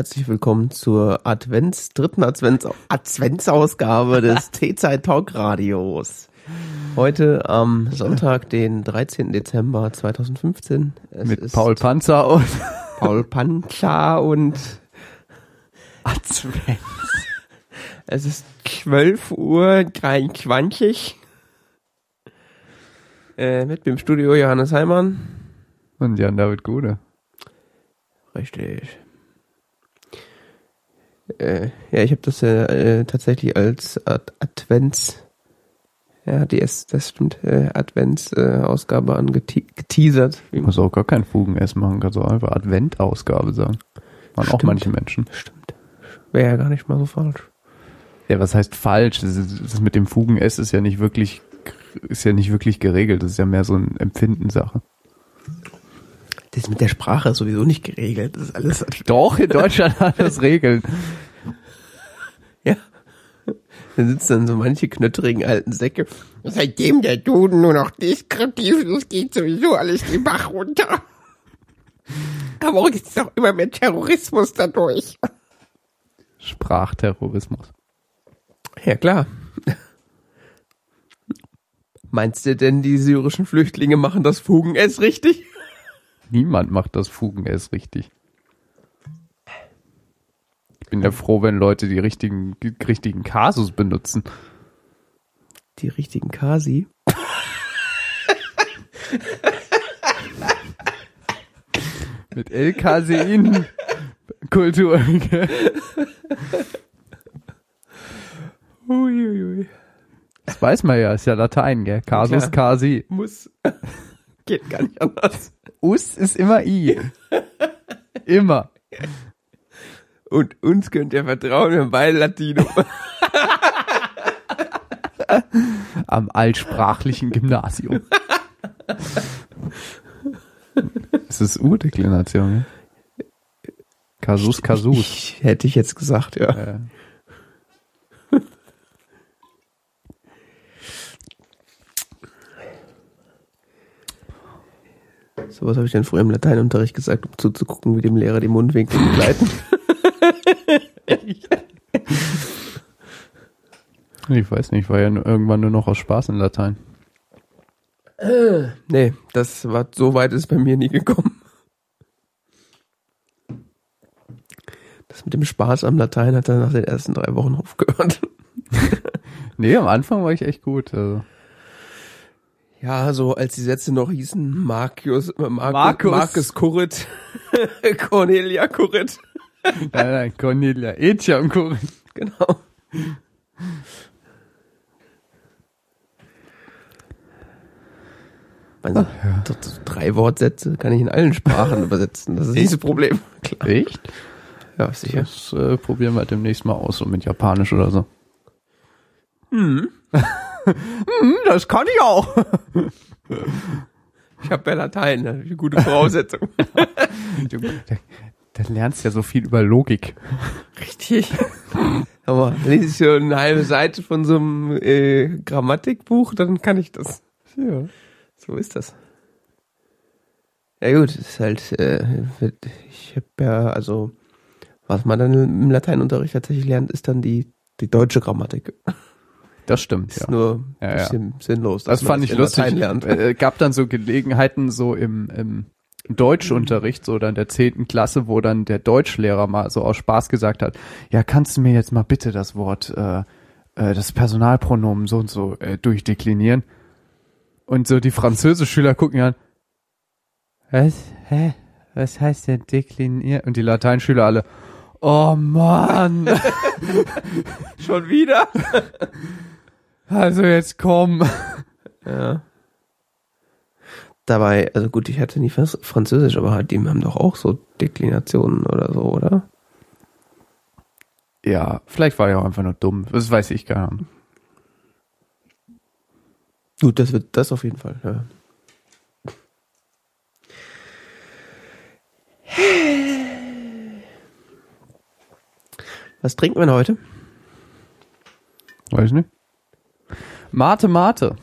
Herzlich willkommen zur Advents, dritten Advents, Adventsausgabe des T-Zeit Talk Radios. Heute am Sonntag, den 13. Dezember 2015. Es Mit Paul Panzer und Paul Panzer und Advents. Es ist 12 Uhr 23. Äh, mit dem Studio Johannes Heimann. Und Jan-David Gude. Richtig. Äh, ja, ich habe das äh, tatsächlich als Ad Advents, ja, die ist, das stimmt, äh, Advents-Ausgabe äh, angeteasert. Ich muss auch gar kein Fugen-S machen, kannst du einfach Advent-Ausgabe sagen. Machen stimmt. auch manche Menschen. Stimmt. Wäre ja gar nicht mal so falsch. Ja, was heißt falsch? Das, ist, das mit dem Fugen-S ist ja nicht wirklich, ist ja nicht wirklich geregelt. Das ist ja mehr so eine Empfindenssache. Das ist mit der Sprache sowieso nicht geregelt. Das ist alles. Doch, in Deutschland hat das Regeln. Ja. Da sitzen dann so manche knötterigen alten Säcke. Seitdem der Duden nur noch deskriptiv ist, geht sowieso alles den Bach runter. Aber auch ist doch immer mehr Terrorismus dadurch. Sprachterrorismus. Ja, klar. Meinst du denn, die syrischen Flüchtlinge machen das Fugen-S richtig? Niemand macht das Fugen-S richtig. Ich bin ja froh, wenn Leute die richtigen, die richtigen Kasus benutzen. Die richtigen Kasi? Mit L-Casein Kultur. Uiuiui. Das weiß man ja, ist ja Latein, gell? Casus ja, casi. Muss. Geht gar nicht anders. Us ist immer I. Immer. Und uns könnt ihr vertrauen, wir haben beide Latino. Am altsprachlichen Gymnasium. Es ist U-Deklination? Kasus, Kasus. Ich, hätte ich jetzt gesagt, ja. ja. So was habe ich denn früher im Lateinunterricht gesagt, um zuzugucken, wie dem Lehrer die Mundwinkel begleiten. ich weiß nicht, war ja irgendwann nur noch aus Spaß in Latein. Äh, nee, das war so weit ist bei mir nie gekommen. Das mit dem Spaß am Latein hat dann nach den ersten drei Wochen aufgehört. nee, am Anfang war ich echt gut. Also. Ja, so als die Sätze noch hießen, Marcus, äh, Marcus, Marcus. Marcus Kurrit, Cornelia Kurrit. nein, nein, Cornelia Etiam Kurrit. Genau. Also, ja. drei Wortsätze kann ich in allen Sprachen übersetzen. Das ist nicht das Problem. Klar. Echt? Ja, sicher. Das äh, probieren wir demnächst mal aus, so mit Japanisch oder so. Mhm. hm, das kann ich auch. Ich habe ja Latein, eine gute Voraussetzung. du, da, lernst ja so viel über Logik. Richtig. Aber lese ich so eine halbe Seite von so einem äh, Grammatikbuch, dann kann ich das. Ja. So ist das. Ja gut, ist halt, äh, ich habe ja, also, was man dann im Lateinunterricht tatsächlich lernt, ist dann die, die deutsche Grammatik. Das stimmt, ist ja. nur ein bisschen ja. sinnlos. Das fand ich lustig. Lernt. Äh, gab dann so Gelegenheiten so im, im Deutschunterricht, so dann der zehnten Klasse, wo dann der Deutschlehrer mal so aus Spaß gesagt hat, ja, kannst du mir jetzt mal bitte das Wort, äh, äh, das Personalpronomen so und so äh, durchdeklinieren? Und so die Französischschüler gucken an, was, hä, was heißt denn deklinieren? Und die Lateinschüler alle, oh Mann. Schon wieder? Also jetzt komm. Ja. Dabei, also gut, ich hatte nie Französisch, aber halt, die haben doch auch so Deklinationen oder so, oder? Ja, vielleicht war er auch einfach nur dumm. Das weiß ich gar nicht. Gut, das wird das auf jeden Fall, ja. Was trinken wir denn heute? Weiß nicht. Mate Mate.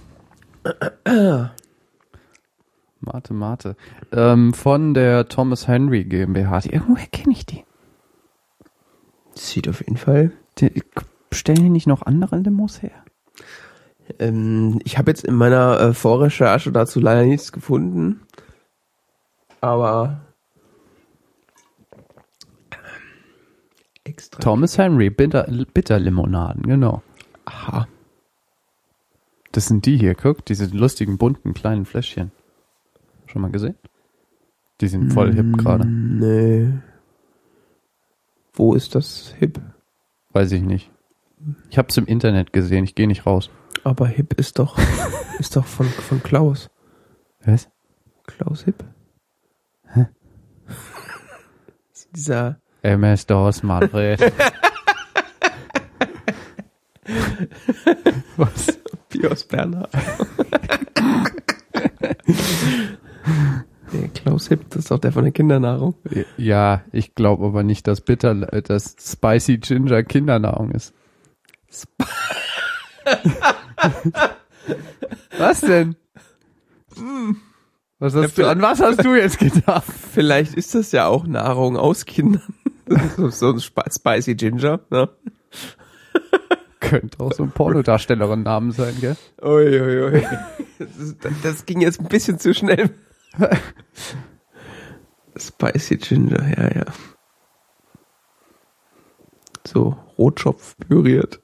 Mate Mate. Ähm, von der Thomas Henry GmbH. Die, irgendwoher kenne ich die. Sieht auf jeden Fall. Die, stellen die nicht noch andere Limos her? Ähm, ich habe jetzt in meiner äh, Vorrecherche dazu leider nichts gefunden. Aber extra. Thomas Henry, Bitter, Bitterlimonaden, genau. Aha. Das sind die hier, guck, diese lustigen, bunten, kleinen Fläschchen. Schon mal gesehen? Die sind voll hip gerade. Nee. Wo ist das hip? Weiß ich nicht. Ich hab's im Internet gesehen, ich gehe nicht raus. Aber hip ist doch ist doch von von Klaus. Was? Klaus Hip. Ist Dieser MS-DOS Madrid. Was? Bios Bernhard. der Klaus Hip, das ist doch der von der Kindernahrung. Ja, ich glaube aber nicht, dass Bitter, äh, dass Spicy Ginger Kindernahrung ist. Was denn? Was hast du, an was hast du jetzt gedacht? Vielleicht ist das ja auch Nahrung aus Kindern. so, so ein Sp- Spicy Ginger, ne? Könnte auch so ein Pornodarstellerin-Namen sein, gell? Ui, ui, ui. Das, das ging jetzt ein bisschen zu schnell. Spicy Ginger, ja, ja. So, Rotschopf püriert.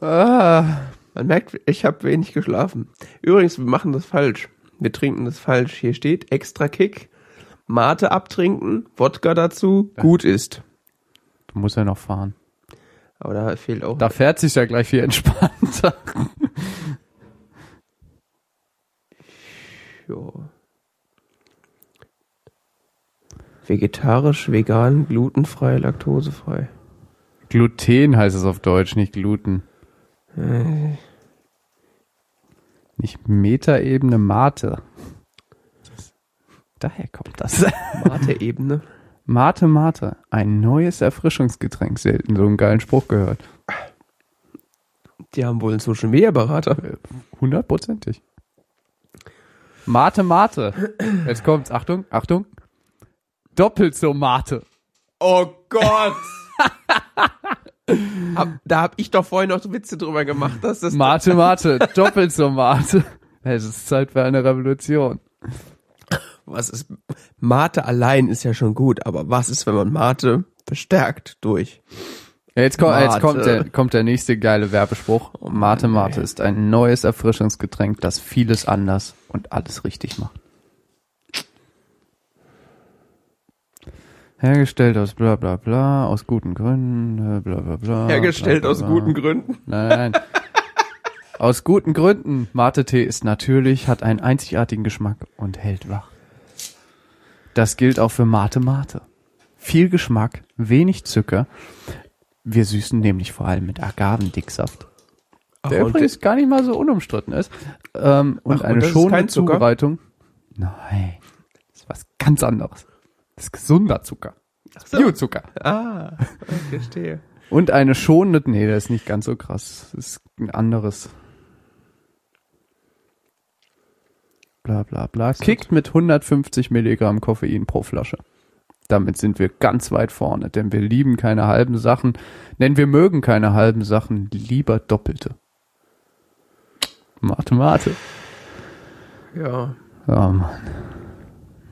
Ah, Man merkt, ich habe wenig geschlafen. Übrigens, wir machen das falsch. Wir trinken das falsch. Hier steht extra Kick, Mate abtrinken, Wodka dazu, gut ist. du musst ja noch fahren. Aber da fehlt auch. Da fährt sich ja gleich viel entspannter. Jo. Vegetarisch, vegan, glutenfrei, laktosefrei. Gluten heißt es auf Deutsch, nicht Gluten. Äh, Nicht Metaebene, Mate. Daher kommt das. Mate-Ebene. Mate, Mate. Ein neues Erfrischungsgetränk. Selten so einen geilen Spruch gehört. Die haben wohl einen Social Media Berater. Hundertprozentig. Mate, Mate. Jetzt kommt's. Achtung, Achtung. Doppelt so Mate. Oh Gott! hab, da hab ich doch vorhin noch Witze drüber gemacht, dass das. Mate, Mate. Doppelt so Mate. Es ist Zeit für eine Revolution. Was ist. Mate allein ist ja schon gut, aber was ist, wenn man Mate verstärkt durch? Ja, Jetzt, kommt, jetzt kommt, der, kommt der nächste geile Werbespruch. Mate Mate ist ein neues Erfrischungsgetränk, das vieles anders und alles richtig macht. Hergestellt aus bla bla bla, aus guten Gründen, bla bla bla. Hergestellt bla, bla, aus bla. guten Gründen. Nein, nein. aus guten Gründen. Mate-Tee ist natürlich, hat einen einzigartigen Geschmack und hält wach. Das gilt auch für Mate Mate. Viel Geschmack, wenig Zucker. Wir süßen nämlich vor allem mit Agavendicksaft. Der Ach, und übrigens gar nicht mal so unumstritten ist. Ähm, und Ach, und eine ist schonende? Zubereitung. Nein, das ist was ganz anderes. Das ist gesunder Zucker. So. Biozucker. Ah, ich verstehe. Und eine schonende, nee, das ist nicht ganz so krass. Das ist ein anderes. Bla bla bla. Kickt mit 150 Milligramm Koffein pro Flasche. Damit sind wir ganz weit vorne, denn wir lieben keine halben Sachen, denn wir mögen keine halben Sachen, lieber doppelte. Mate, Mate. Ja. Ja, Mann.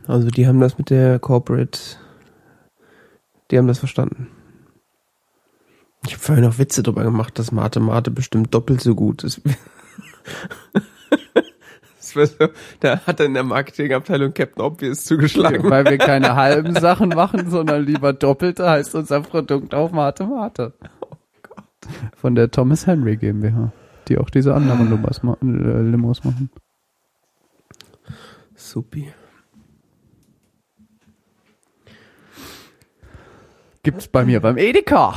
Also die haben das mit der Corporate, die haben das verstanden. Ich habe vorhin noch Witze drüber gemacht, dass Mate Mate bestimmt doppelt so gut ist. Da hat dann in der Marketingabteilung Captain Obvious zugeschlagen. Weil wir keine halben Sachen machen, sondern lieber doppelte, heißt unser Produkt auch Mate Mate. Von der Thomas Henry GmbH, die auch diese anderen Limos, ma äh, Limos machen. Supi. Gibt's bei mir beim Edeka.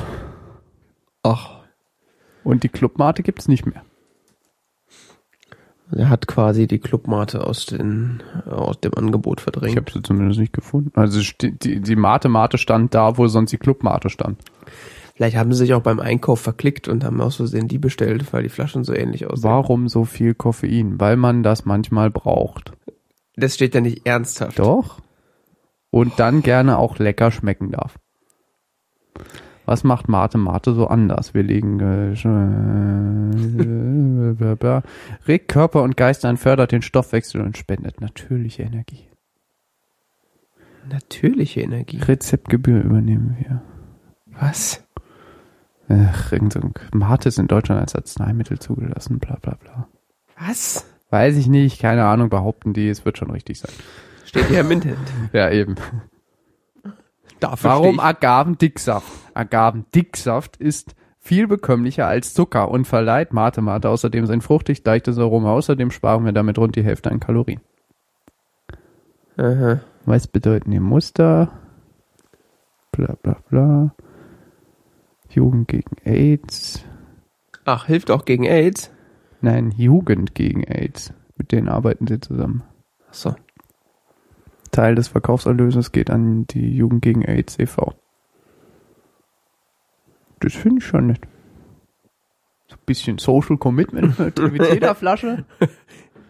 Ach, Und die Clubmate gibt's nicht mehr. Er hat quasi die Clubmate aus, den, aus dem Angebot Ich verdrängt. habe sie zumindest nicht gefunden. Also die, die Mate Mate stand da, wo sonst die Clubmate stand. Vielleicht haben sie sich auch beim Einkauf verklickt und haben aus Versehen die bestellt, weil die Flaschen so ähnlich aussehen. Warum so viel Koffein? Weil man das manchmal braucht. Das steht ja nicht ernsthaft. Doch. und dann gerne auch lecker schmecken darf. Was macht Mate Mate so anders? Wir legen äh, regt Körper und Geist an, fördert den Stoffwechsel und spendet natürliche Energie. Natürliche Energie. Rezeptgebühr übernehmen wir. Was? Ach, irgend Mate ist in Deutschland als Arzneimittel zugelassen, bla bla bla. Was? Weiß ich nicht, keine Ahnung, behaupten die, es wird schon richtig sein. Steht hier im Internet. Ja, eben. Dafür Warum Agavendicksaft? Agavendicksaft ist viel bekömmlicher als Zucker und verleiht Mate Mate außerdem sein fruchtig leichtes Aroma. Außerdem sparen wir damit rund die Hälfte an Kalorien. Aha. Was bedeuten die Muster? Bla bla bla. Jugend gegen AIDS. Ach, hilft auch gegen AIDS? Nein, Jugend gegen AIDS. Mit denen arbeiten sie zusammen. Ach so. Teil des Verkaufserlöses geht an die Jugend gegen AIDS e.V. Das finde ich schon nett. So ein bisschen Social Commitment mit der Flasche.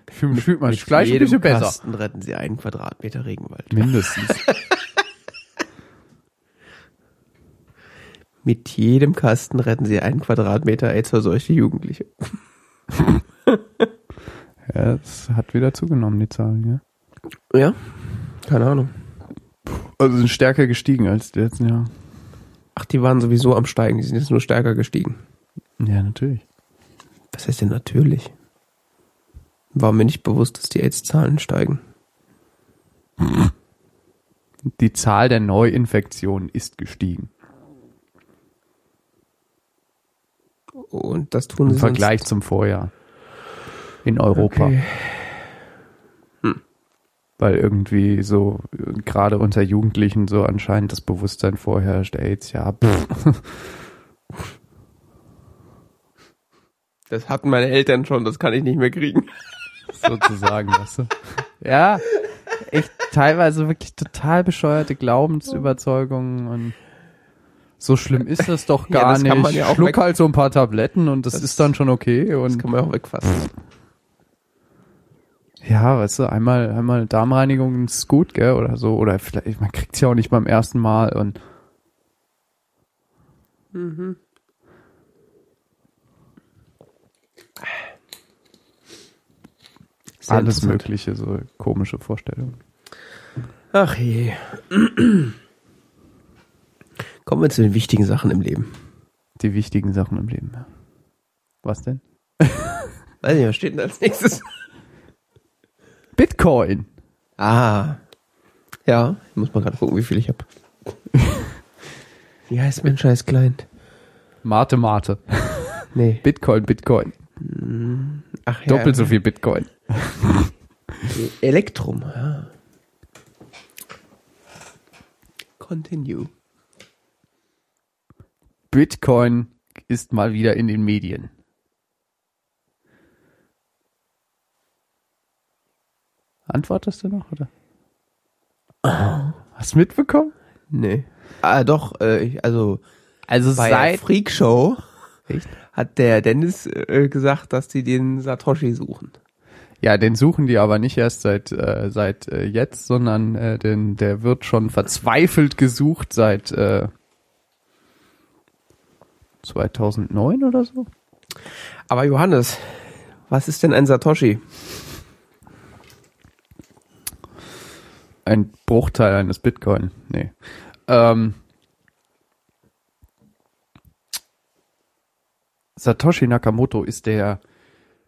Ich fühle mich, fühlt mich gleich ein bisschen besser. Kasten retten sie einen Quadratmeter Regenwald. Mindestens. Mit jedem Kasten retten sie einen Quadratmeter AIDS-verseuchte Jugendliche. ja, es hat wieder zugenommen, die Zahlen, ja. Ja? Keine Ahnung. Also sind stärker gestiegen als die letzten Jahre. Ach, die waren sowieso am Steigen, die sind jetzt nur stärker gestiegen. Ja, natürlich. Was heißt denn natürlich? War mir nicht bewusst, dass die AIDS-Zahlen steigen. Die Zahl der Neuinfektionen ist gestiegen. Und das tun sie Im Vergleich zum Vorjahr. In Europa. Okay. Weil irgendwie so, gerade unter Jugendlichen so anscheinend das Bewusstsein vorherrscht, AIDS, ja, pff. Das hatten meine Eltern schon, das kann ich nicht mehr kriegen. sozusagen, weißt du. Ja, echt teilweise wirklich total bescheuerte Glaubensüberzeugungen und so schlimm ist das doch Ja, gar das kann man nicht. ja auch Schluck halt so ein paar Tabletten und das, Das- ist dann schon okay Das und kann man auch wegfassen. Ja, weißt du, einmal einmal Darmreinigung ist gut, gell, oder so oder vielleicht man kriegt's ja auch nicht beim ersten Mal und Sehr alles mögliche so komische Vorstellungen. Ach je. Kommen wir zu den wichtigen Sachen im Leben. Die wichtigen Sachen im Leben. ja. Was denn? Weiß nicht, was steht denn als nächstes? Bitcoin. Ah. Ja, ich muss mal gerade gucken, wie viel ich habe. wie heißt mein scheiß Client? Mate Mate. Nee. Bitcoin, Bitcoin. Ach ja. Doppelt so viel Bitcoin. Elektrum, ja. Continue. Bitcoin ist mal wieder in den Medien. Antwortest du noch, oder? Hast du mitbekommen? Nee. Ah, doch, äh, ich- also Also bei seit Freak Show Echt? hat der Dennis äh, gesagt, dass die den Satoshi suchen. ja, den suchen die aber nicht erst seit äh, seit äh, jetzt, sondern äh, den der wird schon verzweifelt gesucht seit äh, 2009 oder so. Aber Johannes, was ist denn ein Satoshi? Ein Bruchteil eines Bitcoin. Nee. Ähm, Satoshi Nakamoto ist der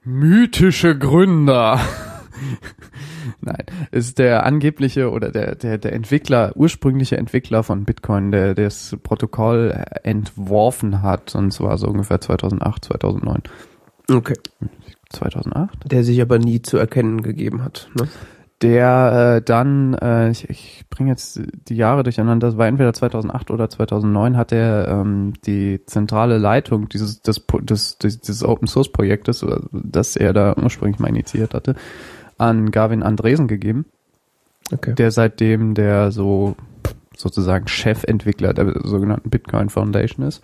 mythische Gründer. Nein, ist der angebliche oder der, der, der Entwickler, ursprüngliche Entwickler von Bitcoin, der der das Protokoll entworfen hat, und zwar so ungefähr 2008, 2009. Okay. 2008? Der sich aber nie zu erkennen gegeben hat. Ne? Der äh, dann, äh, ich, ich bringe jetzt die Jahre durcheinander, das war entweder 2008 oder 2009, hat er ähm, die zentrale Leitung dieses, des, des, dieses Open Source Projektes, äh, das er da ursprünglich mal initiiert hatte, an Gavin Andresen gegeben, Okay. der seitdem der so sozusagen Chefentwickler der sogenannten Bitcoin Foundation ist.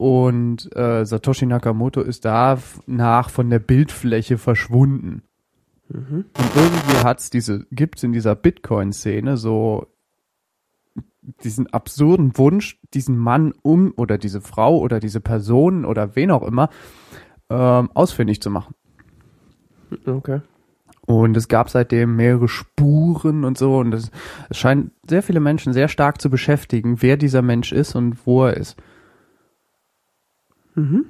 Und äh, Satoshi Nakamoto ist danach von der Bildfläche verschwunden. Und irgendwie hat's diese, gibt's in dieser Bitcoin-Szene so diesen absurden Wunsch, diesen Mann um oder diese Frau oder diese Person oder wen auch immer ähm, ausfindig zu machen. Okay. Und es gab seitdem mehrere Spuren und so. Und es, es scheint sehr viele Menschen sehr stark zu beschäftigen, wer dieser Mensch ist und wo er ist. Mhm.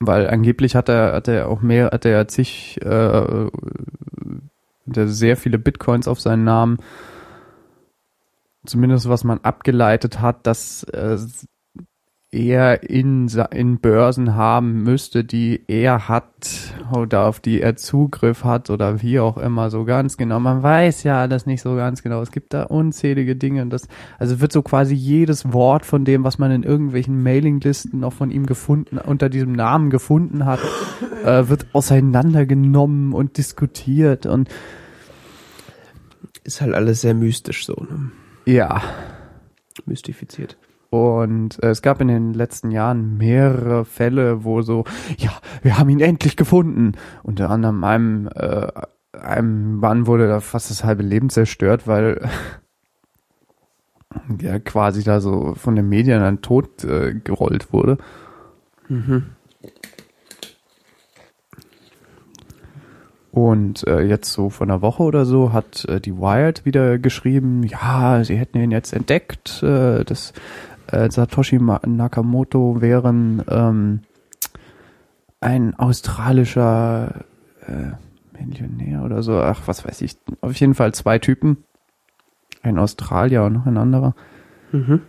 Weil angeblich hat er, hat er auch mehr, hat er zig, äh, hat er sehr viele Bitcoins auf seinen Namen. Zumindest was man abgeleitet hat, dass äh, er in, in Börsen haben müsste, die er hat oder auf die er Zugriff hat oder wie auch immer so ganz genau. Man weiß ja alles nicht so ganz genau. Es gibt da unzählige Dinge und das, also wird so quasi jedes Wort von dem, was man in irgendwelchen Mailinglisten noch von ihm gefunden, unter diesem Namen gefunden hat, äh, wird auseinandergenommen und diskutiert und Ist halt alles sehr mystisch so, ne? ja. Mystifiziert. Und äh, es gab in den letzten Jahren mehrere Fälle, wo so, ja, wir haben ihn endlich gefunden. Unter anderem einem, äh, einem Mann wurde da fast das halbe Leben zerstört, weil er quasi da so von den Medien an tot äh, gerollt wurde. Und äh, jetzt so vor einer Woche oder so hat äh, die Wired wieder geschrieben, ja, sie hätten ihn jetzt entdeckt, äh, das äh, Satoshi Nakamoto wären ähm, ein australischer äh, Millionär oder so, ach, was weiß ich. Auf jeden Fall zwei Typen. Ein Australier und noch ein anderer, Mhm.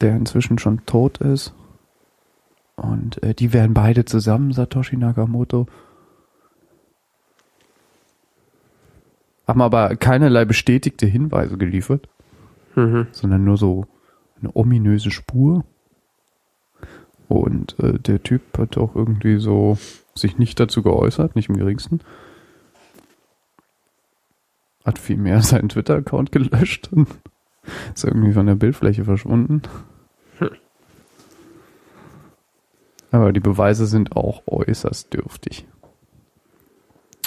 der inzwischen schon tot ist. Und äh, die wären beide zusammen, Satoshi Nakamoto. Haben aber keinerlei bestätigte Hinweise geliefert Mhm. sondern nur so eine ominöse Spur. Und äh, der Typ hat auch irgendwie so sich nicht dazu geäußert, nicht im geringsten. Hat vielmehr seinen Twitter-Account gelöscht und ist irgendwie von der Bildfläche verschwunden. Aber die Beweise sind auch äußerst dürftig.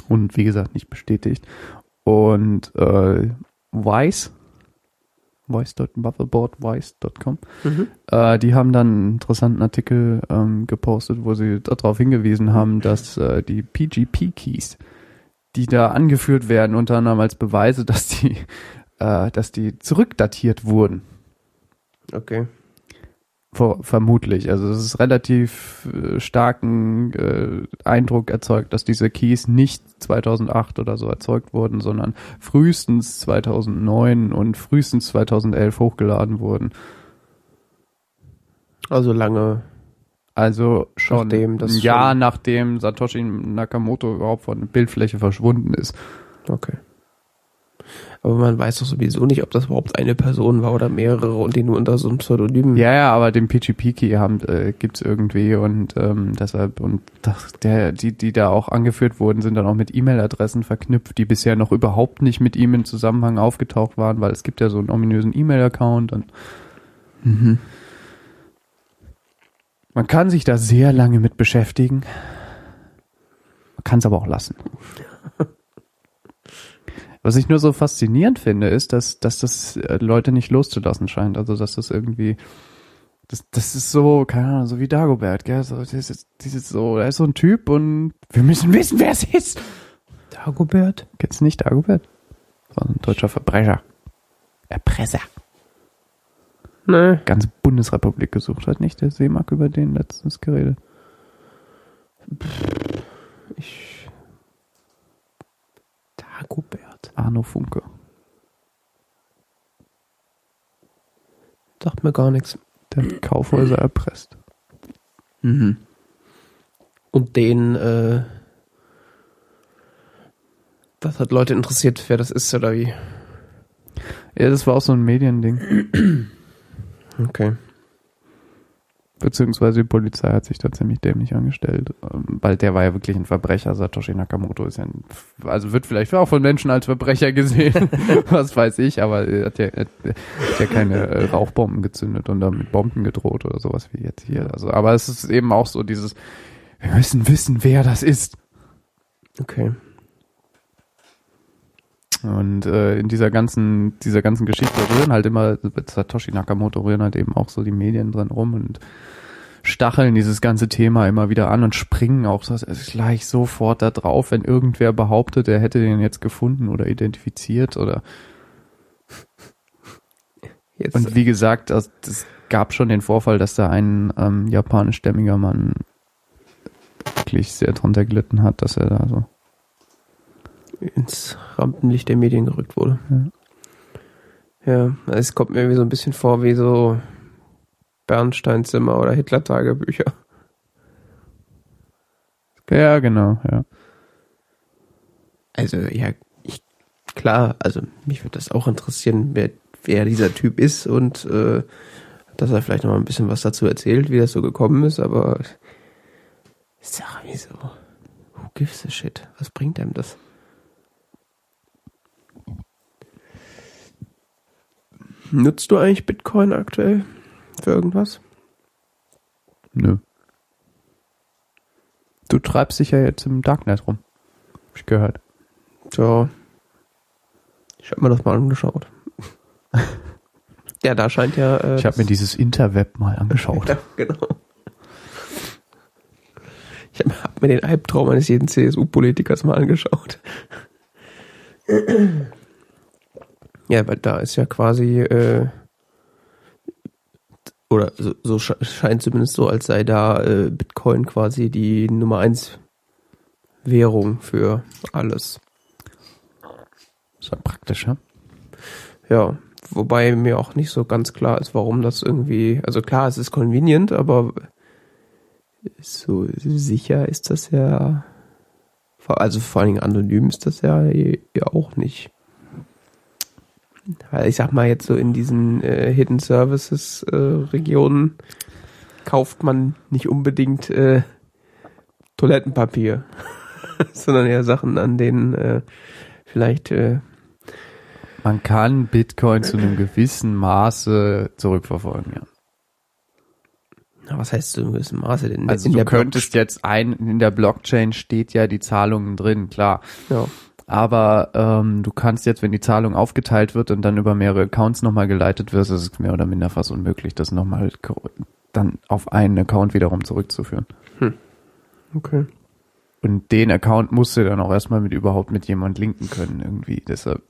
Und wie gesagt, nicht bestätigt. Und äh, Weiss, weiss.motherboardweiss.com, Mhm. äh, die haben dann einen interessanten Artikel ähm, gepostet, wo sie darauf hingewiesen haben, dass äh, die PGP-Keys, die da angeführt werden, unter anderem als Beweise, dass die, äh, dass die zurückdatiert wurden. Okay. Vor, vermutlich. Also es ist relativ äh, starken äh, Eindruck erzeugt, dass diese Keys nicht 2008 oder so erzeugt wurden, sondern frühestens 2009 und frühestens 2011 hochgeladen wurden. Also lange. Also schon Nachdem das ein Jahr schon- nachdem Satoshi Nakamoto überhaupt von der Bildfläche verschwunden ist. Okay. Aber man weiß doch sowieso nicht, ob das überhaupt eine Person war oder mehrere und die nur unter so einem Pseudonym. Ja, ja, aber den PGP-Key haben äh, gibt's irgendwie und ähm, deshalb und das, der, die, die da auch angeführt wurden, sind dann auch mit E-Mail-Adressen verknüpft, die bisher noch überhaupt nicht mit ihm in Zusammenhang aufgetaucht waren, weil es gibt ja so einen ominösen E-Mail-Account und man kann sich da sehr lange mit beschäftigen. Man kann es aber auch lassen. Was ich nur so faszinierend finde, ist, dass, dass das äh, Leute nicht loszulassen scheint. Also, dass das irgendwie, das, das ist so, keine Ahnung, so wie Dagobert, gell? So, das ist, dieses so, er ist so ein Typ und wir müssen wissen, wer es ist. Dagobert? Kennst du nicht Dagobert? Das war ein deutscher Verbrecher. Erpresser. Ne. Ganze Bundesrepublik gesucht hat nicht der Seemark über den letztens geredet. Ich. Dagobert. Arno Funke. Sagt mir gar nichts. Der hat Kaufhäuser erpresst. Mhm. Und den, äh. Das hat Leute interessiert, wer das ist oder wie. Ja, das war auch so ein Mediending. Okay. Beziehungsweise die Polizei hat sich da ziemlich dämlich angestellt, ähm, weil der war ja wirklich ein Verbrecher. Satoshi Nakamoto ist ja ein, also wird vielleicht auch von Menschen als Verbrecher gesehen, was weiß ich, aber er hat ja, er hat ja keine äh, Rauchbomben gezündet und damit Bomben gedroht oder sowas wie jetzt hier. Also, aber es ist eben auch so dieses, wir müssen wissen, wer das ist. Okay. Und äh, in dieser ganzen, dieser ganzen Geschichte rühren halt immer, Satoshi Nakamoto rühren halt eben auch so die Medien drin rum und stacheln dieses ganze Thema immer wieder an und springen auch so, gleich sofort da drauf, wenn irgendwer behauptet, er hätte den jetzt gefunden oder identifiziert oder Jetzt, und wie gesagt, es gab schon den Vorfall, dass da ein ähm, japanischstämmiger Mann wirklich sehr drunter gelitten hat, dass er da so ins Rampenlicht der Medien gerückt wurde. Ja, es kommt mir irgendwie so ein bisschen vor wie so Bernsteinzimmer oder Hitler-Tagebücher. Ja, genau, ja. Also, ja, ich, klar, also mich würde das auch interessieren, wer, wer dieser Typ ist und äh, dass er vielleicht noch mal ein bisschen was dazu erzählt, wie das so gekommen ist, aber ist ja irgendwie so, who gives a shit? Was bringt einem das? Nutzt du eigentlich Bitcoin aktuell für irgendwas? Nö. Du treibst dich ja jetzt im Darknet rum. Hab ich gehört. Ja. Ich habe mir das mal angeschaut. ja, da scheint ja. Äh, Ich habe mir dieses Interweb mal angeschaut. Ja, genau. Ich habe hab mir den Albtraum eines jeden CSU-Politikers mal angeschaut. ja, weil da ist ja quasi, äh, oder so, so sche- scheint zumindest so, als sei da äh, Bitcoin quasi die Nummer eins Währung für alles. Ist ja praktisch, ja? Ja, wobei mir auch nicht so ganz klar ist, warum das irgendwie, also klar, es ist convenient, aber so sicher ist das ja, also vor allen Dingen anonym ist das ja, ja auch nicht. Weil ich sag mal jetzt so in diesen äh, Hidden Services äh, Regionen kauft man nicht unbedingt äh, Toilettenpapier, sondern eher Sachen, an denen äh, vielleicht äh, Man kann Bitcoin zu einem gewissen Maße zurückverfolgen, ja. Na, was heißt zu einem gewissen Maße denn? Also in du könntest jetzt ein, in der Blockchain steht ja die Zahlungen drin, klar. Block- Aber ähm, du kannst jetzt, wenn die Zahlung aufgeteilt wird und dann über mehrere Accounts nochmal geleitet wird, ist es mehr oder minder fast unmöglich, das nochmal dann auf einen Account wiederum zurückzuführen. Ja, okay. Und den Account musst du dann auch erstmal mit überhaupt mit jemand linken können irgendwie. Deshalb,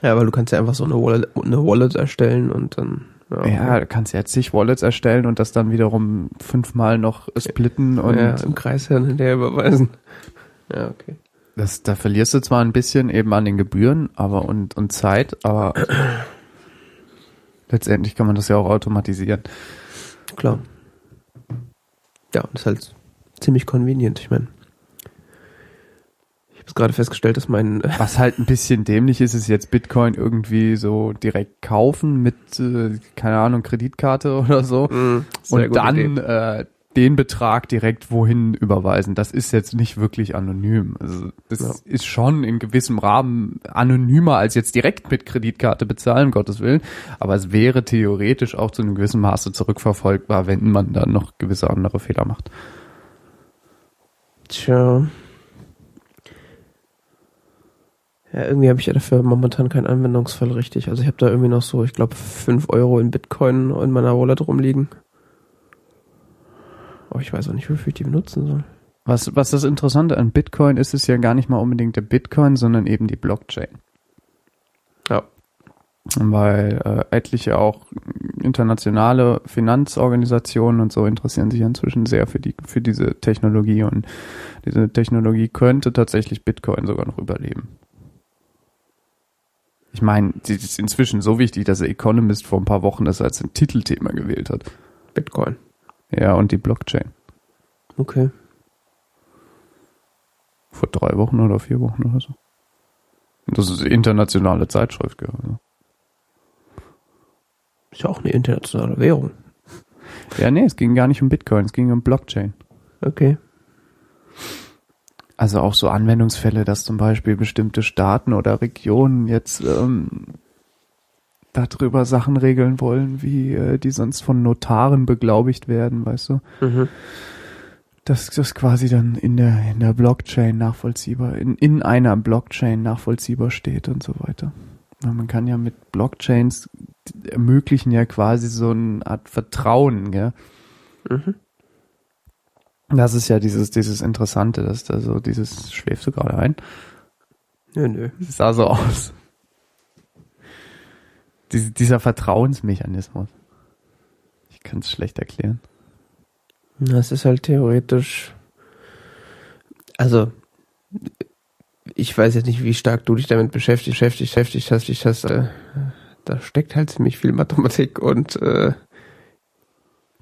Ja, weil du kannst ja einfach so eine Wallet, eine Wallet erstellen und dann. Ja, ja, du kannst ja zig Wallets erstellen und das dann wiederum fünfmal noch splitten und ja, im Kreis hin und her überweisen. Ja, okay. Das, da verlierst du zwar ein bisschen eben an den Gebühren, aber und, und Zeit, aber letztendlich kann man das ja auch automatisieren. Klar. Ja, und das ist halt ziemlich convenient. Ich meine, ich habe gerade festgestellt, dass mein Was halt ein bisschen dämlich ist, ist jetzt Bitcoin irgendwie so direkt kaufen mit, äh, keine Ahnung, Kreditkarte oder so Sehr und dann Idee. äh, den Betrag direkt wohin überweisen. Das ist jetzt nicht wirklich anonym. Also das Ja. ist schon in gewissem Rahmen anonymer als jetzt direkt mit Kreditkarte bezahlen, um Gottes Willen. Aber es wäre theoretisch auch zu einem gewissen Maße zurückverfolgbar, wenn man dann noch gewisse andere Fehler macht. Tja. Ja, irgendwie habe ich ja dafür momentan keinen Anwendungsfall richtig. Also ich habe da irgendwie noch so, ich glaube, 5 Euro in Bitcoin in meiner Wallet rumliegen. Aber ich weiß auch nicht, wofür ich die benutzen soll. Was, was das Interessante an Bitcoin ist, ist ja gar nicht mal unbedingt der Bitcoin, sondern eben die Blockchain. Ja. Weil äh, etliche auch internationale Finanzorganisationen und so interessieren sich inzwischen sehr für die für diese Technologie und diese Technologie könnte tatsächlich Bitcoin sogar noch überleben. Ich meine, sie ist inzwischen so wichtig, dass der Economist vor ein paar Wochen das als ein Titelthema gewählt hat. Bitcoin. Ja, und die Blockchain. Okay. Vor drei Wochen oder vier Wochen oder so. Das ist eine internationale Zeitschrift. Also. Ist ja auch eine internationale Währung. Ja, nee, es ging gar nicht um Bitcoin, es ging um Blockchain. Okay. Also auch so Anwendungsfälle, dass zum Beispiel bestimmte Staaten oder Regionen jetzt ähm, darüber Sachen regeln wollen, wie äh, die sonst von Notaren beglaubigt werden, weißt du? Mhm. dass das quasi dann in der, in der Blockchain nachvollziehbar, in, in einer Blockchain nachvollziehbar steht und so weiter. Man kann ja mit Blockchains die ermöglichen ja quasi so eine Art Vertrauen, gell? Mhm. Das ist ja dieses, dieses Interessante, dass da so dieses, schläfst du gerade ein? Nö, nö. Es sah so aus. Dies, dieser Vertrauensmechanismus. Ich kann es schlecht erklären. Das ist halt theoretisch. Also, ich weiß jetzt nicht, wie stark du dich damit beschäftigt, beschäftigt, beschäftigt hast. Ich hast äh, da steckt halt ziemlich viel Mathematik und äh,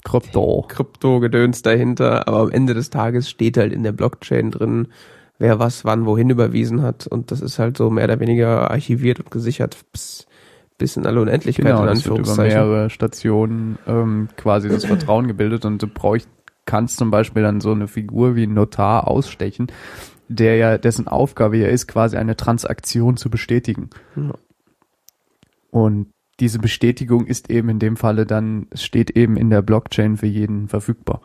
Krypto. Krypto-Gedöns dahinter. Aber am Ende des Tages steht halt in der Blockchain drin, wer was wann wohin überwiesen hat. Und das ist halt so mehr oder weniger archiviert und gesichert bis, bis in alle Unendlichkeit, Genau, in das wird über Anführungszeichen. mehrere Stationen ähm, quasi das Vertrauen gebildet und du brauchst, kannst zum Beispiel dann so eine Figur wie ein Notar ausstechen, der ja, dessen Aufgabe ja ist, quasi eine Transaktion zu bestätigen. Ja. Und diese Bestätigung ist eben in dem Falle dann, steht eben in der Blockchain für jeden verfügbar.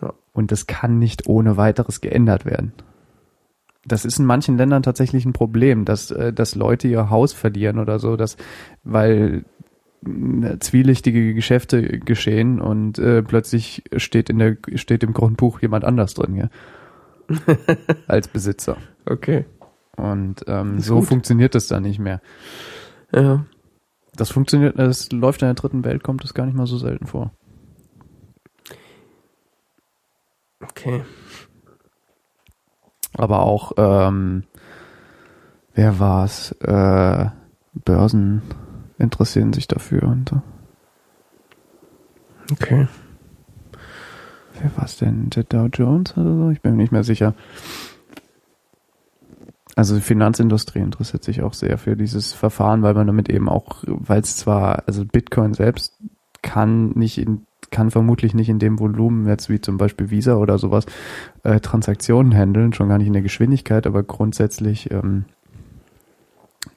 Ja. Und das kann nicht ohne weiteres geändert werden. Das ist in manchen Ländern tatsächlich ein Problem, dass, äh, dass Leute ihr Haus verlieren oder so, dass, weil äh, zwielichtige Geschäfte geschehen und äh, plötzlich steht in der steht im Grundbuch jemand anders drin, ja? als Besitzer. Okay. Und ähm, so gut. funktioniert das dann nicht mehr. Ja. Das funktioniert, das läuft in der dritten Welt, kommt das gar nicht mal so selten vor. Okay. Aber auch, ähm, wer war's? Äh, Börsen interessieren sich dafür und so. Okay. Wer war's denn? Der Dow Jones oder so? Ich bin mir nicht mehr sicher. Also die Finanzindustrie interessiert sich auch sehr für dieses Verfahren, weil man damit eben auch, weil es zwar, also Bitcoin selbst kann nicht in, kann vermutlich nicht in dem Volumen jetzt wie zum Beispiel Visa oder sowas äh, Transaktionen handeln, schon gar nicht in der Geschwindigkeit, aber grundsätzlich ähm,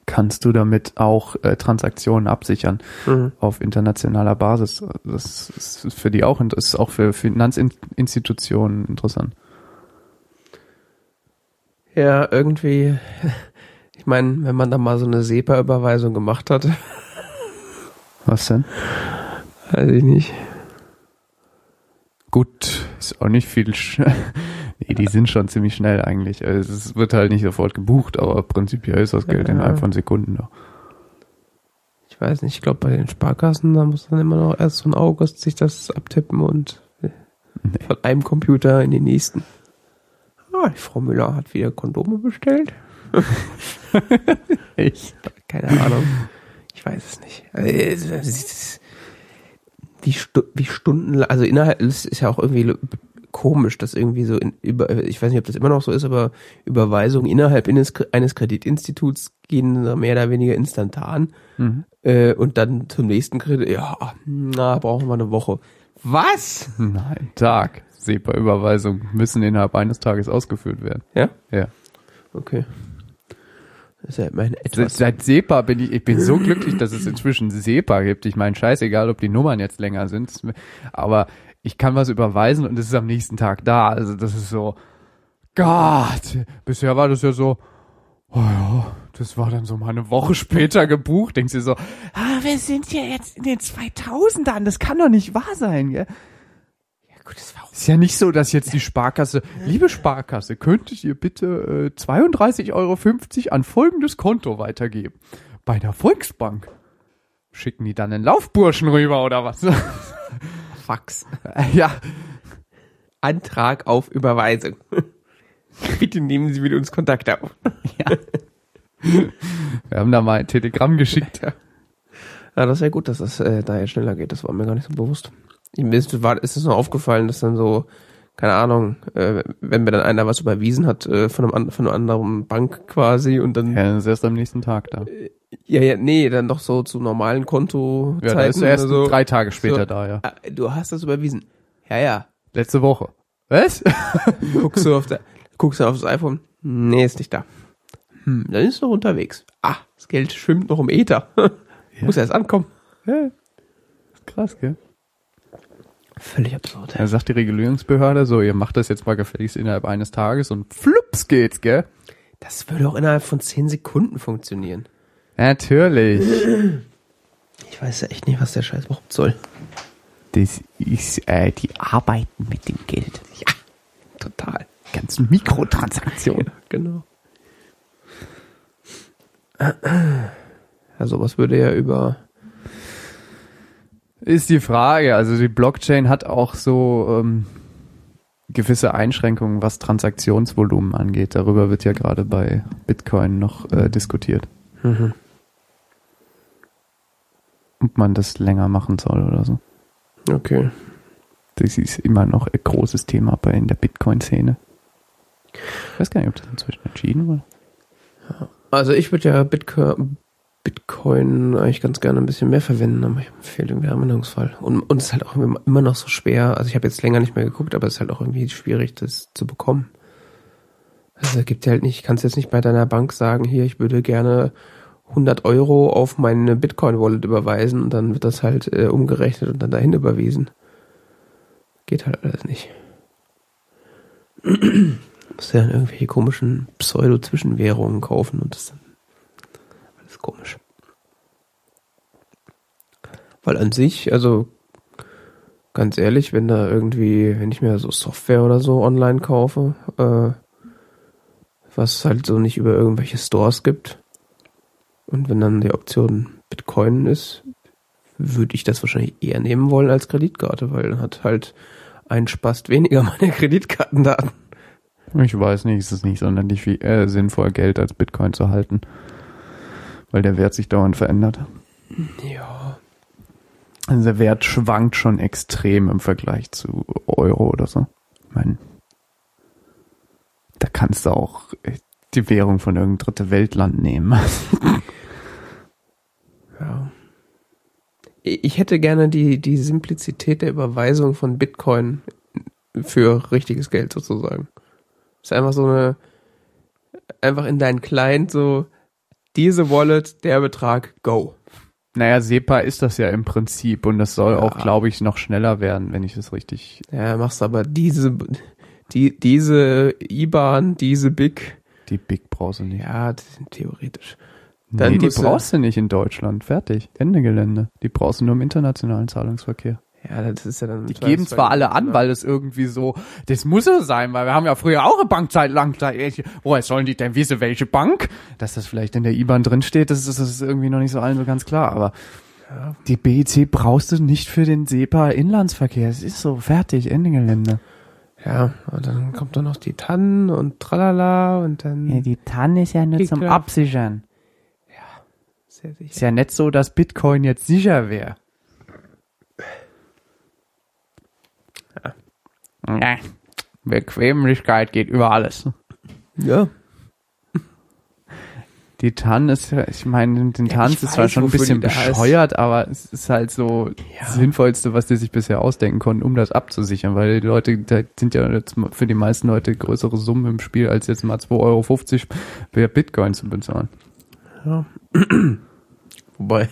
kannst du damit auch äh, Transaktionen absichern Mhm. auf internationaler Basis. Das ist für die auch, das ist auch für Finanzinstitutionen interessant. Ja, irgendwie. Ich meine, wenn man da mal so eine SEPA-Überweisung gemacht hat, Was denn? weiß ich nicht. Gut, ist auch nicht viel. Nee, die sind schon ziemlich schnell eigentlich. Also es wird halt nicht sofort gebucht, aber prinzipiell ist das Geld Ja. innerhalb von Sekunden da. Ich weiß nicht, ich glaube bei den Sparkassen, da muss dann immer noch erst ein August sich das abtippen und Nee. von einem Computer in den nächsten. Ah, die Frau Müller hat wieder Kondome bestellt. Ich. Keine Ahnung. Ich weiß es nicht. Also, Wie, Stu wie Stunden, also innerhalb, es ist ja auch irgendwie komisch, dass irgendwie so in, über, ich weiß nicht, ob das immer noch so ist, aber Überweisungen innerhalb eines, eines Kreditinstituts gehen mehr oder weniger instantan Mhm. äh, und dann zum nächsten Kredit, ja, na, brauchen wir eine Woche. Was? Nein, Tag. SEPA-Überweisungen müssen innerhalb eines Tages ausgeführt werden. Ja? Ja. Okay. Seit, etwas. seit SEPA bin ich, ich bin so glücklich, dass es inzwischen SEPA gibt. Ich meine, scheißegal, ob die Nummern jetzt länger sind, aber ich kann was überweisen und es ist am nächsten Tag da. Also das ist so, Gott, bisher war das ja so, oh ja, das war dann so mal eine Woche später gebucht. Denkst du so, ah, wir sind ja jetzt in den 2000ern, das kann doch nicht wahr sein, gell? Ja, gut, das war auch Ist ja nicht so, dass jetzt die Sparkasse, liebe Sparkasse, könntet ihr bitte äh, 32,50 Euro an folgendes Konto weitergeben? Bei der Volksbank. Schicken die dann einen Laufburschen rüber oder was? Fax. ja, Antrag auf Überweisung. Bitte nehmen Sie mit uns Kontakt auf. wir haben da mal ein Telegramm geschickt. Ja, das ist ja gut, dass das äh, da jetzt schneller geht. Das war mir gar nicht so bewusst. Mir ist, war, ist es nur aufgefallen, dass dann so, keine Ahnung, äh, wenn mir dann einer was überwiesen hat äh, von, einem, von einer anderen Bank quasi und dann, ja. Ja, das ist erst am nächsten Tag da. ja, nee, dann doch so zu normalen Kontozeiten Ja, da ist er erst so. drei Tage später So. da, ja. Ah, Du hast das überwiesen. Ja, ja. Letzte Woche. Was? Guckst du auf der, guckst du auf das iPhone? Nee, ist nicht da. Hm, dann ist noch unterwegs. Ah, das Geld schwimmt noch im Äther. Muss erst ankommen. ja. Krass, gell? Völlig absurd. Da sagt die Regulierungsbehörde so, ihr macht das jetzt mal gefälligst innerhalb eines Tages und flups geht's, gell? Das würde auch innerhalb von 10 Sekunden funktionieren. Natürlich. Ich weiß ja echt nicht, was der Scheiß überhaupt soll. Das ist äh, die Arbeiten mit dem Geld. Ja, total. Ganzen Mikrotransaktionen. Ja, genau. Ja, sowas würde ja über Ist die Frage. Also die Blockchain hat auch so ähm, gewisse Einschränkungen, was Transaktionsvolumen angeht. Darüber wird ja gerade bei Bitcoin noch äh, diskutiert. Mhm. Ob man das länger machen soll oder so. Okay. Das ist immer noch ein großes Thema bei in der Bitcoin-Szene. Ich weiß gar nicht, ob das inzwischen entschieden wurde. Also ich würde ja Bitcoin, Bitcoin eigentlich ganz gerne ein bisschen mehr verwenden, aber mir fehlt irgendwie der Anwendungsfall. Und, und es ist halt auch immer noch so schwer, also ich habe jetzt länger nicht mehr geguckt, aber es ist halt auch irgendwie schwierig, das zu bekommen. Also es gibt ja halt nicht, kannst jetzt nicht bei deiner Bank sagen, hier, ich würde gerne 100 Euro auf meine Bitcoin-Wallet überweisen und dann wird das halt äh, umgerechnet und dann dahin überwiesen. Geht halt alles nicht. Muss ja irgendwelche komischen Pseudo-Zwischenwährungen kaufen und das dann alles komisch. Weil an sich, also ganz ehrlich, wenn da irgendwie, wenn ich mir so Software oder so online kaufe, äh, was halt so nicht über irgendwelche Stores gibt, und wenn dann die Option Bitcoin ist, würde ich das wahrscheinlich eher nehmen wollen als Kreditkarte, weil dann hat halt ein Spast weniger meine Kreditkartendaten. Ich weiß nicht, es ist nicht sonderlich viel, äh, sinnvoll, Geld als Bitcoin zu halten. Weil der Wert sich dauernd verändert. Ja. Also der Wert schwankt schon extrem im Vergleich zu Euro oder so. Ich meine, da kannst du auch die Währung von irgendeinem dritte Weltland nehmen. Ja. Ich hätte gerne die, die Simplizität der Überweisung von Bitcoin für richtiges Geld sozusagen. ist einfach so eine, einfach in deinen Client so, diese Wallet, der Betrag, go. Naja, SEPA ist das ja im Prinzip und das soll Ja. auch, glaube ich, noch schneller werden, wenn ich das richtig. Ja, machst aber diese, die, diese IBAN, diese BIC, Die Big brauchst du nicht. ja, die sind theoretisch. Dann nee, die brauchst du nicht in Deutschland. Fertig. Ende Gelände. Die brauchst du nur im internationalen Zahlungsverkehr. Ja, das ist ja dann. Die geben zwar alle an, weil es irgendwie so, das muss so sein, weil wir haben ja früher auch eine Bankzeit lang, da- woher sollen die denn wissen, welche Bank? Dass das vielleicht in der IBAN drin steht, das ist, das ist irgendwie noch nicht so allen so ganz klar, aber die BEC brauchst du nicht für den SEPA-Inlandsverkehr. Es ist so, fertig, Ende Gelände. Ja, und dann kommt da noch die Tannen und tralala und dann. die TAN ist ja nur zum Absichern. sehr sicher. Ist ja nicht so, dass Bitcoin jetzt sicher wäre. Ja. Bequemlichkeit geht über alles. Ja. Die TAN ist ich meine, den Tanz ist zwar schon ein bisschen da ist. bescheuert, aber es ist halt so Ja. das Sinnvollste, was die sich bisher ausdenken konnten, um das abzusichern, weil die Leute, da sind ja jetzt für die meisten Leute größere Summen im Spiel, als jetzt mal 2,50 Euro für Bitcoin zu bezahlen. Ja. Wobei,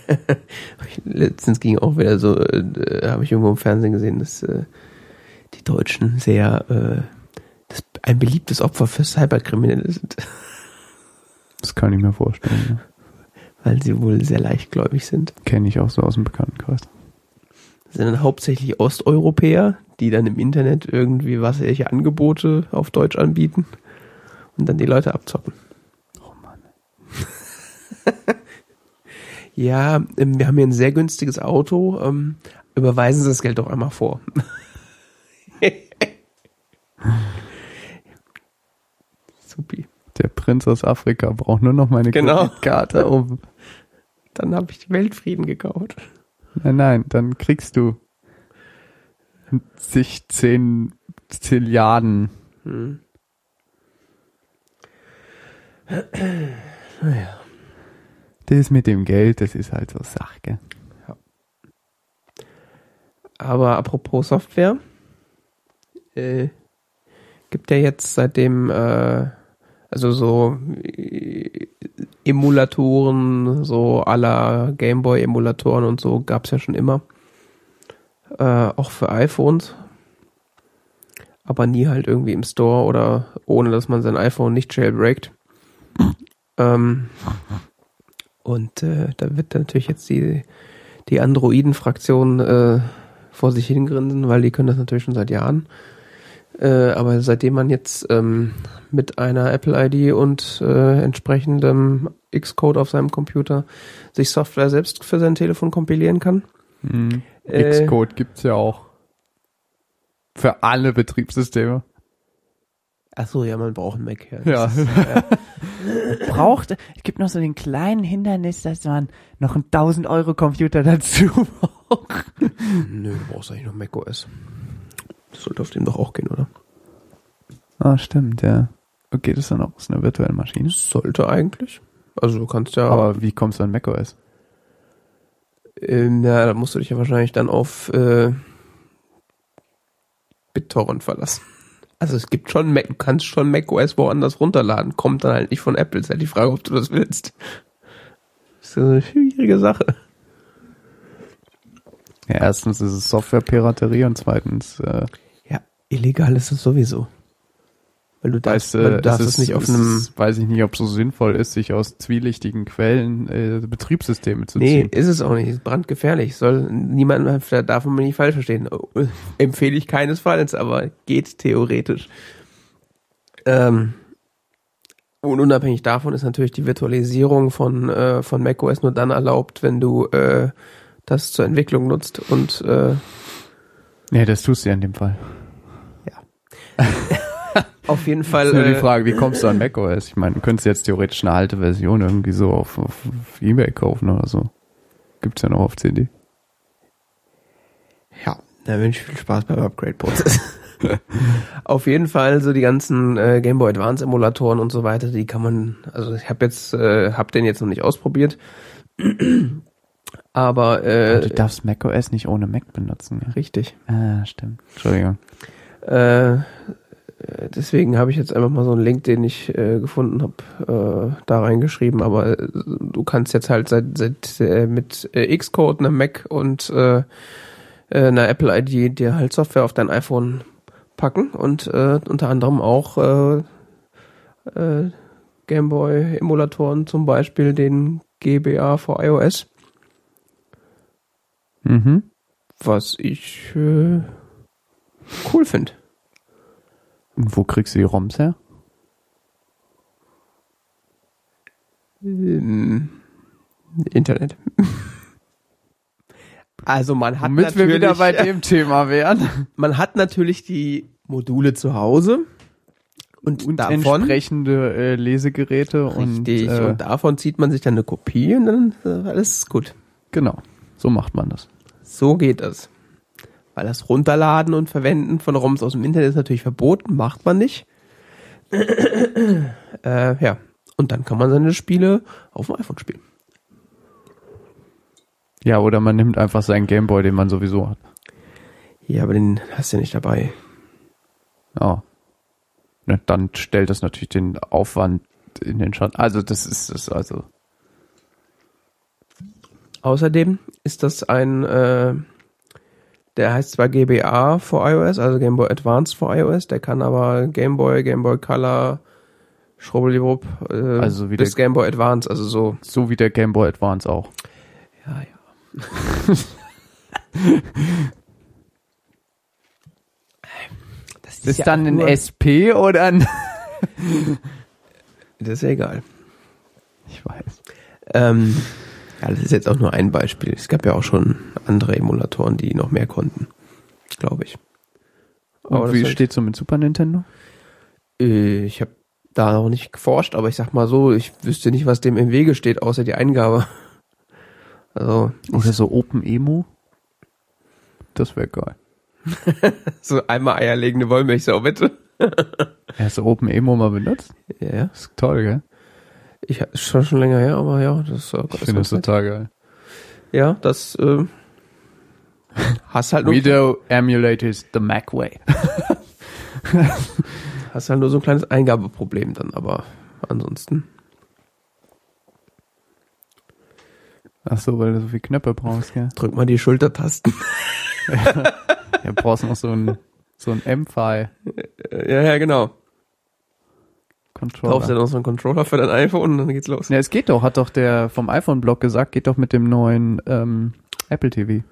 letztens ging auch wieder so, äh, habe ich irgendwo im Fernsehen gesehen, dass äh, die Deutschen sehr äh, das, ein beliebtes Opfer für Cyberkriminelle sind, Das kann ich mir vorstellen. Ja. weil sie wohl sehr leichtgläubig sind. Kenne ich auch so aus dem Bekanntenkreis. Das sind dann hauptsächlich Osteuropäer, die dann im Internet irgendwie wasserliche Angebote auf Deutsch anbieten und dann die Leute abzocken. Oh Mann. Ja, ähm, wir haben hier ein sehr günstiges Auto. Ähm, überweisen Sie das Geld doch einmal vor. Supi. Der Prinz aus Afrika braucht nur noch meine Genau. Kreditkarte. Um, Dann habe ich Weltfrieden gekauft. nein, nein, dann kriegst du sich zehn Zilliarden. Hm. Das mit dem Geld, das ist halt so Sache. gell? Aber apropos Software, äh, gibt ja jetzt seitdem, äh, also so äh, Emulatoren, so aller Gameboy-Emulatoren und so gab's ja schon immer. äh, auch für iPhones, aber nie halt irgendwie im Store oder ohne, dass man sein iPhone nicht jailbreakt. ähm, und äh, da wird natürlich jetzt die, die Androiden-Fraktion äh, vor sich hingrinsen, weil die können das natürlich schon seit Jahren. Äh, aber seitdem man jetzt ähm, mit einer Apple-ID und äh, entsprechendem Xcode auf seinem Computer sich Software selbst für sein Telefon kompilieren kann. Mhm. Äh, Xcode gibt's ja auch. Für alle Betriebssysteme. Ach so, ja, man braucht einen Mac. Ja. Ja. Ist, äh, braucht, es gibt noch so den kleinen Hindernis, dass man noch einen 1000 Euro Computer dazu braucht. nö, du brauchst eigentlich noch Mac OS. Das sollte auf dem doch auch gehen, oder? Ah, stimmt, ja. Geht es dann auch aus einer virtuellen Maschine? Sollte eigentlich. Also du kannst ja, Aber wie kommst du an macOS? ähm, ja, da musst du dich ja wahrscheinlich dann auf äh, BitTorrent verlassen. Also es gibt schon Mac, du kannst schon Mac OS woanders runterladen, kommt dann halt nicht von Apple. Ist halt die Frage, ob du das willst. Das ist eine schwierige Sache. Ja, erstens ist es Softwarepiraterie und zweitens, äh, Ja, illegal ist es sowieso. Weil du darfst, weißt weil du darfst es es nicht auf einem ist, weiß ich nicht, ob es so sinnvoll ist, sich aus zwielichtigen Quellen äh, Betriebssysteme zu Nee, ziehen. ist es auch nicht. Ist brandgefährlich. Soll niemand, da darf man mich nicht falsch verstehen. Empfehle ich keinesfalls, aber geht theoretisch. Ähm, und unabhängig davon ist natürlich die Virtualisierung von, äh, von macOS nur dann erlaubt, wenn du äh, das zur Entwicklung nutzt und äh, Nee, das tust du ja in dem Fall. auf jeden Fall. ist nur die äh, Frage, wie kommst du an macOS? Ich meine, du könntest jetzt theoretisch eine alte Version irgendwie so auf, auf, auf Ebay kaufen oder so. Gibt's ja noch auf CD. Ja, da wünsche ich viel Spaß beim Upgrade-Prozess. Auf jeden Fall so die ganzen äh, Game Boy Advance Emulatoren und so weiter, die kann man, also ich habe jetzt, äh, hab den jetzt noch nicht ausprobiert, aber äh, du darfst macOS nicht ohne Mac benutzen. Ja? richtig. Ah, stimmt. Entschuldigung. Äh, deswegen habe ich jetzt einfach mal so einen Link, den ich äh, gefunden habe, äh, da reingeschrieben. Aber äh, du kannst jetzt halt seit, seit äh, mit äh, Xcode, einem Mac und äh, äh, einer Apple ID dir halt Software auf dein iPhone packen und äh, unter anderem auch äh, äh, Gameboy Emulatoren, zum Beispiel den GBA für iOS, Mhm. was ich äh, cool finde. Und wo kriegst du die ROMs her? Ähm, Internet. Also man hat Damit wir natürlich, wieder bei dem Thema wären. man hat natürlich die Module zu Hause und, Und davon entsprechende äh, Lesegeräte richtig und, äh, und davon zieht man sich dann eine Kopie und dann äh, alles ist gut. genau. So macht man das. So geht das. Weil das Runterladen und Verwenden von ROMs aus dem Internet ist natürlich verboten, macht man nicht. äh, ja, und dann kann man seine Spiele auf dem iPhone spielen. Ja, oder man nimmt einfach seinen Gameboy, den man sowieso hat. Ja, aber den hast du ja nicht dabei. Ja. Ne, dann stellt das natürlich den Aufwand in den Schatten. Also das ist es also. Außerdem ist das ein, äh, der heißt zwar GBA für iOS, also Game Boy Advance für iOS, der kann aber Game Boy, Game Boy Color, Schrubbeliwupp, äh, Also wie bis der- Game Boy Advance, also so. So wie der Gameboy Advance auch. Ja, ja. das Ist ja dann ein SP oder ein... Das ist ja egal. Ich weiß. Ähm, ja, das ist jetzt auch nur ein Beispiel. Es gab ja auch schon andere Emulatoren, die noch mehr konnten, glaube ich. Aber wie steht's so mit Super Nintendo? Äh, Ich habe da noch nicht geforscht, aber ich sag mal so, ich wüsste nicht, was dem im Wege steht, außer die Eingabe. Also, Oder so Open Emo? Das wäre geil. so einmal eierlegende Wollmilchsau, bitte. Hast du Open Emo mal benutzt? Ja, ja. Das ist toll, gell? Ich schon schon länger her, aber ja, das ist, Ich finde das total geil. Ja, das äh, hast halt nur Video emulators the Mac way. hast halt nur so ein kleines Eingabeproblem dann, aber ansonsten. Ach so, weil du so viel Knöpfe brauchst, gell? Drück mal die Schultertasten. Ja, brauchst noch so ein, so ein M-Fi Äh, Ja, ja, genau. Kaufst du Controller. noch so einen Controller für dein iPhone und dann geht's los. Ja, es geht doch, hat doch der vom iPhone-Blog gesagt, geht doch mit dem neuen ähm, Apple TV.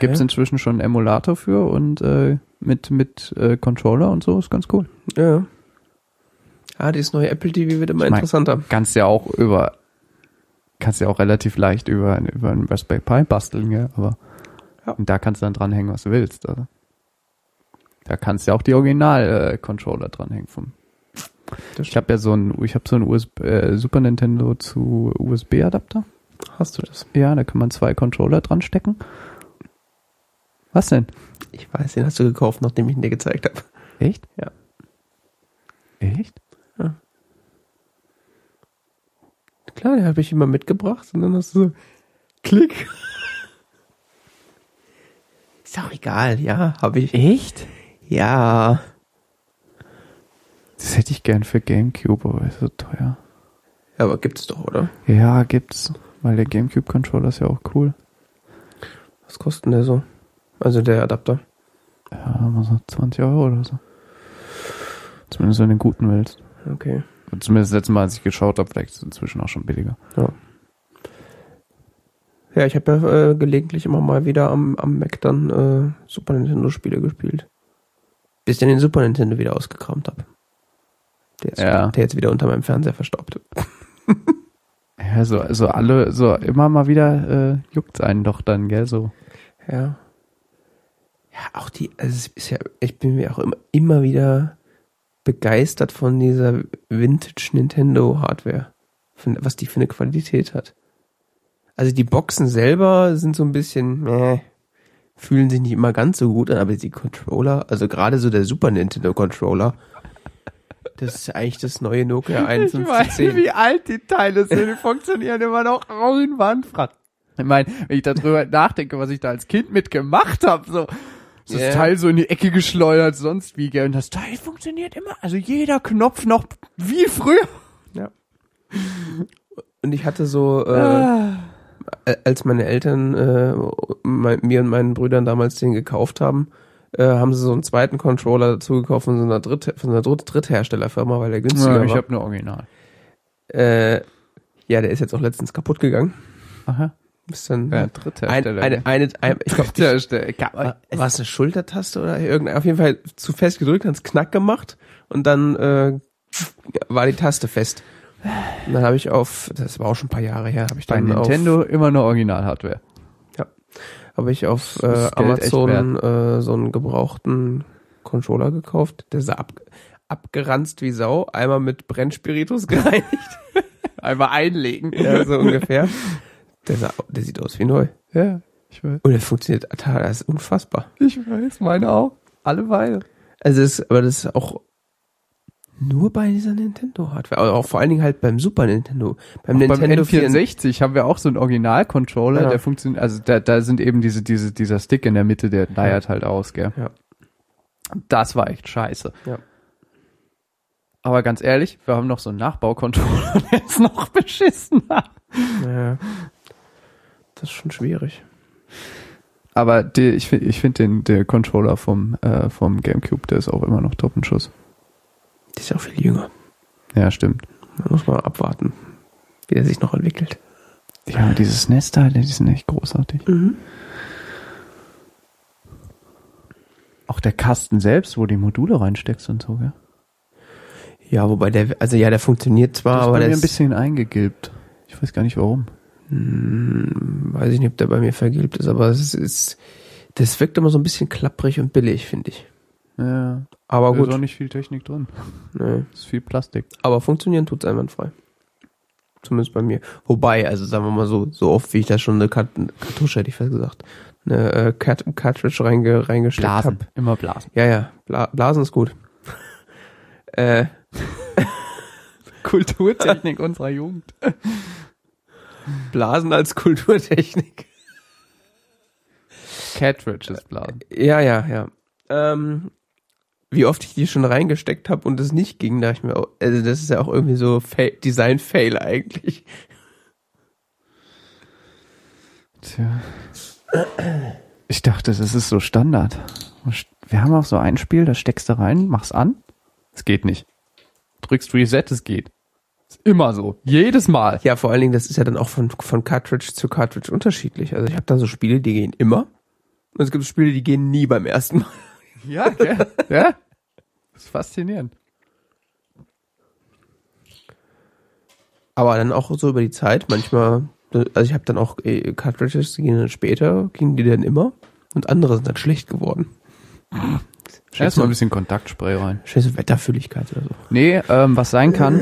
Gibt's ja? inzwischen schon einen Emulator für und äh, mit, mit äh, Controller und so, ist ganz cool. Ja. Ah, dieses neue Apple TV wird immer Ich mein- interessanter. Kannst ja auch über, kannst ja auch relativ leicht über, über einen Raspberry Pi basteln, gell? aber Ja. und da kannst du dann dranhängen, was du willst. Also. Da kannst du ja auch die Original-Controller dranhängen vom. Ich habe ja so ein, ich habe so ein USB, äh, Super Nintendo zu USB-Adapter. Hast du das? Ja, da kann man zwei Controller dran stecken. Was denn? Ich weiß, den hast du gekauft, nachdem ich ihn dir gezeigt habe. Echt? Ja. Echt? Klar, den habe ich immer mitgebracht und dann hast du so Klick. Ist auch egal, ja, habe ich. Echt? Ja. Das hätte ich gern für Gamecube, aber ist so teuer. Ja, aber gibt's doch, oder? Ja, gibt's. Weil der Gamecube-Controller ist ja auch cool. Was kostet denn der so? Also der Adapter. Ja, mal so 20 Euro oder so. Zumindest wenn du den guten willst. Okay. Und Zumindest das letzte Mal, als ich geschaut habe, vielleicht ist es inzwischen auch schon billiger. Ja, ich habe ja äh, gelegentlich immer mal wieder am, am Mac dann äh, Super Nintendo Spiele gespielt. Bis ich dann den Super Nintendo wieder ausgekramt habe. Der, ist- Ja. der jetzt wieder unter meinem Fernseher verstaubt. Ja, so, so alle, so immer mal wieder äh, juckt's einen doch dann, gell, so. Ja. Ja, auch die, also es ist ja, ich bin mir auch immer, immer wieder begeistert von dieser Vintage Nintendo Hardware. Von, was die für eine Qualität hat. Also die Boxen selber sind so ein bisschen, meh, fühlen sich nicht immer ganz so gut an, aber die Controller, also gerade so der Super Nintendo Controller, das ist eigentlich das neue Nokia 5110. alt die Teile sind, die funktionieren immer noch einwandfrei. Ich meine, wenn ich darüber nachdenke, was ich da als Kind mitgemacht habe, so das Teil so in die Ecke geschleudert, sonst wie, gell, und das Teil funktioniert immer, also jeder Knopf noch wie früher. Ja. Und ich hatte so, äh, Ah. äh, als meine Eltern äh, mein, mir und meinen Brüdern damals den gekauft haben, äh, haben sie so einen zweiten Controller dazu gekauft von so einer, Dritt, von einer Dritt Drittherstellerfirma, weil der günstiger Ja, ich war. habe nur Original. Äh, ja, der ist jetzt auch letztens kaputt gegangen. Aha. Ist dann Ja, ein, Dritthersteller. eine, eine, ein, ich glaube, Dritthersteller. war es eine Schultertaste oder irgendein, auf jeden Fall zu fest gedrückt, hat's knack gemacht und dann äh, war die Taste fest. Und dann habe ich auf, das war auch schon ein paar Jahre her, habe ich Bei dann auf Nintendo immer nur Original-Hardware. Habe ich auf äh, ist Amazon äh, so einen gebrauchten Controller gekauft. Der sah ab, abgeranzt wie Sau, einmal mit Brennspiritus gereinigt, Einmal einlegen. ja, so ungefähr. Der, sah, der sieht aus wie neu. Ja, ich weiß. Und der funktioniert, das ist unfassbar. Ich weiß, meine auch. Alle beide. Also das, aber das ist auch nur bei dieser Nintendo-Hardware, aber auch vor allen Dingen halt beim Super Nintendo. Beim Beim Nintendo 64. N64 haben wir auch so einen Original-Controller, Ja. der funktioniert, also da, da sind eben diese, diese, dieser Stick in der Mitte, der leiert halt aus, gell? Ja. Das war echt scheiße. Ja. Aber ganz ehrlich, wir haben noch so einen Nachbaucontroller, der ist noch beschissener. Ja, das ist schon schwierig. Aber die, ich finde ich find den der Controller vom, äh, vom Gamecube, der ist auch immer noch top in Schuss. Die ist ja auch viel jünger. Ja, stimmt. Da muss man abwarten, wie der sich noch entwickelt. Ja, diese SNES-Teile, die sind echt großartig. Mhm. Auch der Kasten selbst, wo die Module reinsteckst und so, gell? Ja, wobei der, also ja, der funktioniert zwar, Das ist aber bei der mir ein ist, bisschen eingegilbt. Ich weiß gar nicht warum. hm, weiß ich nicht, ob der bei mir vergilbt ist, aber es ist, das wirkt immer so ein bisschen klapprig und billig, finde ich. Ja, Aber da ist auch gut, nicht viel Technik drin. ne. ist viel Plastik. aber funktionieren tut's einwandfrei. Zumindest bei mir. Wobei, also sagen wir mal so, so oft wie ich da schon eine Kart Kartusche, hätte ich fast gesagt, eine äh, Cart Cartridge reinge reingesteckt habe. Immer Blasen. Ja, ja, Bla Blasen ist gut. äh, Kulturtechnik unserer Jugend. Blasen als Kulturtechnik. Cartridges Blasen. Ja, ja, ja. Ähm, wie oft ich die schon reingesteckt habe und es nicht ging, da ich mir auch, also das ist ja auch irgendwie so Fail, Design-Fail eigentlich. Tja. Ich dachte, das ist so Standard. Wir haben auch so ein Spiel, da steckst du rein, machst an. Es geht nicht. Drückst Reset, es geht. Ist immer so. Jedes Mal. Ja, vor allen Dingen, das ist ja dann auch von, von Cartridge zu Cartridge unterschiedlich. Also ich habe da so Spiele, die gehen immer. Und es gibt Spiele, die gehen nie beim ersten Mal. Ja, okay. ja. Das ist faszinierend. Aber dann auch so über die Zeit, manchmal, also ich habe dann auch äh, Cartridges, die gehen dann später, gingen die dann immer und andere sind dann schlecht geworden. Erstmal ein bisschen Kontaktspray rein. Scheiße Wetterfülligkeit oder so. Nee, ähm, was sein kann,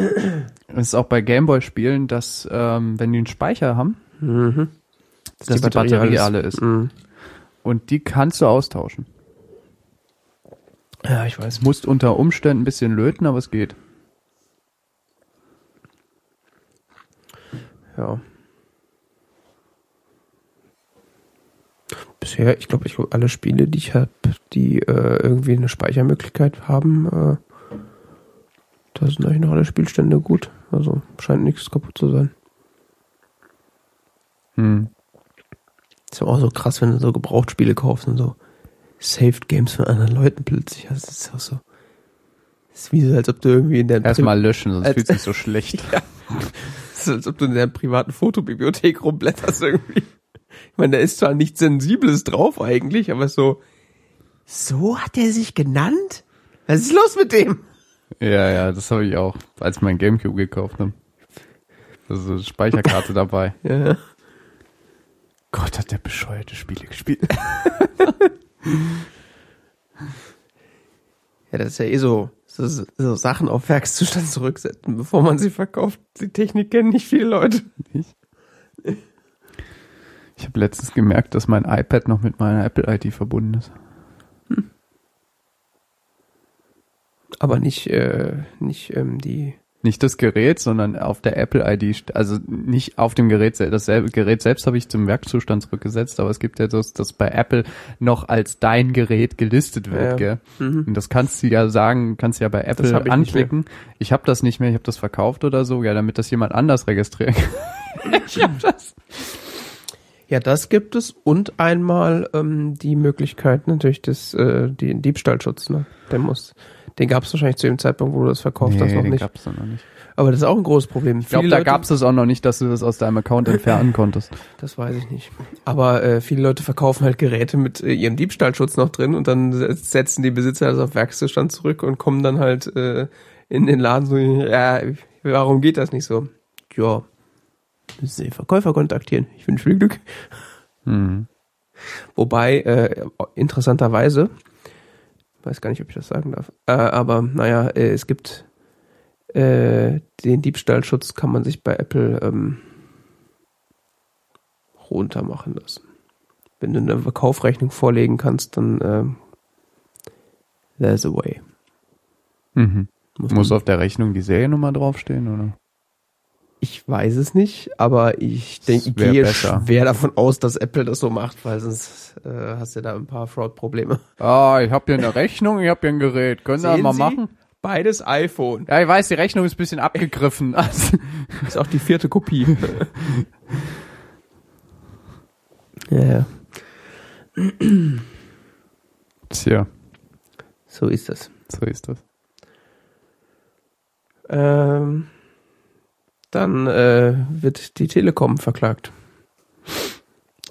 ist auch bei Gameboy-Spielen, dass ähm, wenn die einen Speicher haben, Mhm. dass die Batterie, alle ist. Mhm. Und die kannst du austauschen. Ja, ich weiß. Musst unter Umständen ein bisschen löten, aber es geht. Ja. Bisher, ich glaube, ich glaub, alle Spiele, die ich habe, die äh, irgendwie eine Speichermöglichkeit haben, äh, da sind eigentlich noch alle Spielstände gut. Also scheint nichts kaputt zu sein. Hm. Ist ja auch so krass, wenn du so Gebrauchtspiele kaufst und so Saved Games von anderen Leuten plötzlich. Das ist auch so. Das ist wie so, als ob du irgendwie in der Erstmal löschen, sonst fühlt sich so schlecht. Ja. Das ist, als ob du in der privaten Fotobibliothek rumblätterst irgendwie. Ich meine, da ist zwar nichts Sensibles drauf eigentlich, aber so, so hat er sich genannt? Was ist los mit dem? Ja, ja, das habe ich auch, als ich mein Gamecube gekauft habe. Also Speicherkarte dabei. Ja. Gott, hat der bescheuerte Spiele gespielt. Ja, das ist ja eh so, so, so Sachen auf Werkszustand zurücksetzen, bevor man sie verkauft. Die Technik kennen nicht viele Leute. Ich habe letztens gemerkt, dass mein iPad noch mit meiner Apple-ID verbunden ist. Aber nicht, äh, nicht ähm, die. Nicht das Gerät, sondern auf der Apple-ID, st- also nicht auf dem Gerät selbst. Das Gerät selbst habe ich zum Werkzustand zurückgesetzt, aber es gibt ja das, das bei Apple noch als dein Gerät gelistet wird, Ja. gell? Mhm. Und das kannst du ja sagen, kannst du ja bei hab Apple ich anklicken. Ich habe das nicht mehr, ich habe das verkauft oder so, ja, damit das jemand anders registrieren kann. ich habe das. Ja, das gibt es und einmal ähm, die Möglichkeit natürlich des äh, den Diebstahlschutz. Ne? Der muss, den gab es wahrscheinlich zu dem Zeitpunkt, wo du das verkauft hast, noch den nicht. gab's noch nicht. Aber das ist auch ein großes Problem. Ich glaube, da gab's es auch noch nicht, dass du das aus deinem Account entfernen konntest. Das weiß ich nicht. Aber äh, viele Leute verkaufen halt Geräte mit äh, ihrem Diebstahlschutz noch drin und dann se- setzen die Besitzer das auf Werkszustand zurück und kommen dann halt äh, in den Laden so, ja, warum geht das nicht so? Ja, müssen Sie den Verkäufer kontaktieren. Ich wünsche viel Glück. Mhm. Wobei, äh, interessanterweise, weiß gar nicht, ob ich das sagen darf, äh, aber naja, äh, es gibt äh, den Diebstahlschutz kann man sich bei Apple ähm, runter machen lassen. Wenn du eine Kaufrechnung vorlegen kannst, dann ähm, there's a way. Mhm. Muss Muss auf der Rechnung die Seriennummer draufstehen, oder? Ich weiß es nicht, aber ich denke, ich gehe besser. schwer davon aus, dass Apple das so macht, weil sonst äh, hast du da ein paar Fraud-Probleme. Ah, ich habe hier eine Rechnung, ich habe hier ein Gerät. Können Sie Sehen mal Sie? machen? Beides iPhone. Ja, ich weiß, die Rechnung ist ein bisschen abgegriffen. Also, Ist auch die vierte Kopie. ja, ja, Tja, so ist das. so ist das. Ähm, dann äh, wird die Telekom verklagt.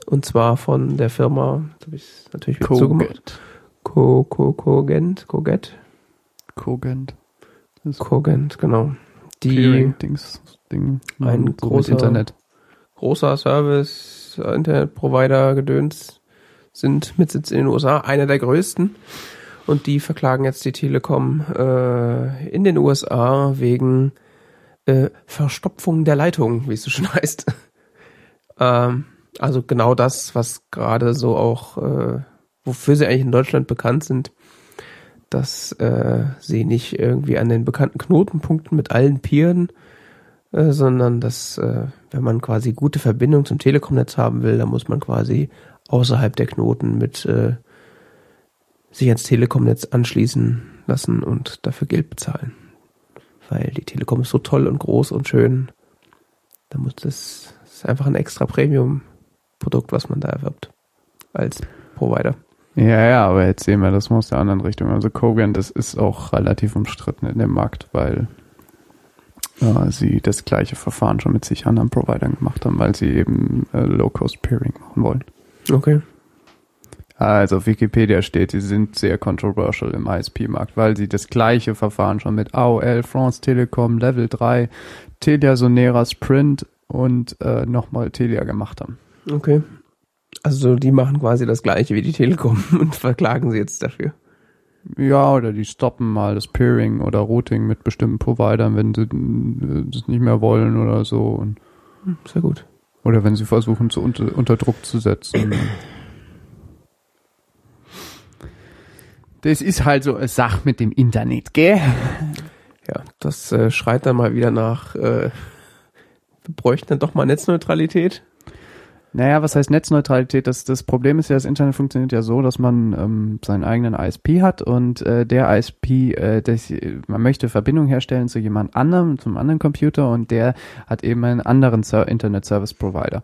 Und zwar von der Firma, jetzt habe ich natürlich wieder zugemacht. Co, Co, Cogent, Coget, Cogent. Cogent, genau. Die Clearing-Dings, Ding. Ein so mit großer- Internet. großer Service, äh, Internetprovider, Gedöns sind mit Sitz in den USA, einer der größten. Und die verklagen jetzt die Telekom äh, in den USA wegen äh, Verstopfung der Leitung, wie es so schön heißt. ähm, also genau das, was gerade so auch, äh, wofür sie eigentlich in Deutschland bekannt sind, dass äh, sie nicht irgendwie an den bekannten Knotenpunkten mit allen Pieren äh, sondern dass, äh, wenn man quasi gute Verbindung zum Telekomnetz haben will, dann muss man quasi außerhalb der Knoten mit äh, sich ans Telekomnetz anschließen lassen und dafür Geld bezahlen. Weil die Telekom ist so toll und groß und schön. Da muss das, das ist einfach ein extra Premium-Produkt, was man da erwirbt. Als Provider. Ja, ja, aber jetzt sehen wir das mal aus der anderen Richtung. Also Kogan, das ist auch relativ umstritten in dem Markt, weil äh, sie das gleiche Verfahren schon mit sich anderen Providern gemacht haben, weil sie eben äh, Low-Cost-Peering machen wollen. Okay. Also auf Wikipedia steht, sie sind sehr controversial im ISP-Markt, weil sie das gleiche Verfahren schon mit AOL, France Telekom, Level 3, Telia Sonera Sprint und äh, nochmal Telia gemacht haben. Okay. Also die machen quasi das gleiche wie die Telekom und verklagen sie jetzt dafür. Ja, oder die stoppen mal das Peering oder Routing mit bestimmten Providern, wenn sie äh, das nicht mehr wollen oder so. Hm, Sehr gut. oder wenn sie versuchen, zu unter, unter Druck zu setzen. Das ist halt so eine Sache mit dem Internet, gell? Ja, das äh, schreit dann mal wieder nach, äh, wir bräuchten dann doch mal Netzneutralität. Naja, was heißt Netzneutralität? Das, das Problem ist ja, das Internet funktioniert ja so, dass man ähm, seinen eigenen ISP hat und äh, der ISP, äh, das, man möchte Verbindung herstellen zu jemand anderem, zum anderen Computer und der hat eben einen anderen Ser Internet Service Provider.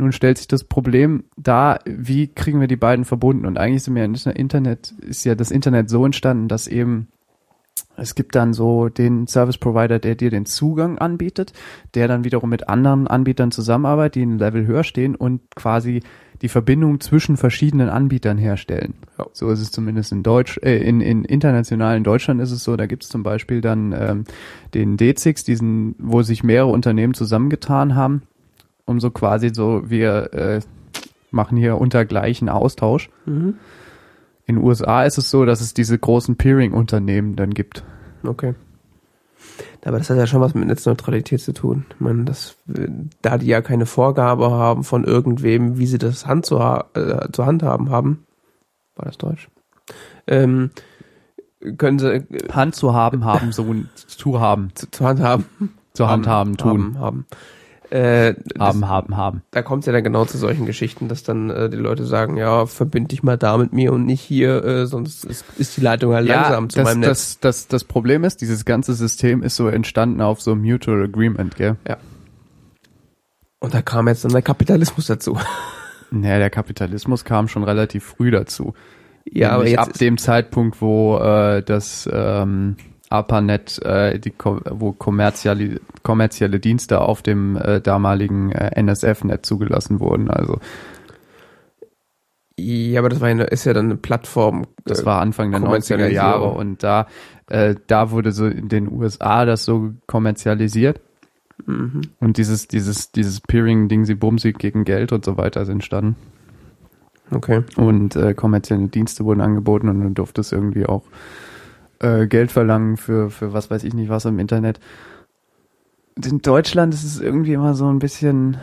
Nun stellt sich das Problem da, wie kriegen wir die beiden verbunden? Und eigentlich sind wir der Internet, ist ja das Internet so entstanden, dass eben es gibt dann so den Service Provider, der dir den Zugang anbietet, der dann wiederum mit anderen Anbietern zusammenarbeitet, die ein Level höher stehen und quasi die Verbindung zwischen verschiedenen Anbietern herstellen. Ja. So ist es zumindest in Deutsch, äh, in, in international in Deutschland ist es so, da gibt es zum Beispiel dann ähm, den D6, diesen, wo sich mehrere Unternehmen zusammengetan haben, um so quasi so, wir äh, machen hier unter gleichen Austausch. Mhm. In den USA ist es so, dass es diese großen Peering-Unternehmen dann gibt. Okay. Aber das hat ja schon was mit Netzneutralität zu tun. Ich meine, das, da die ja keine Vorgabe haben von irgendwem, wie sie das Hand zu, ha äh, zu handhaben haben, war das Deutsch? Ähm, können sie äh, Hand zu haben, haben, so zu haben, zu, zu handhaben, zu handhaben, tun, haben, haben. Äh, das, haben, haben, haben. da kommt es ja dann genau zu solchen Geschichten, dass dann äh, die Leute sagen, ja, verbind dich mal da mit mir und nicht hier, äh, sonst ist, ist die Leitung halt langsam zu das, meinem Netz. das, das, das Problem ist, dieses ganze System ist so entstanden auf so Mutual Agreement, gell? Und da kam jetzt dann der Kapitalismus dazu. Naja, der Kapitalismus kam schon relativ früh dazu. Ja, aber Nämlich jetzt ab dem Zeitpunkt, wo äh, das ähm, ARPANET, äh, die, wo kommerzielle, kommerzielle Dienste auf dem äh, damaligen äh, NSF-Net zugelassen wurden. Also Ja, aber das war eine, ist ja dann eine Plattform. das äh, war Anfang der 90er Kommerzialisierung. Jahre und da, äh, da wurde so in den USA das so kommerzialisiert. Mhm. Und dieses, dieses, dieses Peering, Ding, sie Bumsi gegen Geld und so weiter ist entstanden. Okay. Und äh, kommerzielle Dienste wurden angeboten und dann durfte es irgendwie auch äh, Geld verlangen für, für was weiß ich nicht was im Internet. In Deutschland ist es irgendwie immer so ein bisschen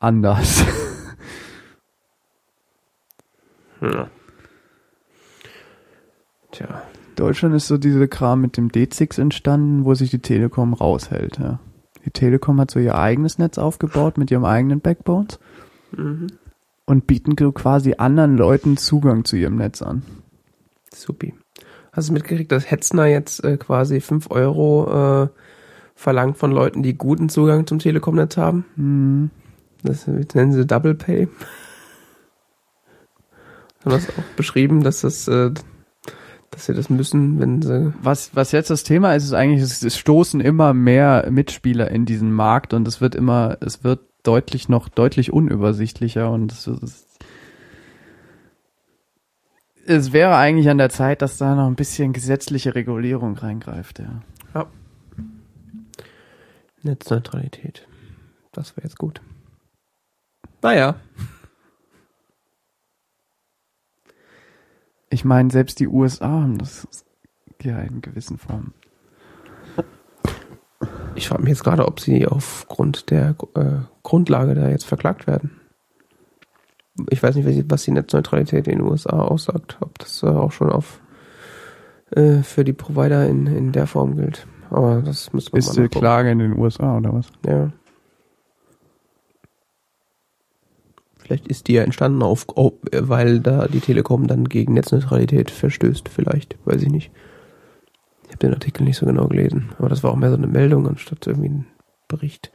anders. Ja. Tja. Deutschland ist so diese Kram mit dem D6 entstanden, wo sich die Telekom raushält. Ja. Die Telekom hat so ihr eigenes Netz aufgebaut mit ihrem eigenen Backbones Mhm. und bieten quasi anderen Leuten Zugang zu ihrem Netz an. Supi. Hast du mitgekriegt, dass Hetzner jetzt äh, quasi 5 Euro äh, verlangt von Leuten, die guten Zugang zum Telekom-Netz haben? Hm. Das nennen sie Double Pay. Haben das auch beschrieben, dass das, äh, dass sie das müssen, wenn sie. Was, was jetzt das Thema ist, ist eigentlich, es, es stoßen immer mehr Mitspieler in diesen Markt und es wird immer, es wird deutlich noch deutlich unübersichtlicher und es, es, es wäre eigentlich an der Zeit, dass da noch ein bisschen gesetzliche Regulierung reingreift, ja. Netzneutralität. Das wäre jetzt gut. Naja. Ich meine, selbst die USA haben das ja in gewissen Formen. Ich frage mich jetzt gerade, ob sie aufgrund der äh, Grundlage da jetzt verklagt werden. Ich weiß nicht, was die- die Netzneutralität in den USA aussagt, ob das äh, auch schon auf äh, für die Provider in, in der Form gilt. Aber das müssen wir Ist mal die nachgucken. Klage in den USA oder was? Ja. Vielleicht ist die ja entstanden, auf, weil da die Telekom dann gegen Netzneutralität verstößt. Vielleicht, weiß ich nicht. Ich habe den Artikel nicht so genau gelesen, aber das war auch mehr so eine Meldung anstatt irgendwie ein Bericht.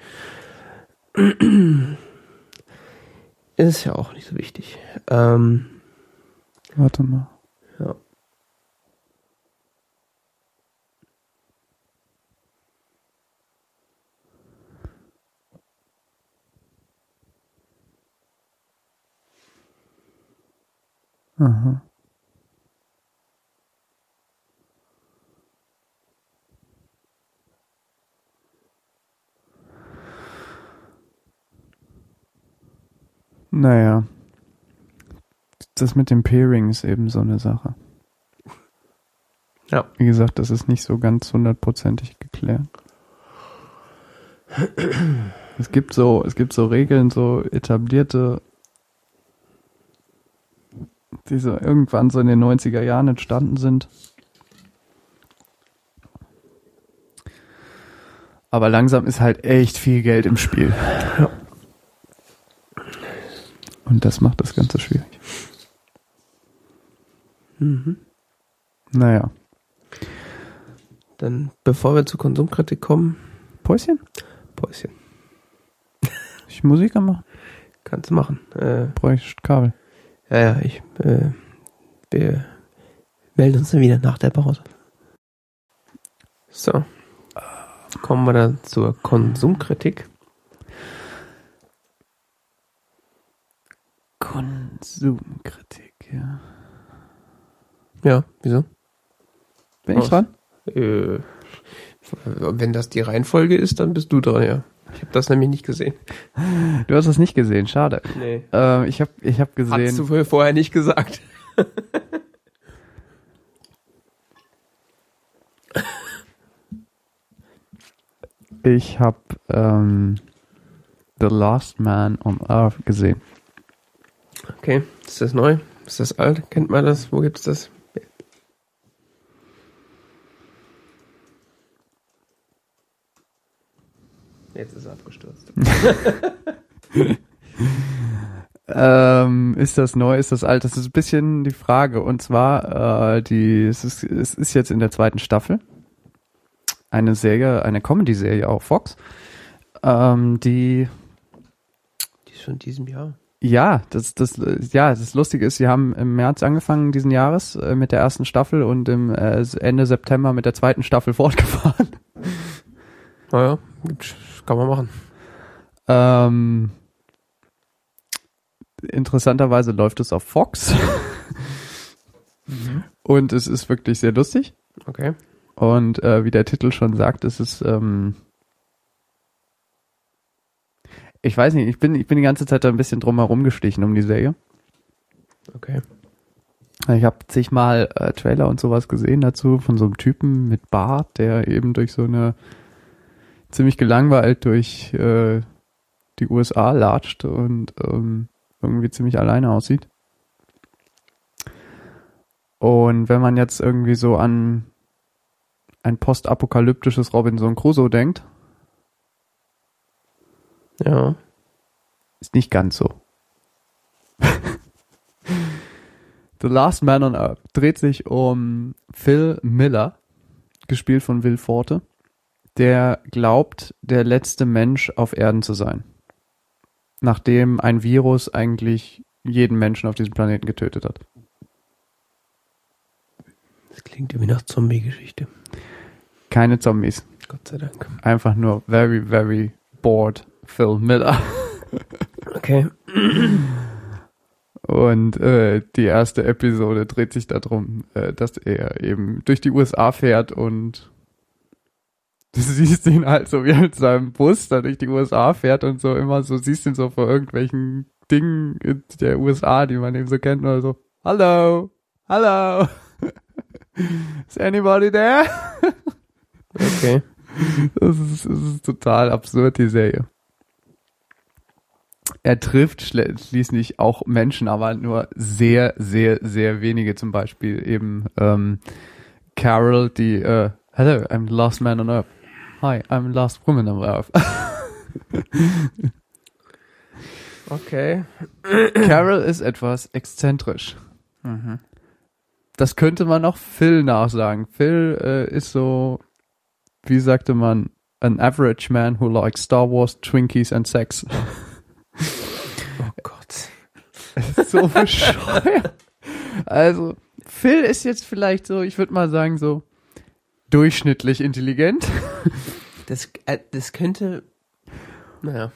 Ist ja auch nicht so wichtig. Ähm, Warte mal. Ja. Aha. Naja. Das mit dem Pairing ist eben so eine Sache. Ja. Wie gesagt, das ist nicht so ganz hundertprozentig geklärt. Es gibt so, es gibt so Regeln, so etablierte, die so irgendwann so in den 90er Jahren entstanden sind. Aber langsam ist halt echt viel Geld im Spiel. Und das macht das Ganze schwierig. Naja. Dann, bevor wir zur Konsumkritik kommen, Päuschen? Päuschen. Ich Musik machen? Kannst du machen. Äh, Brauche ich Kabel. ja, ja, ich, äh, wir melden uns dann wieder nach der Pause. So. Kommen wir dann zur Konsumkritik. Konsumkritik, ja. Ja, wieso? Bin ich dran? Äh, wenn das die Reihenfolge ist, dann bist du dran, ja. Ich habe das nämlich nicht gesehen. Du hast das nicht gesehen, schade. Nee. Ähm, ich habe ich hab Hast du gesehen, vorher- vorher nicht gesagt. ich habe ähm, The Last Man on Earth gesehen. Okay, ist das neu? Ist das alt? Kennt man das? Wo gibt's das? Jetzt ist er abgestürzt. Ähm, ist das neu, ist das alt? Das ist ein bisschen die Frage. Und zwar, äh, die, es ist, es ist jetzt in der zweiten Staffel. Eine Serie, eine Comedy-Serie auf Fox. Ähm, die, Die ist schon in diesem Jahr. Ja, das, das, ja, das Lustige ist, sie haben im März angefangen diesen Jahres äh, mit der ersten Staffel und im äh, Ende September mit der zweiten Staffel fortgefahren. Naja, kann man machen. Ähm, interessanterweise läuft es auf Fox. Und es ist wirklich sehr lustig. Okay. Und äh, wie der Titel schon sagt, es ist, ähm, ich weiß nicht, ich bin, ich bin die ganze Zeit da ein bisschen drum herum gestichen um die Serie. Okay. Ich habe zigmal äh, Trailer und sowas gesehen dazu von so einem Typen mit Bart, der eben durch so eine ziemlich gelangweilt durch äh, die USA latscht und ähm, irgendwie ziemlich alleine aussieht. Und wenn man jetzt irgendwie so an ein postapokalyptisches Robinson Crusoe denkt, Ja. ist nicht ganz so. The Last Man on Earth dreht sich um Phil Miller, gespielt von Will Forte, der glaubt, der letzte Mensch auf Erden zu sein. Nachdem ein Virus eigentlich jeden Menschen auf diesem Planeten getötet hat. Das klingt irgendwie nach Zombie-Geschichte. Keine Zombies. Gott sei Dank. Einfach nur very, very bored Phil Miller. Okay. Und äh, die erste Episode dreht sich darum, äh, dass er eben durch die USA fährt und du siehst ihn halt so, wie mit seinem Bus da durch die USA fährt und so immer so, siehst ihn so vor irgendwelchen Dingen in der USA, die man eben so kennt, oder so, hallo, hallo, is anybody there? Okay. Das ist, das ist total absurd, die Serie. Er trifft schließlich auch Menschen, aber nur sehr, sehr, sehr wenige. Zum Beispiel eben ähm, Carol, die äh, Hello, I'm the last man on earth. Hi, I'm the last woman on earth. Okay. Carol ist etwas exzentrisch. Das könnte man auch Phil nachsagen. Phil äh, ist so, wie sagte man, an average man who likes Star Wars, Twinkies and Sex. Oh Gott. so bescheuert. Also, Phil ist jetzt vielleicht so, ich würde mal sagen, so durchschnittlich intelligent. Das, äh, das könnte. Naja.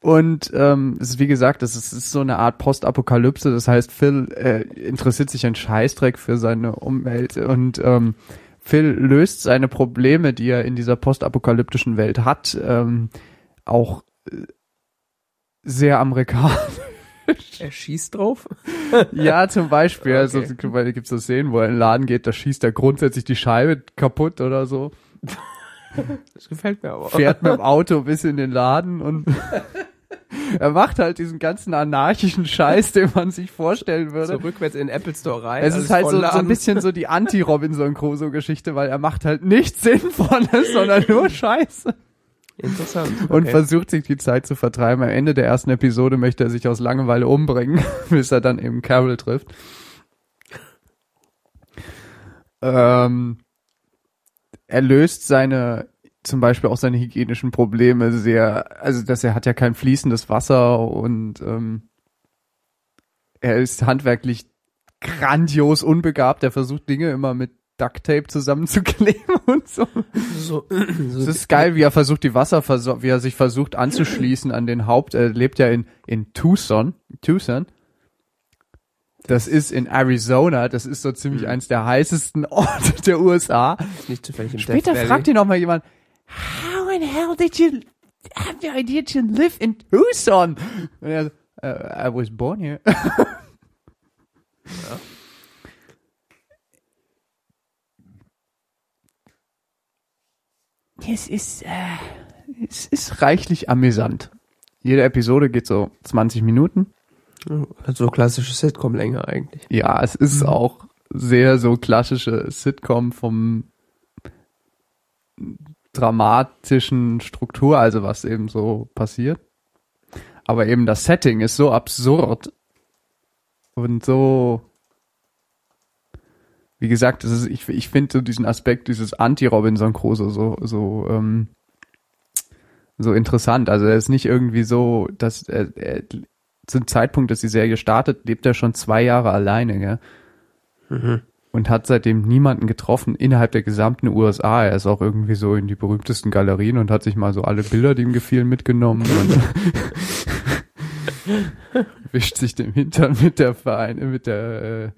Und ähm, es ist wie gesagt, das ist, ist so eine Art Postapokalypse. Das heißt, Phil äh, interessiert sich ein Scheißdreck für seine Umwelt und ähm, Phil löst seine Probleme, die er in dieser postapokalyptischen Welt hat, ähm, auch äh, sehr amerikanisch. Er schießt drauf. Ja, zum Beispiel, also Okay. weil gibt's so Szenen, wo er in den Laden geht, da schießt er grundsätzlich die Scheibe kaputt oder so, Das gefällt mir aber. fährt mit dem Auto bis in den Laden und er macht halt diesen ganzen anarchischen Scheiß, den man sich vorstellen würde. So rückwärts in den Apple Store rein. Es ist halt so, so ein bisschen so die Anti-Robinson Crusoe-Geschichte, weil er macht halt nichts Sinnvolles, sondern nur Scheiße. Interessant. Und okay. versucht sich die Zeit zu vertreiben. Am Ende der ersten Episode möchte er sich aus Langeweile umbringen, bis er dann eben Carol trifft. Ähm, er löst seine, zum Beispiel auch seine hygienischen Probleme sehr, also dass er hat ja kein fließendes Wasser und ähm, er ist handwerklich grandios unbegabt. Er versucht Dinge immer mit Duct Tape zusammenzukleben und so. so, Es so ist geil, wie er versucht, die Wasserversorgung, wie er sich versucht anzuschließen an den Haupt, er lebt ja in, in Tucson, Tucson. Das ist in Arizona, das ist so ziemlich Mhm. eins der heißesten Orte der USA. nicht zufällig im Später Death fragt ihn noch mal jemand, how in hell did you have the idea to live in Tucson? Und er so, "Uh, I was born here. Es ist, äh, es ist reichlich amüsant. Jede Episode geht so 20 Minuten. So klassische Sitcom-Länge eigentlich. Ja, es ist auch sehr so klassische Sitcom vom dramatischen Struktur, also was eben so passiert. Aber eben das Setting ist so absurd und so, wie gesagt, es ist, ich, ich finde so diesen Aspekt, dieses Anti-Robinson Crusoe so, so, ähm, so interessant. Also er ist nicht irgendwie so, dass er, er zum Zeitpunkt, dass die Serie startet, lebt er schon zwei Jahre alleine, gell? Und hat seitdem niemanden getroffen innerhalb der gesamten USA. Er ist auch irgendwie so in die berühmtesten Galerien und hat sich mal so alle Bilder, die ihm gefielen, mitgenommen und wischt sich dem Hintern mit der Verein, mit der, äh,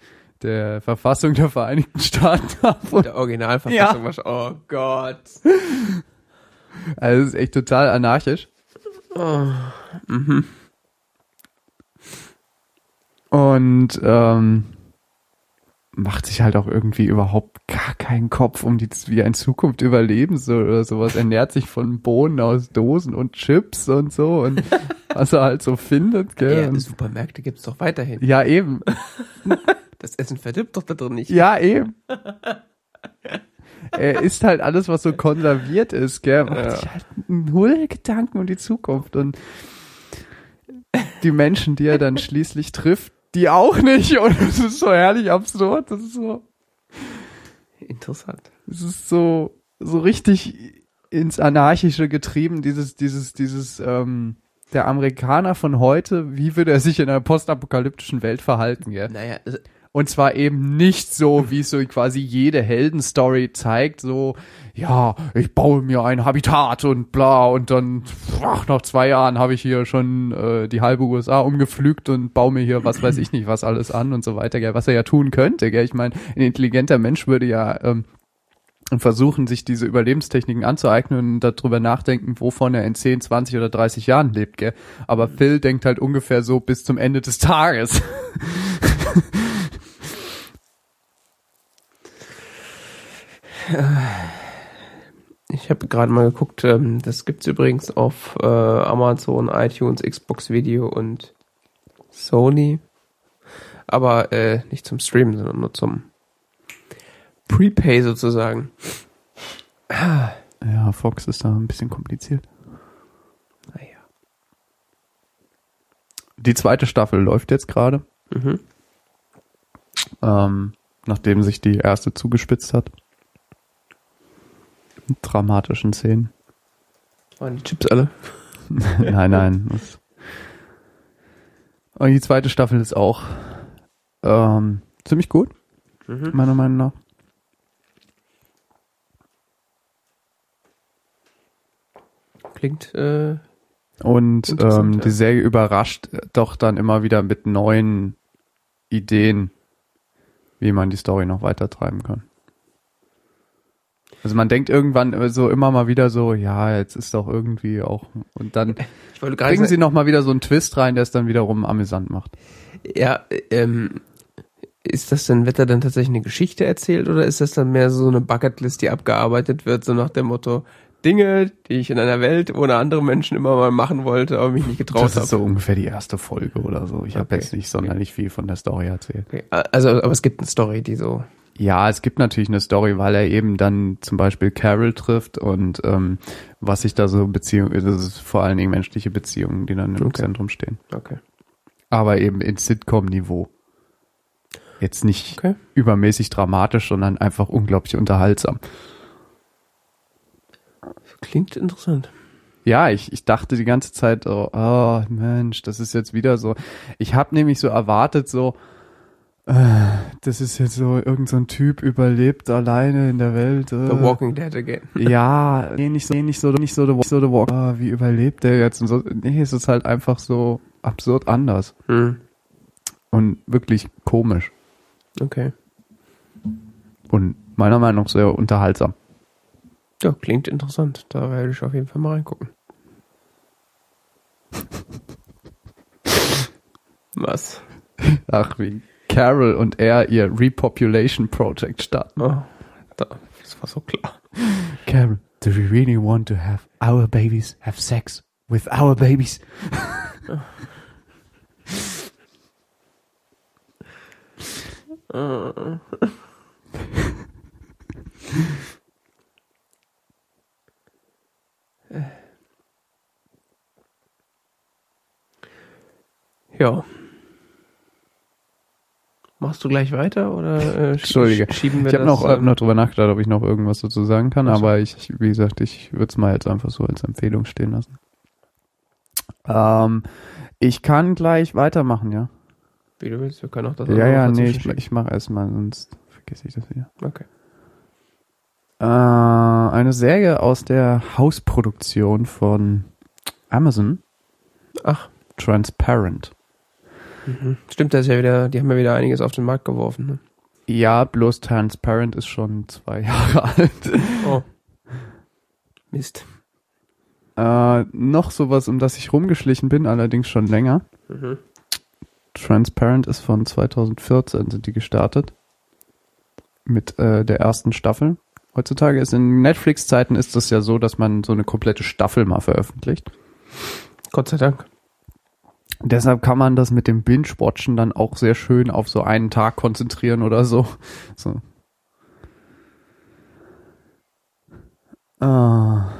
der Verfassung der Vereinigten Staaten ab. Und, Der Originalverfassung war schon, oh Gott. also es ist echt total anarchisch. Oh, mhm. Und ähm, macht sich halt auch irgendwie überhaupt gar keinen Kopf um die, wie er in Zukunft überleben soll oder sowas. Ernährt sich von Bohnen aus Dosen und Chips und so und was er halt so findet, gell? Ja, Supermärkte gibt's doch weiterhin. ja, eben. Das Essen verdirbt doch da drin nicht. Ja, eben. Er isst halt alles, was so konserviert ist, gell? Macht Ja. sich halt null Gedanken um die Zukunft und die Menschen, die er dann schließlich trifft, die auch nicht. Und es ist so herrlich absurd. Das ist so, Interessant. es ist so, so richtig ins Anarchische getrieben, dieses, dieses, dieses, ähm, der Amerikaner von heute, wie würde er sich in einer postapokalyptischen Welt verhalten, gell? Naja, also, Und zwar eben nicht so, wie es so quasi jede Heldenstory zeigt, so, ja, ich baue mir ein Habitat und bla, und dann, ach, nach zwei Jahren habe ich hier schon äh, die halbe USA umgepflügt und baue mir hier was weiß ich nicht was alles an und so weiter, gell, was er ja tun könnte, gell. Ich meine, ein intelligenter Mensch würde ja ähm, versuchen, sich diese Überlebenstechniken anzueignen und darüber nachdenken, wovon er in 10, 20 oder 30 Jahren lebt, gell. Aber Phil denkt halt ungefähr so bis zum Ende des Tages. ich habe gerade mal geguckt, ähm, das gibt's übrigens auf äh, Amazon, iTunes, Xbox Video und Sony. Aber äh, nicht zum Streamen, sondern nur zum Prepay sozusagen. Ja, Fox ist da ein bisschen kompliziert. Naja. Die zweite Staffel läuft jetzt gerade, Mhm. ähm, nachdem sich die erste zugespitzt hat. Dramatischen Szenen. Waren die Chips alle? nein, nein. Und die zweite Staffel ist auch ähm, ziemlich gut, meiner Meinung nach. Klingt, äh, Und ähm, ja. die Serie überrascht doch dann immer wieder mit neuen Ideen, wie man die Story noch weiter treiben kann. Also man denkt irgendwann so immer mal wieder so, ja, jetzt ist doch irgendwie auch und dann ich wollte gerade bringen sie noch mal wieder so einen Twist rein, der es dann wiederum amüsant macht. ja, ähm, ist das denn, wird da dann tatsächlich eine Geschichte erzählt oder ist das dann mehr so eine Bucketlist, die abgearbeitet wird, so nach dem Motto, Dinge, die ich in einer Welt ohne andere Menschen immer mal machen wollte, aber mich nicht getraut Das habe. ist so ungefähr die erste Folge oder so. Ich habe Okay. jetzt nicht sonderlich viel von der Story erzählt. Okay. Also, aber es gibt eine Story, die so, Ja, es gibt natürlich eine Story, weil er eben dann zum Beispiel Carol trifft und ähm, was sich da so Beziehung, das ist vor allen Dingen menschliche Beziehungen, die dann im Okay. Zentrum stehen. okay. Aber eben in Sitcom-Niveau. Jetzt nicht Okay. übermäßig dramatisch, sondern einfach unglaublich unterhaltsam. Klingt interessant. Ja, ich, ich dachte die ganze Zeit, oh, oh Mensch, das ist jetzt wieder so. Ich habe nämlich so erwartet, so, das ist jetzt so, irgend so ein Typ überlebt alleine in der Welt. Äh. The Walking Dead again. Ja, nee, nicht so, nee, nicht so, nicht so, the, so the walk. Ah, wie überlebt der jetzt? Und so, nee, es ist halt einfach so absurd anders Hm. und wirklich komisch Okay. und meiner Meinung nach sehr unterhaltsam. Ja, klingt interessant. Da werde ich auf jeden Fall mal reingucken. Was? Ach, wie Carol und er ihr Repopulation Project starten. Oh, da, das war so klar. Carol, do we really want to have our babies have sex with our babies? Ja. Machst du gleich weiter oder äh, sch- Entschuldige. schieben wir Ich habe das? noch, äh, noch drüber nachgedacht, ob ich noch irgendwas dazu sagen kann, aber ich, wie gesagt, ich würde es mal jetzt einfach so als Empfehlung stehen lassen. Ähm, ich kann gleich weitermachen, ja? wie du willst, wir können auch das Ja, ja, nee, ich, ich mache erstmal, sonst vergesse ich das wieder. Okay. Äh, eine Serie aus der Hausproduktion von Amazon, Ach, Transparent. Mhm. stimmt, das ja wieder, die haben ja wieder einiges auf den Markt geworfen. Ne? Ja, bloß Transparent ist schon zwei Jahre alt. Oh. Mist. Äh, noch sowas, um das ich rumgeschlichen bin, allerdings schon länger. Mhm. Transparent ist von 2014, sind die gestartet. Mit äh, der ersten Staffel. Heutzutage ist in Netflix-Zeiten ist das ja so, dass man so eine komplette Staffel mal veröffentlicht. Gott sei Dank. Deshalb kann man das mit dem Binge-Watchen dann auch sehr schön auf so einen Tag konzentrieren oder so. so. Ah,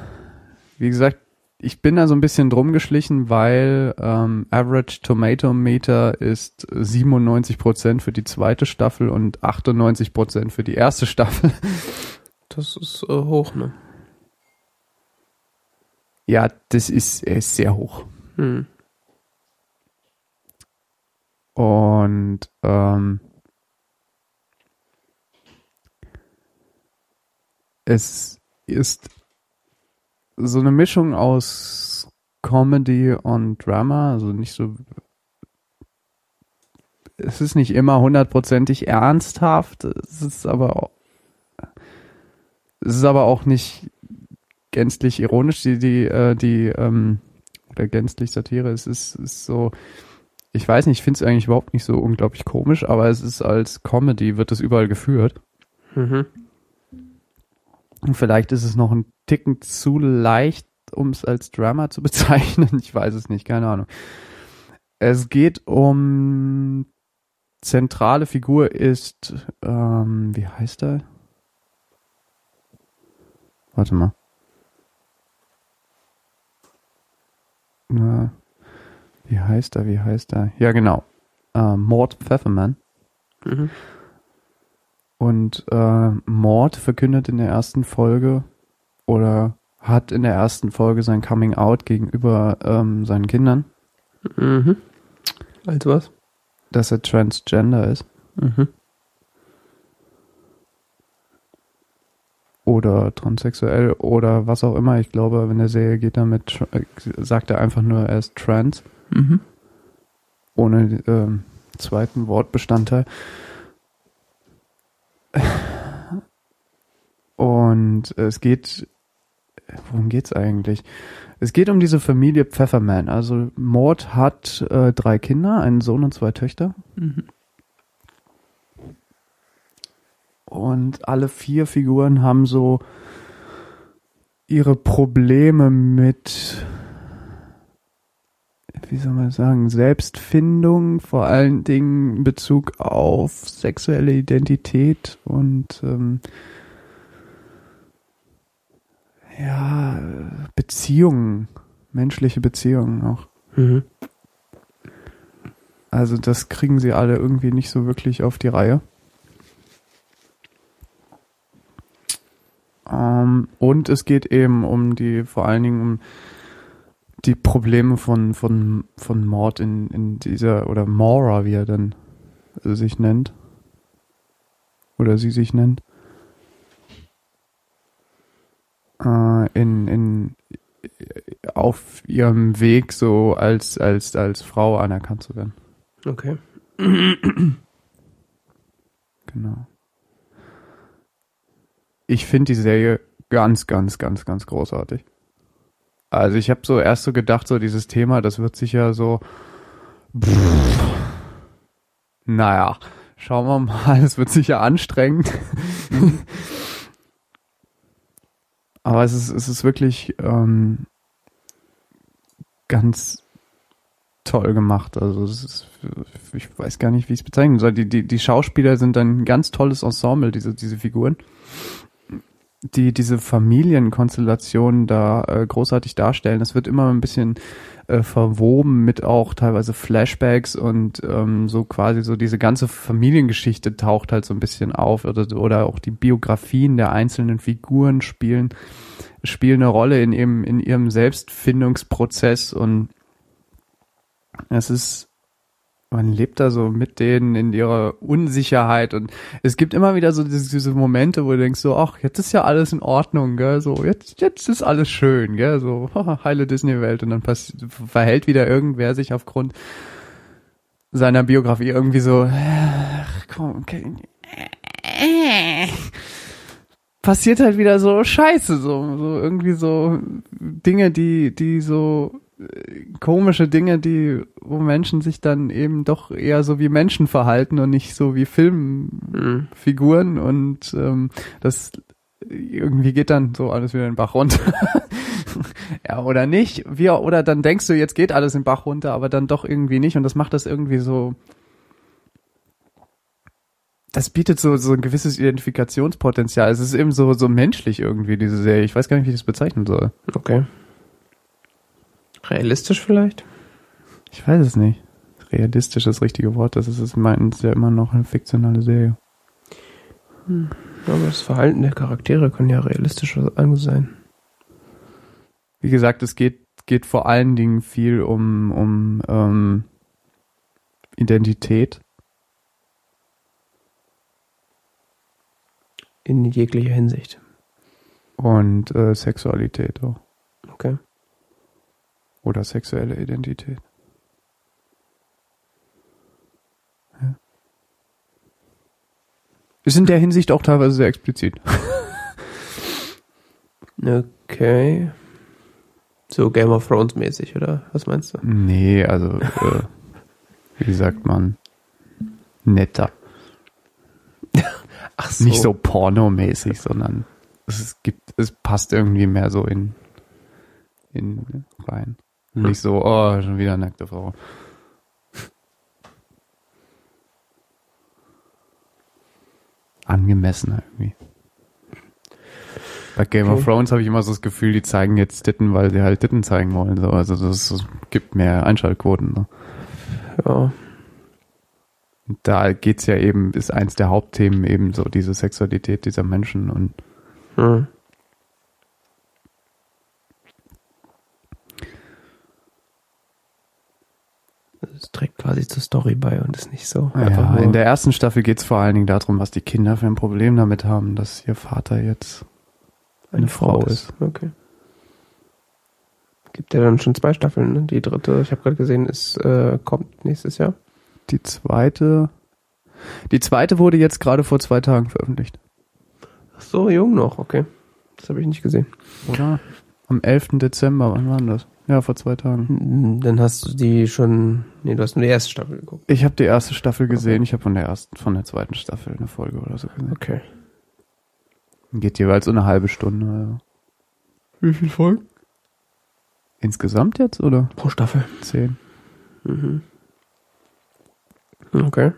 wie gesagt, ich bin da so ein bisschen drum geschlichen, weil ähm, Average Tomato Meter ist 97% für die zweite Staffel und 98% für die erste Staffel. Das ist äh, hoch, ne? Ja, das ist, ist sehr hoch. Hm. Und ähm, es ist so eine Mischung aus Comedy und Drama, also nicht so. Es ist nicht immer hundertprozentig ernsthaft, es ist aber auch, es ist aber auch nicht gänzlich ironisch, die, die, äh, die, ähm, oder gänzlich Satire, es ist, ist so, ich weiß nicht, ich finde es eigentlich überhaupt nicht so unglaublich komisch, aber es ist als Comedy, wird es überall geführt. Mhm. Und vielleicht ist es noch ein Ticken zu leicht, um es als Drama zu bezeichnen. Ich weiß es nicht, keine Ahnung. Es geht um zentrale Figur ist, ähm, wie heißt er? Warte mal. Na, wie heißt er, wie heißt er? Ja, genau. Äh, Mord Pfefferman. Mhm. Und äh, Mord verkündet in der ersten Folge oder hat in der ersten Folge sein Coming Out gegenüber ähm, seinen Kindern. Mhm. Als was? Dass er transgender ist. Mhm. Oder transsexuell oder was auch immer. Ich glaube, in der Serie geht er mit, äh, sagt er einfach nur, er ist trans. Mhm. ohne ähm, zweiten Wortbestandteil. Und es geht, worum geht's eigentlich? Es geht um diese Familie Pfefferman. Also Mord hat äh, drei Kinder, einen Sohn und zwei Töchter. Mhm. Und alle vier Figuren haben so ihre Probleme mit, wie soll man sagen, Selbstfindung, vor allen Dingen in Bezug auf sexuelle Identität und ähm, ja, Beziehungen, menschliche Beziehungen auch. Mhm. Also das kriegen sie alle irgendwie nicht so wirklich auf die Reihe. Ähm, und es geht eben um die, vor allen Dingen um die Probleme von, von, von Mord in, in dieser, oder Mora, wie er dann sich nennt. Oder sie sich nennt. Äh, in, in, auf ihrem Weg so als, als, als Frau anerkannt zu werden. Okay. Genau. Ich finde die Serie ganz, ganz, ganz, ganz großartig. Also ich habe so erst so gedacht, so dieses Thema, das wird sicher so. Pff, naja, schauen wir mal, es wird sicher anstrengend. Aber es ist, es ist wirklich ähm, ganz toll gemacht. Also ist, ich weiß gar nicht, wie ich es bezeichnen soll. Die, die, die Schauspieler sind ein ganz tolles Ensemble, diese, diese Figuren, die diese Familienkonstellation da äh, großartig darstellen. Das wird immer ein bisschen äh, verwoben mit auch teilweise Flashbacks und ähm, so quasi so diese ganze Familiengeschichte taucht halt so ein bisschen auf oder, oder auch die Biografien der einzelnen Figuren spielen spielen eine Rolle in ihrem in ihrem Selbstfindungsprozess und es ist, man lebt da so mit denen in ihrer Unsicherheit und es gibt immer wieder so diese, diese Momente, wo du denkst so, ach, jetzt ist ja alles in Ordnung, gell, so, jetzt, jetzt ist alles schön, gell, so, heile Disney-Welt und dann verhält wieder irgendwer sich aufgrund seiner Biografie irgendwie so, ach, komm, okay, passiert halt wieder so Scheiße, so, so irgendwie so Dinge, die, die so äh, komische Dinge, die, wo Menschen sich dann eben doch eher so wie Menschen verhalten und nicht so wie Filmfiguren und ähm, das irgendwie geht dann so alles wieder in den Bach runter. ja, oder nicht. Wie, oder dann denkst du, jetzt geht alles in den Bach runter, aber dann doch irgendwie nicht und das macht das irgendwie so das bietet so, so ein gewisses Identifikationspotenzial. Es ist eben so, so menschlich irgendwie, diese Serie. Ich weiß gar nicht, wie ich das bezeichnen soll. Okay. Realistisch vielleicht? Ich weiß es nicht. Realistisch ist das richtige Wort. Das ist es meistens ja immer noch eine fiktionale Serie. Hm. Aber das Verhalten der Charaktere kann ja realistisch sein. Wie gesagt, es geht, geht vor allen Dingen viel um, um ähm, Identität. In jeglicher Hinsicht. Und äh, Sexualität auch. Okay. Oder sexuelle Identität. Ja. Ist in der Hinsicht auch teilweise sehr explizit. Okay. So Game of Thrones mäßig, oder? Was meinst du? Nee, also, äh, wie sagt man, netter. Ach so. Nicht so pornomäßig, sondern es gibt, es passt irgendwie mehr so in, in rein. Hm. Nicht so, oh, schon wieder nackte Frau. Angemessener irgendwie. Bei Game of Okay. Thrones habe ich immer so das Gefühl, die zeigen jetzt Titten, weil sie halt Titten zeigen wollen. So. Also das, das gibt mehr Einschaltquoten. So. Ja. Und da geht's ja eben, ist eins der Hauptthemen eben so diese Sexualität dieser Menschen und Hm. Das trägt quasi zur Story bei und ist nicht so. ja, in der ersten Staffel geht's vor allen Dingen darum, was die Kinder für ein Problem damit haben, dass ihr Vater jetzt eine Frau ist. Okay. Gibt ja dann schon zwei Staffeln. Ne? Die dritte, ich habe gerade gesehen, ist äh, kommt nächstes Jahr. Die zweite, die zweite wurde jetzt gerade vor zwei Tagen veröffentlicht. Ach so, jung noch, okay. Das habe ich nicht gesehen. Oder? Am 11. Dezember, wann war denn das? Ja, vor zwei Tagen. Hm, Dann hast du die schon. Nee, du hast nur die erste Staffel geguckt. Ich habe die erste Staffel gesehen, ich habe von der ersten, von der zweiten Staffel eine Folge oder so gesehen. Okay. Geht jeweils so eine halbe Stunde. Also. Wie viele Folgen? Insgesamt jetzt oder? Pro Staffel. Zehn. Mhm. Okay.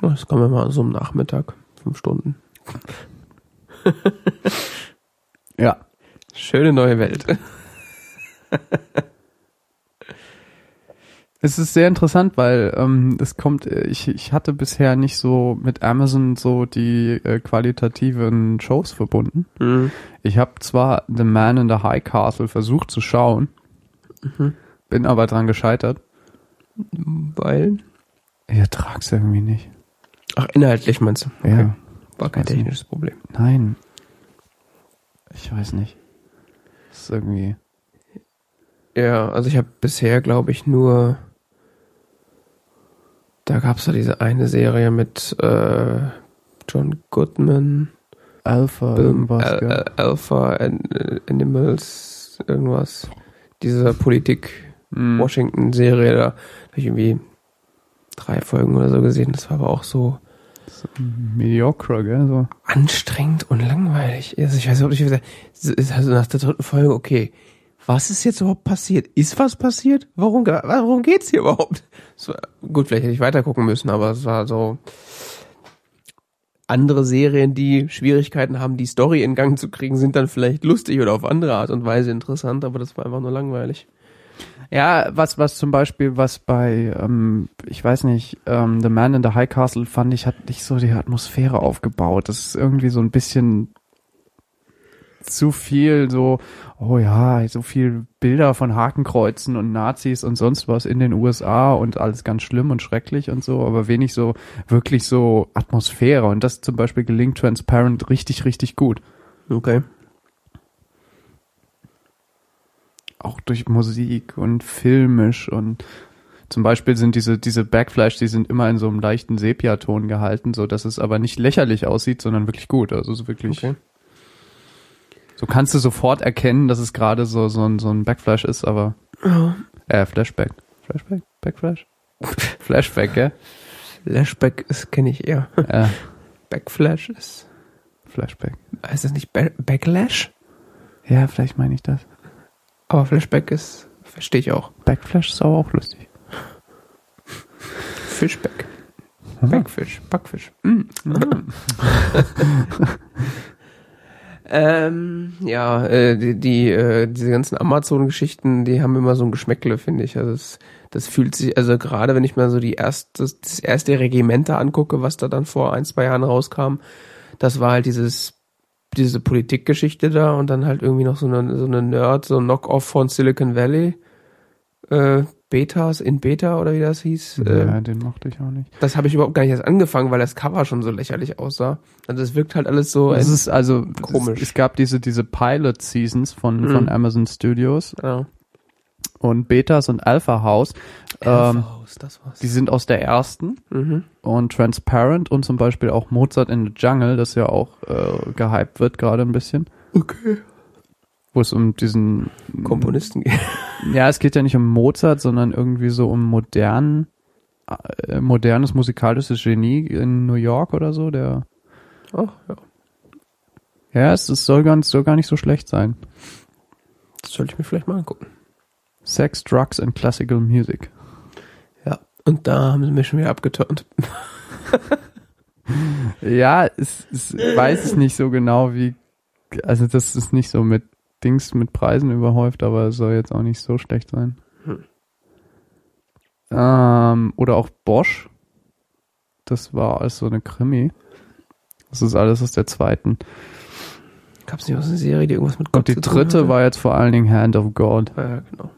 Das kommen wir mal so am Nachmittag. Fünf Stunden. Ja. Schöne neue Welt. Es ist sehr interessant, weil ähm, es kommt, äh, ich, ich hatte bisher nicht so mit Amazon so die äh, qualitativen Shows verbunden. Mhm. Ich habe zwar The Man in the High Castle versucht zu schauen, Mhm. bin aber dran gescheitert. Weil. Ich ertrag's irgendwie nicht. Ach, inhaltlich meinst du? Okay. Ja. War kein Weiß nicht. technisches Problem. Nein. Ich weiß nicht. Das ist irgendwie. Ja, also ich habe bisher, glaube ich, nur. Da gab's ja diese eine Serie mit äh, John Goodman, Alpha, Bill- irgendwas, Al-? Al- Alpha An Animals, irgendwas. Diese Mhm. Politik-Washington-Serie, da habe ich irgendwie drei Folgen oder so gesehen. Das war aber auch so Mediocre, gell? So. anstrengend und langweilig. Also ich weiß nicht, wie gesagt, also nach der dritten Folge, okay, was ist jetzt überhaupt passiert? Ist was passiert? Warum, warum geht's hier überhaupt? So, gut, vielleicht hätte ich weiter gucken müssen, aber es war so andere Serien, die Schwierigkeiten haben, die Story in Gang zu kriegen, sind dann vielleicht lustig oder auf andere Art und Weise interessant, aber das war einfach nur langweilig. Ja, was, was zum Beispiel, was bei, ähm, ich weiß nicht, ähm, The Man in the High Castle fand ich, hat nicht so die Atmosphäre aufgebaut. Das ist irgendwie so ein bisschen zu viel so, oh ja, so viel Bilder von Hakenkreuzen und Nazis und sonst was in den USA und alles ganz schlimm und schrecklich und so, aber wenig so, wirklich so Atmosphäre. Und das zum Beispiel gelingt Transparent richtig, richtig gut. Okay. Auch durch Musik und filmisch und zum Beispiel sind diese, diese Backflash, die sind immer in so einem leichten Sepia-Ton gehalten, so dass es aber nicht lächerlich aussieht, sondern wirklich gut. Also so wirklich, Okay. so kannst du sofort erkennen, dass es gerade so, so ein, so ein Backflash ist, aber, äh, Flashback. Flashback? Backflash? Flashback, gell? Flashback ist kenne ich eher. Ja, Backflash ist Flashback. heißt das nicht Ba- Backlash? Ja, vielleicht meine ich das. Aber Flashback ist verstehe ich auch. Backflash ist aber auch lustig. Fishback. Backfish, Backfisch. Mm. ähm, ja, äh, die, die äh, diese ganzen Amazon-Geschichten, die haben immer so ein Geschmäckle, finde ich. Also das, das fühlt sich, also gerade wenn ich mir so die erste, das erste Regiment da angucke, was da dann vor ein, zwei Jahren rauskam, das war halt dieses diese Politikgeschichte da und dann halt irgendwie noch so eine, so eine Nerd, so ein Knock-off von Silicon Valley. Äh, Betas in Beta oder wie das hieß. Ja, den mochte ich auch nicht. das habe ich überhaupt gar nicht erst angefangen, weil das Cover schon so lächerlich aussah. Also es wirkt halt alles so. Es ist also Komisch. Es, es gab diese diese Pilot Seasons von Mhm. von Amazon Studios ja. Und Betas und Alpha House. Ähm, Alpha House, das war's. die sind aus der ersten Mhm. und Transparent und zum Beispiel auch Mozart in the Jungle, das ja auch äh, gehypt wird gerade ein bisschen, Okay. wo es um diesen Komponisten geht. Ja, es geht ja nicht um Mozart, sondern irgendwie so um modern, äh, modernes musikalisches Genie in New York oder so. Der Ach, ja. ja, es, es soll ganz soll gar nicht so schlecht sein. Das sollte ich mir vielleicht mal angucken. Sex, Drugs and Classical Music. Ja. Und da haben sie mich schon wieder abgeturnt. Ja, es, es weiß ich nicht so genau, wie. Also das ist nicht so mit Dings mit Preisen überhäuft, aber es soll jetzt auch nicht so schlecht sein. Hm. Ähm, oder auch Bosch. Das war alles so eine Krimi. Das ist alles aus der zweiten. Gab's nicht auch so eine Serie, die irgendwas mit Gott Und die dritte hatte? war jetzt vor allen Dingen Hand of God. Ja, genau.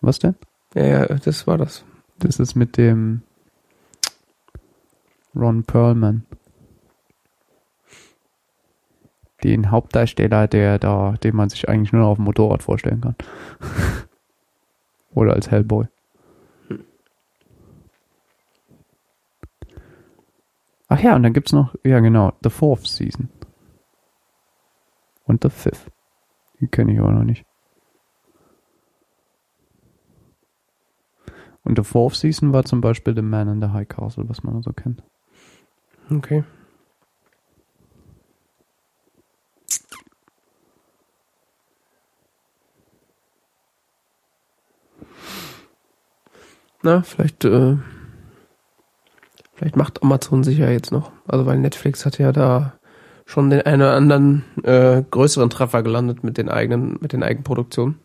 Was denn? Ja, ja, das war das. Das ist mit dem Ron Perlman. Den Hauptdarsteller, der da, den man sich eigentlich nur noch auf dem Motorrad vorstellen kann. Oder als Hellboy. Ach ja, und dann gibt's noch, ja genau, The Fourth Season. Und The Fifth. Die kenne ich aber noch nicht. Und The Fourth Season war zum Beispiel The Man in the High Castle, was man so kennt. Okay. Na, vielleicht, äh, vielleicht macht Amazon sich ja jetzt noch. Also weil Netflix hat ja da schon den einen oder anderen äh, größeren Treffer gelandet mit den eigenen, mit den Eigenproduktionen.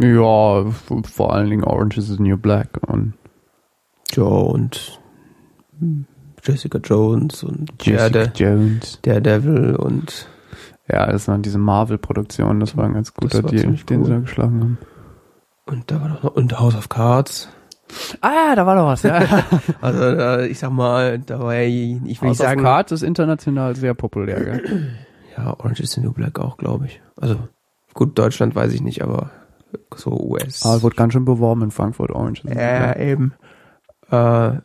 Ja, vor allen Dingen Orange is the New Black und Joe und Jessica Jones und Jessica Jones. Daredevil und Ja, das waren diese Marvel-Produktionen, das war ein ganz guter Deal, ziemlich den sie cool. da geschlagen haben. und da war doch noch und House of Cards. Ah, da war doch was, ja. Also äh, ich sag mal, da war ja, ich will nicht House of sagen, Cards ist international sehr populär, gell? ja Orange is the New Black auch, glaube ich. Also gut, Deutschland weiß ich nicht, aber so US. Es wurde ganz schön beworben in Frankfurt, Orange. Ja, Black. eben. Äh,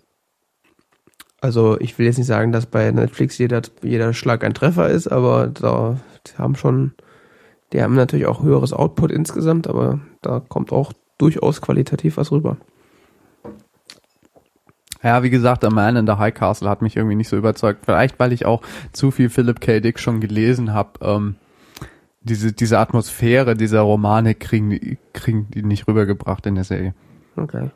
also ich will jetzt nicht sagen, dass bei Netflix jeder, jeder Schlag ein Treffer ist, aber da die haben schon, die haben natürlich auch höheres Output insgesamt, aber da kommt auch durchaus qualitativ was rüber. Ja, wie gesagt, A Man in the High Castle hat mich irgendwie nicht so überzeugt. Vielleicht, weil ich auch zu viel Philip K. Dick schon gelesen habe. Ähm, diese, diese Atmosphäre dieser Romane kriegen, die- kriegen die nicht rübergebracht in der Serie. Okay.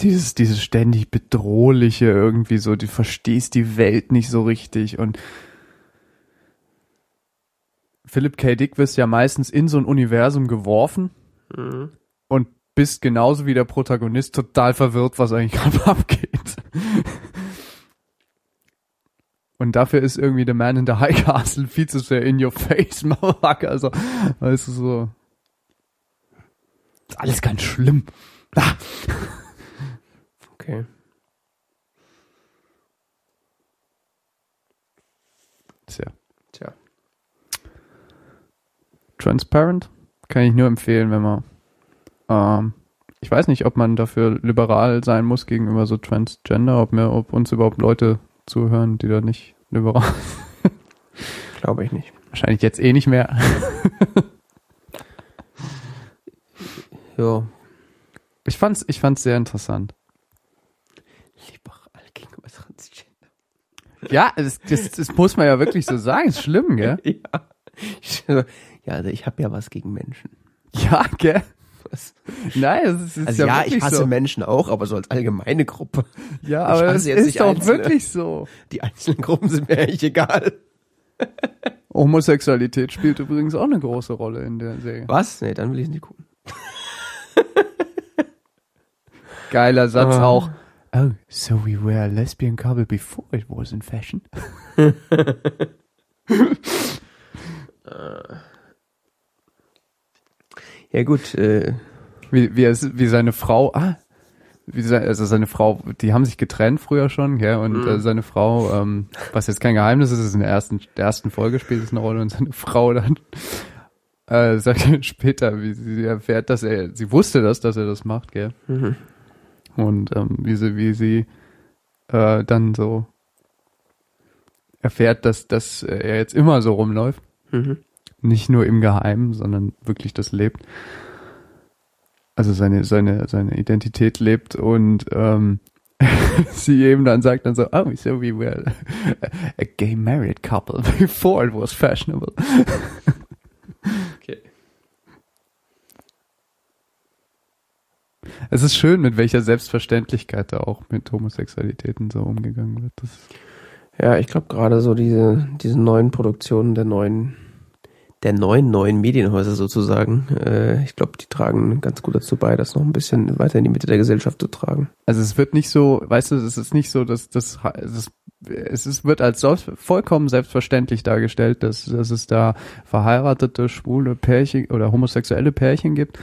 Dieses, dieses ständig bedrohliche irgendwie so, du verstehst die Welt nicht so richtig und Philip K. Dick wirst ja meistens in so ein Universum geworfen Mhm. und bist genauso wie der Protagonist total verwirrt, was eigentlich gerade abgeht. Und dafür ist irgendwie The Man in the High Castle viel zu sehr in your face, Motherfucker. Also, weißt du, so. Ist alles ganz schlimm. Ah. Okay. Tja. Tja. Transparent kann ich nur empfehlen, wenn man, ähm, ich weiß nicht, ob man dafür liberal sein muss gegenüber so Transgender, ob mir, ob uns überhaupt Leute zuhören, die da nicht liberal, Glaube ich nicht. wahrscheinlich jetzt eh nicht mehr. Ja. Ich fand's, ich fand's sehr interessant. Liberal gegenüber Transgender. Ja, das, das, das muss man ja wirklich so sagen, ist schlimm, gell? Ja. Ja, also ich habe ja was gegen Menschen. Ja, gell? Was? Nein, das ist, ist Also ja, wirklich ich hasse so. Menschen auch, aber so als allgemeine Gruppe. Ja, aber es jetzt ist doch Einzelne. wirklich so. Die einzelnen Gruppen sind mir eigentlich egal. Homosexualität spielt übrigens auch eine große Rolle in der Serie. Was? Nee, dann will ich nicht gucken. Geiler Satz Ah. auch. Oh, so we were a lesbian couple before it was in fashion. Ja gut, äh, Wie, wie, es, wie seine Frau, ah, wie se, also seine Frau, die haben sich getrennt früher schon, ja, und Mhm. äh, seine Frau, ähm, was jetzt kein Geheimnis ist, ist in der ersten, der ersten Folge spielt es eine Rolle und seine Frau dann äh, sagt später, wie sie erfährt, dass er, sie wusste das, dass er das macht, gell, mhm. und ähm, wie sie, wie sie äh, dann so erfährt, dass, dass er jetzt immer so rumläuft. Mhm. Nicht nur im Geheimen, sondern wirklich das lebt. Also seine, seine, seine Identität lebt und ähm, sie eben dann sagt dann so, oh, so we were a gay married couple before it was fashionable. Okay. Es ist schön, mit welcher Selbstverständlichkeit da auch mit Homosexualitäten so umgegangen wird. Das Ja, ich glaube gerade so diese, diese neuen Produktionen der neuen, der neuen, neuen Medienhäuser sozusagen, äh, ich glaube, die tragen ganz gut dazu bei, das noch ein bisschen weiter in die Mitte der Gesellschaft zu tragen. Also es wird nicht so, weißt du, es ist nicht so, dass das ist, es ist, wird als vollkommen selbstverständlich dargestellt, dass, dass es da verheiratete, schwule Pärchen oder homosexuelle Pärchen gibt,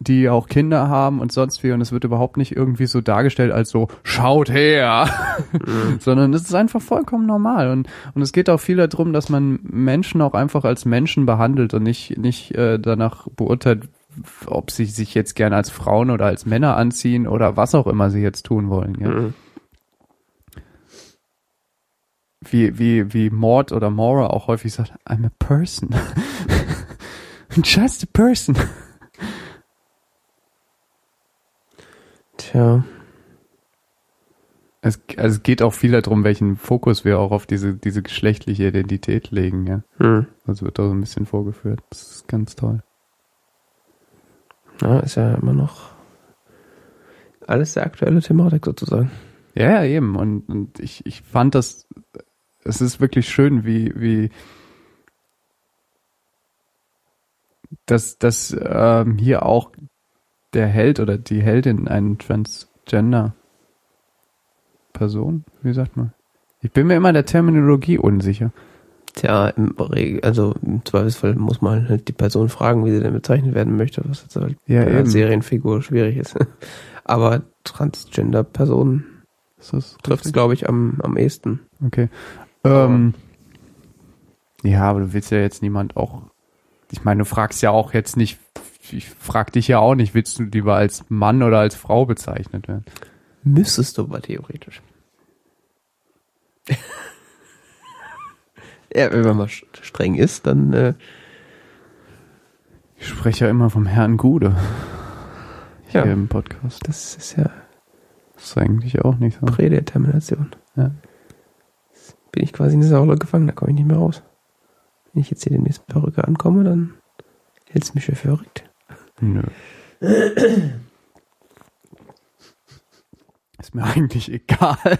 die auch Kinder haben und sonst wie und es wird überhaupt nicht irgendwie so dargestellt als so schaut her, sondern es ist einfach vollkommen normal und und es geht auch viel darum, dass man Menschen auch einfach als Menschen behandelt und nicht nicht äh, danach beurteilt, ob sie sich jetzt gerne als Frauen oder als Männer anziehen oder was auch immer sie jetzt tun wollen. Ja? Mhm. Wie, wie, wie Mord oder Maura auch häufig sagt, I'm a person. Just a person. Tja. Es, also es geht auch viel darum, welchen Fokus wir auch auf diese, diese geschlechtliche Identität legen, ja. Hm. Das wird da so ein bisschen vorgeführt. Das ist ganz toll. Ja, ist ja immer noch alles der aktuelle Thematik sozusagen. Ja, ja, eben. Und, und ich, ich fand das, es ist wirklich schön, wie, wie, dass, dass ähm, hier auch der Held oder die Heldin ein Transgender Person, wie sagt man? Ich bin mir immer der Terminologie unsicher. Tja, im Regel, also im Zweifelsfall muss man halt die Person fragen, wie sie denn bezeichnet werden möchte, was jetzt halt Ja, bei einer. Serienfigur schwierig ist. Aber Transgender-Personen das trifft es, glaube ich, am, am ehesten. Okay. Ähm, ja, aber du willst ja jetzt niemand auch. Ich meine, du fragst ja auch jetzt nicht. Ich frag dich ja auch nicht, willst du lieber als Mann oder als Frau bezeichnet werden? Müsstest du aber theoretisch. ja, wenn man mal streng ist, dann äh, Ich spreche ja immer vom Herrn Gude hier Ja. im Podcast. das ist ja Das ist eigentlich auch nicht so. Prädetermination. Ja. Bin ich quasi in dieser Rolle gefangen, da komme ich nicht mehr raus. Wenn ich jetzt hier demnächst mit Perücke ankomme, dann hält's mich für verrückt. Nö. Ist mir eigentlich egal.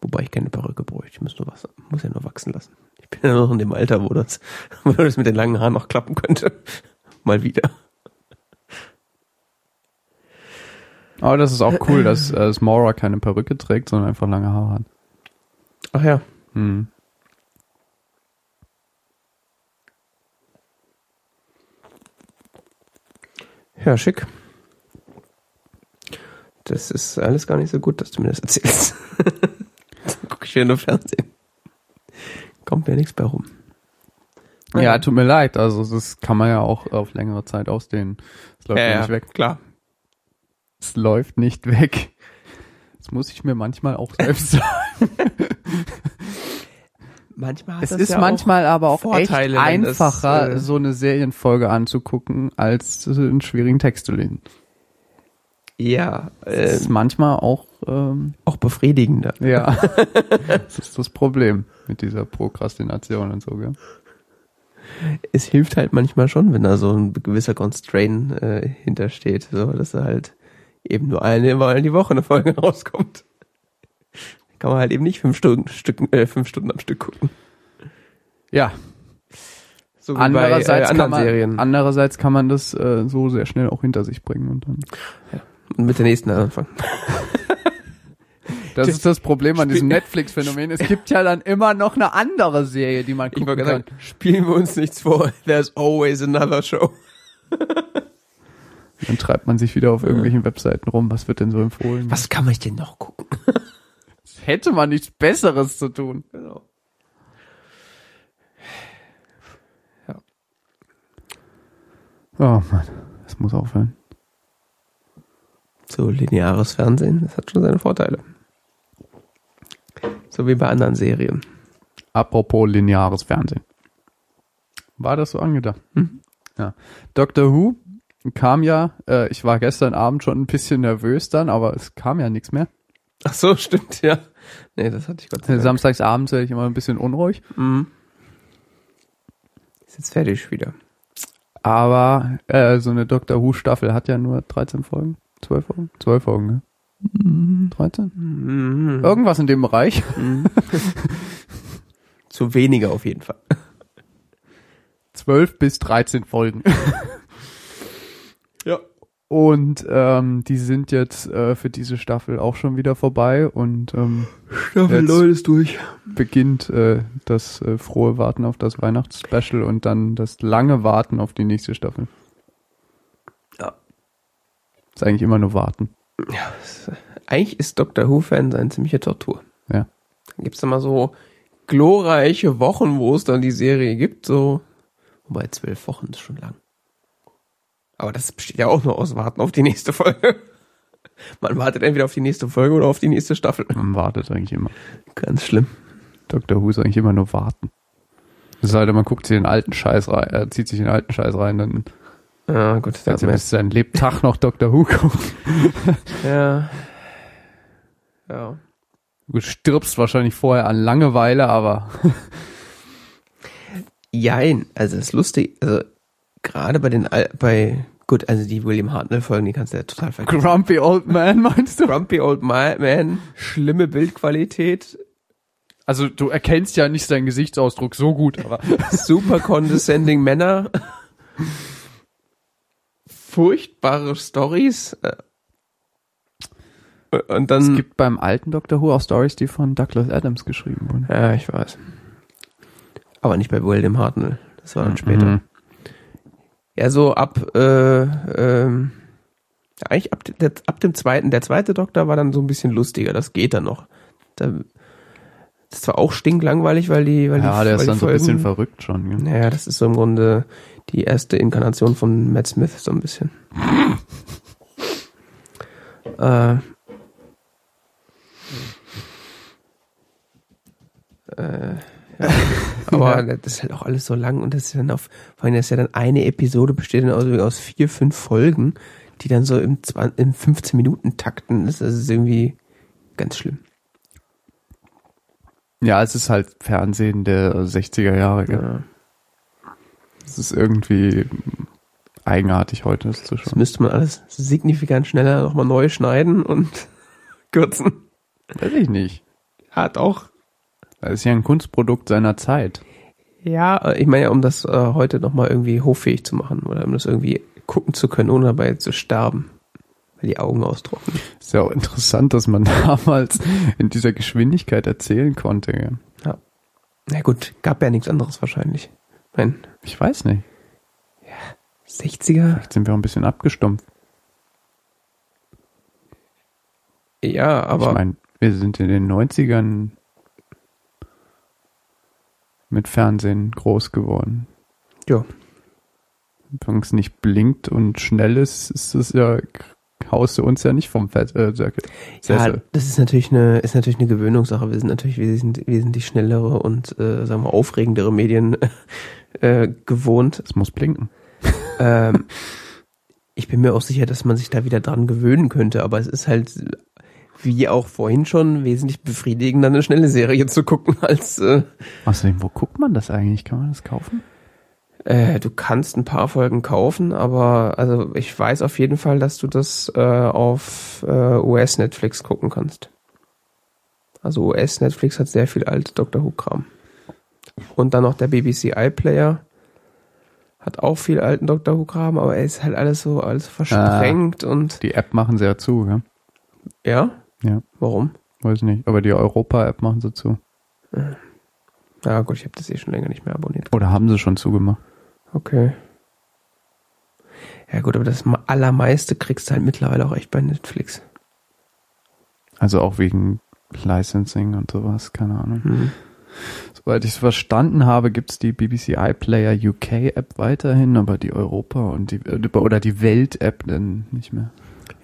Wobei ich keine Perücke bräuchte. Ich muss, nur was, muss ja nur wachsen lassen. Ich bin ja noch in dem Alter, wo das, wo das mit den langen Haaren noch klappen könnte. Mal wieder. Aber das ist auch cool, dass äh, Smora keine Perücke trägt, sondern einfach lange Haare hat. Ach ja. Hm. Ja, schick. Das ist alles gar nicht so gut, dass du mir das erzählst. Dann gucke ich wieder nur Fernsehen. Kommt mir nichts bei rum. Ja, tut mir leid. Also das kann man ja auch auf längere Zeit ausdehnen. Es läuft ja, nicht weg. klar. Es läuft nicht weg. Das muss ich mir manchmal auch selbst sagen. Manchmal hat Es das ist ja manchmal aber auch Vorteile, echt wenn das, einfacher, äh, so eine Serienfolge anzugucken, als einen schwierigen Text zu lesen. Ja, Das äh, ist manchmal auch, ähm, auch befriedigender. ja, das ist das Problem mit dieser Prokrastination und so, gell? Es hilft halt manchmal schon, wenn da so ein gewisser Constraint äh, hintersteht, so dass da halt eben nur eine Mal die Woche eine Folge rauskommt. Kann man halt eben nicht fünf Stunden, Stück, äh, fünf Stunden am Stück gucken. Ja, So wie andererseits, bei äh, kann man, Serien. andererseits kann man das äh, so sehr schnell auch hinter sich bringen und dann. Und mit der nächsten anfangen. Das ist das Problem an diesem Netflix-Phänomen. Es gibt ja dann immer noch eine andere Serie, die man Ich gucken wollte kann. sagen, spielen wir uns nichts vor. There's always another show. Dann treibt man sich wieder auf irgendwelchen Webseiten rum. Was wird denn so empfohlen? Was kann man denn noch gucken? Hätte man nichts Besseres zu tun? Genau. Oh Mann, das muss aufhören. So lineares Fernsehen, das hat schon seine Vorteile. So wie bei anderen Serien. Apropos lineares Fernsehen. War das so angedacht? Mhm. Ja. Doctor Who kam ja, äh, ich war gestern Abend schon ein bisschen nervös dann, aber es kam ja nichts mehr. Ach so, stimmt, ja. Nee, das hatte ich Gott sei Dank. Samstags abends werde ich immer ein bisschen unruhig. Mhm. Ist jetzt fertig wieder. Aber äh, so eine Doctor Who Staffel hat ja nur 13 Folgen. 12 Folgen? 12 Folgen, ne? 13? Mhm. Irgendwas in dem Bereich. Zu weniger auf jeden Fall. 12 bis 13 Folgen. Und ähm, die sind jetzt äh, für diese Staffel auch schon wieder vorbei und ähm, Staffel 9 ist durch. beginnt äh, das äh, frohe Warten auf das Weihnachtsspecial und dann das lange Warten auf die nächste Staffel. Ja. Ist eigentlich immer nur Warten. Ja, es- eigentlich ist Doctor Who-Fan eine ziemliche Tortur. Ja. Dann gibt's immer so glorreiche Wochen, wo es dann die Serie gibt, so. Wobei zwölf Wochen ist schon lang. Aber das besteht ja auch nur aus Warten auf die nächste Folge. Man wartet entweder auf die nächste Folge oder auf die nächste Staffel. Man wartet eigentlich immer. Ganz schlimm. Dr. Who ist eigentlich immer nur warten. Es sei denn, man guckt sich den alten Scheiß rein, äh, zieht sich den alten Scheiß rein, dann Ja, gut, das hat bis sein Lebtag noch Dr. Who gucken. Ja. Ja. Du stirbst wahrscheinlich vorher an Langeweile, aber Jein, also das ist lustig, also gerade bei den, Al bei, gut, also die William Hartnell Folgen, die kannst du ja total vergessen. Grumpy Old Man meinst du? Grumpy Old Ma- Man, schlimme Bildqualität, Also du erkennst ja nicht seinen Gesichtsausdruck so gut, aber super condescending Männer, furchtbare Stories äh, und es dann, gibt beim alten Dr. Who auch Stories, die von Douglas Adams geschrieben wurden. ja, ich weiß, aber nicht bei William Hartnell, das war dann später. Mhm. Ja, so ab, äh, ja, eigentlich ab, der, ab dem zweiten, der zweite Doktor war dann so ein bisschen lustiger, das geht dann noch. Da, das war auch stinklangweilig, weil die, weil Ja, die, der weil ist dann die so ein bisschen Folgen- verrückt schon. Ja. Naja, das ist so im Grunde die erste Inkarnation von Matt Smith, so ein bisschen. äh, äh, ja. Aber das ist halt auch alles so lang und das ist dann auf, vor allem das ist ja dann eine Episode besteht dann aus, aus vier, fünf Folgen, die dann so im, 20, im 15 Minuten takten. Das ist irgendwie ganz schlimm. ja, es ist halt Fernsehen der 60er Jahre. gell? Ja. Es ist irgendwie eigenartig heute, das zu Das schauen. müsste man alles signifikant schneller nochmal neu schneiden und kürzen. Weiß ich nicht. Hat auch. Das ist ja ein Kunstprodukt seiner Zeit. Ja, äh, ich meine ja, um das äh, heute nochmal irgendwie hoffähig zu machen oder um das irgendwie gucken zu können, ohne dabei zu sterben. Weil die Augen austrocknen. Ist ja auch interessant, dass man damals in dieser Geschwindigkeit erzählen konnte. Gell? Na gut, gab ja nichts anderes wahrscheinlich. Ich mein, Ich weiß nicht. 60er? Jetzt sind wir auch ein bisschen abgestumpft. Ja, aber ich meine, wir sind in den 90ern mit Fernsehen groß geworden. ja. Wenn es nicht blinkt und schnell ist, ist es ja, haust du uns ja nicht vom Fett, äh, Sessel. Ja, das ist natürlich eine, ist natürlich eine Gewöhnungssache. Wir sind natürlich wesentlich, wesentlich schnellere und, äh, sagen wir, aufregendere Medien äh, gewohnt. Es muss blinken. ähm, ich bin mir auch sicher, dass man sich da wieder dran gewöhnen könnte, aber es ist halt, wie auch vorhin schon, wesentlich befriedigender, eine schnelle Serie zu gucken, als äh, Außerdem, wo guckt man das eigentlich? Kann man das kaufen? äh, du kannst ein paar Folgen kaufen, aber also ich weiß auf jeden Fall, dass du das äh, auf äh, US-Netflix gucken kannst. Also US-Netflix hat sehr viel alte Doctor Who-Kram. Und dann noch der BBC iPlayer hat auch viel alten Doctor Who-Kram, aber er ist halt alles so alles versprengt und Die App machen sie ja zu, ja? ja. Ja. Warum? Weiß nicht. Aber die Europa-App machen sie zu. Ja gut, ich habe das eh schon länger nicht mehr abonniert. Oder haben sie schon zugemacht? Okay. Ja gut, aber das allermeiste kriegst du halt mittlerweile auch echt bei Netflix. Also auch wegen Licensing und sowas, keine Ahnung. Hm. Soweit ich es verstanden habe, gibt's die BBC iPlayer UK App weiterhin, aber die Europa und die oder die Welt App dann nicht mehr.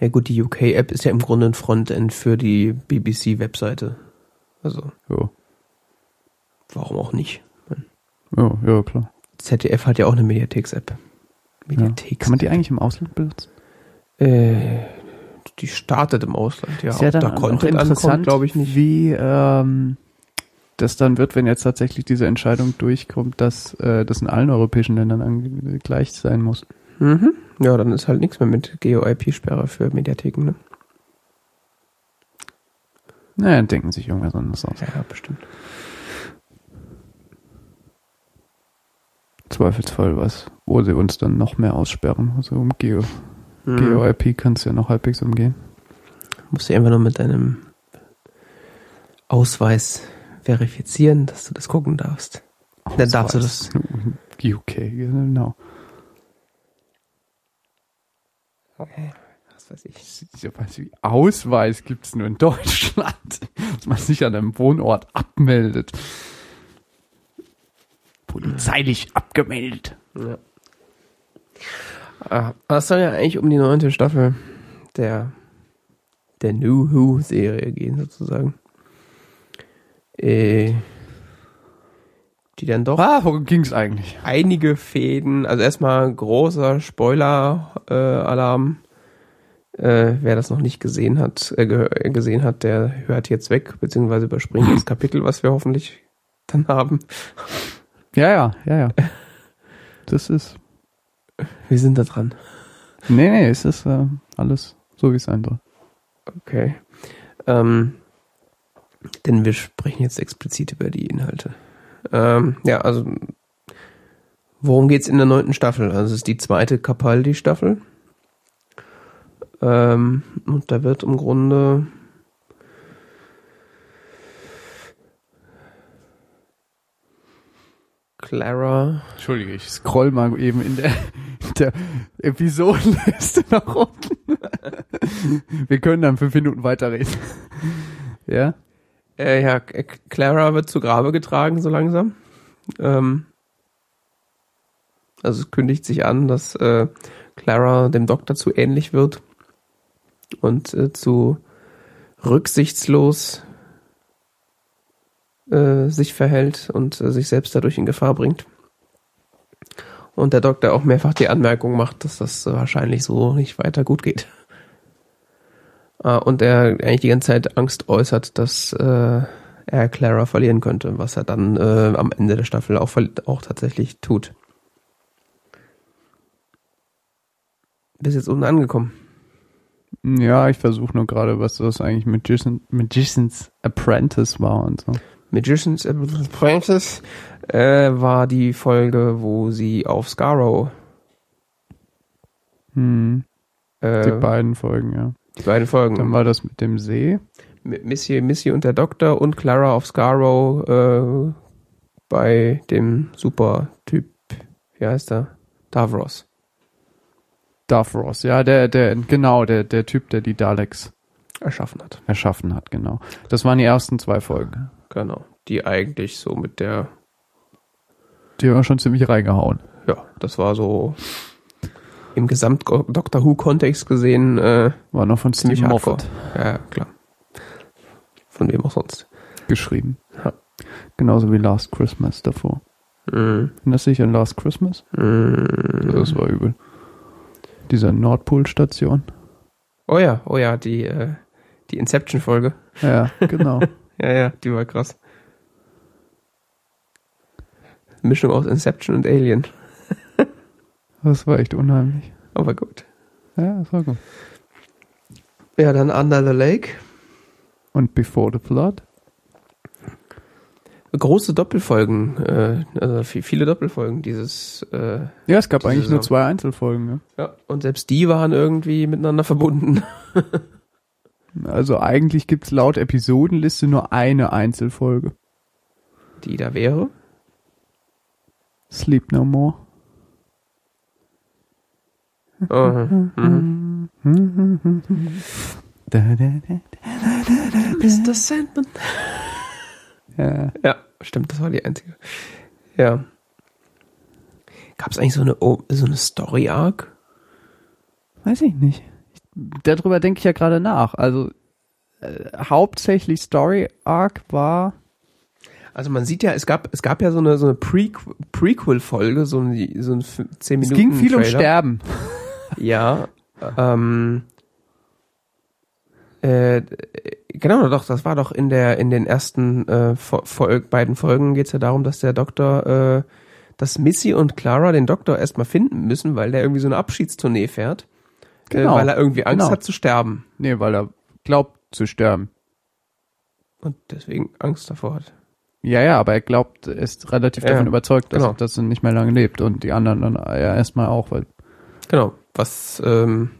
Ja gut, die UK-App ist ja im Grunde ein Frontend für die BBC-Webseite. Also, Jo. warum auch nicht? Jo, ja, klar. ZDF hat ja auch eine Mediatheks-App. Ja. Mediatheks. Kann man die eigentlich im Ausland benutzen? Äh, die startet im Ausland, ja. ist ja dann da Content interessant, ankommt, glaube ich nicht. wie ähm, das dann wird, wenn jetzt tatsächlich diese Entscheidung durchkommt, dass äh, das in allen europäischen Ländern gleich sein muss. Mhm. Ja, dann ist halt nichts mehr mit Geo-IP-Sperre für Mediatheken, ne? Naja, denken sich irgendwas anderes aus. Ja, bestimmt. Zweifelsfall was, wo sie uns dann noch mehr aussperren, also um Geo. Hm. GORP kannst du ja noch halbwegs umgehen. Musst du einfach nur mit deinem Ausweis verifizieren, dass du das gucken darfst. Dann darfst du das. UK, genau. Was weiß ich. Weiß, wie Ausweis gibt's nur in Deutschland, dass man sich an einem Wohnort abmeldet. Polizeilich abgemeldet. Ja. Ah, Es soll ja eigentlich um die neunte Staffel der, der New Who-Serie gehen, sozusagen. Äh, die dann doch Ah, worum ging's eigentlich? einige Fäden, also erstmal großer Spoiler-Alarm. Äh, wer das noch nicht gesehen hat, äh, gesehen hat, der hört jetzt weg, beziehungsweise überspringt das Kapitel, was wir hoffentlich dann haben. Ja, ja, ja, ja. Das ist. Wir sind da dran. Nee, nee, es ist äh, alles so, wie es sein soll. Okay. Ähm, denn wir sprechen jetzt explizit über die Inhalte. Ähm, ja, also worum geht's in der neunten Staffel? Also es ist die zweite Capaldi-Staffel. Ähm, und da wird im Grunde Clara Entschuldige, ich scroll mal eben in der, in der Episodenliste nach unten. Wir können dann fünf Minuten weiterreden. Ja? Äh, ja, Clara wird zu Grabe getragen, so langsam. Ähm, also es kündigt sich an, dass äh, Clara dem Doktor zu ähnlich wird und äh, zu rücksichtslos äh, sich verhält und äh, sich selbst dadurch in Gefahr bringt. Und der Doktor auch mehrfach die Anmerkung macht, dass das wahrscheinlich so nicht weiter gut geht. Äh, und er eigentlich die ganze Zeit Angst äußert, dass äh, er Clara verlieren könnte, was er dann äh, am Ende der Staffel auch, auch tatsächlich tut. Bis jetzt unten angekommen. Ja, ich versuche nur gerade, was das eigentlich Magician, Magician's Apprentice war und so. Magician's Apprentice äh, war die Folge, wo sie auf Scarrow Hm, äh, die beiden Folgen, ja. Die beiden Folgen. Dann war das mit dem See. mit Missy, Missy und der Doktor und Clara auf Scarrow äh, bei dem Super-Typ, wie heißt er? Davros. Davros, ja, der, der, genau, der, der Typ, der die Daleks erschaffen hat. erschaffen hat, genau. Das waren die ersten zwei Folgen. Genau. Die eigentlich so mit der, Die haben schon ziemlich reingehauen. ja, das war so im Gesamt-Doctor Who-Kontext gesehen äh, War noch von ziemlich Steve. Moffat Ja, klar. Von wem auch sonst. geschrieben. Ja. Genauso wie Last Christmas davor. Mm, Erinnerst du dich an Last Christmas? mm. Das war übel. Dieser Nordpol-Station. Oh ja, oh ja, die, äh, die Inception-Folge. Ja, genau. Ja, ja, die war krass. Mischung aus Inception und Alien. Das war echt unheimlich. Aber gut. Ja, das war gut. Ja, dann Under the Lake. Und Before the Flood? Große Doppelfolgen, äh, also vi- viele Doppelfolgen dieses, äh, Ja, es gab eigentlich nur Saison. zwei Einzelfolgen. Ne? ja, und selbst die waren irgendwie miteinander verbunden. Also eigentlich gibt's laut Episodenliste nur eine Einzelfolge. Die da wäre. Sleep No More. Uh, mhm. Da, da, da. Mr. Sandman. Ja. Ja, stimmt, das war die einzige. Ja. Gab es eigentlich so eine, so eine Story-Arc? Weiß ich nicht. Ich, darüber denke ich ja gerade nach. Also äh, hauptsächlich Story Arc war Also man sieht ja, es gab, es gab ja so eine, so eine Prequ Prequel-Folge, so eine, so ein 10 es Minuten ging viel um Trailer. Sterben. Ja, ähm, äh, genau, doch, das war doch in der, in den ersten äh, Fol Fol beiden Folgen geht's ja darum, dass der Doktor, äh, dass Missy und Clara den Doktor erstmal finden müssen, weil der irgendwie so eine Abschiedstournee fährt. Genau, Äh, weil er irgendwie Angst genau. hat zu sterben. Nee, weil er glaubt zu sterben. Und deswegen Angst davor hat. Ja, ja, aber er glaubt, er ist relativ Ja, davon überzeugt, dass, genau. dass er nicht mehr lange lebt und die anderen dann ja erstmal auch, weil Genau. Was, ähm,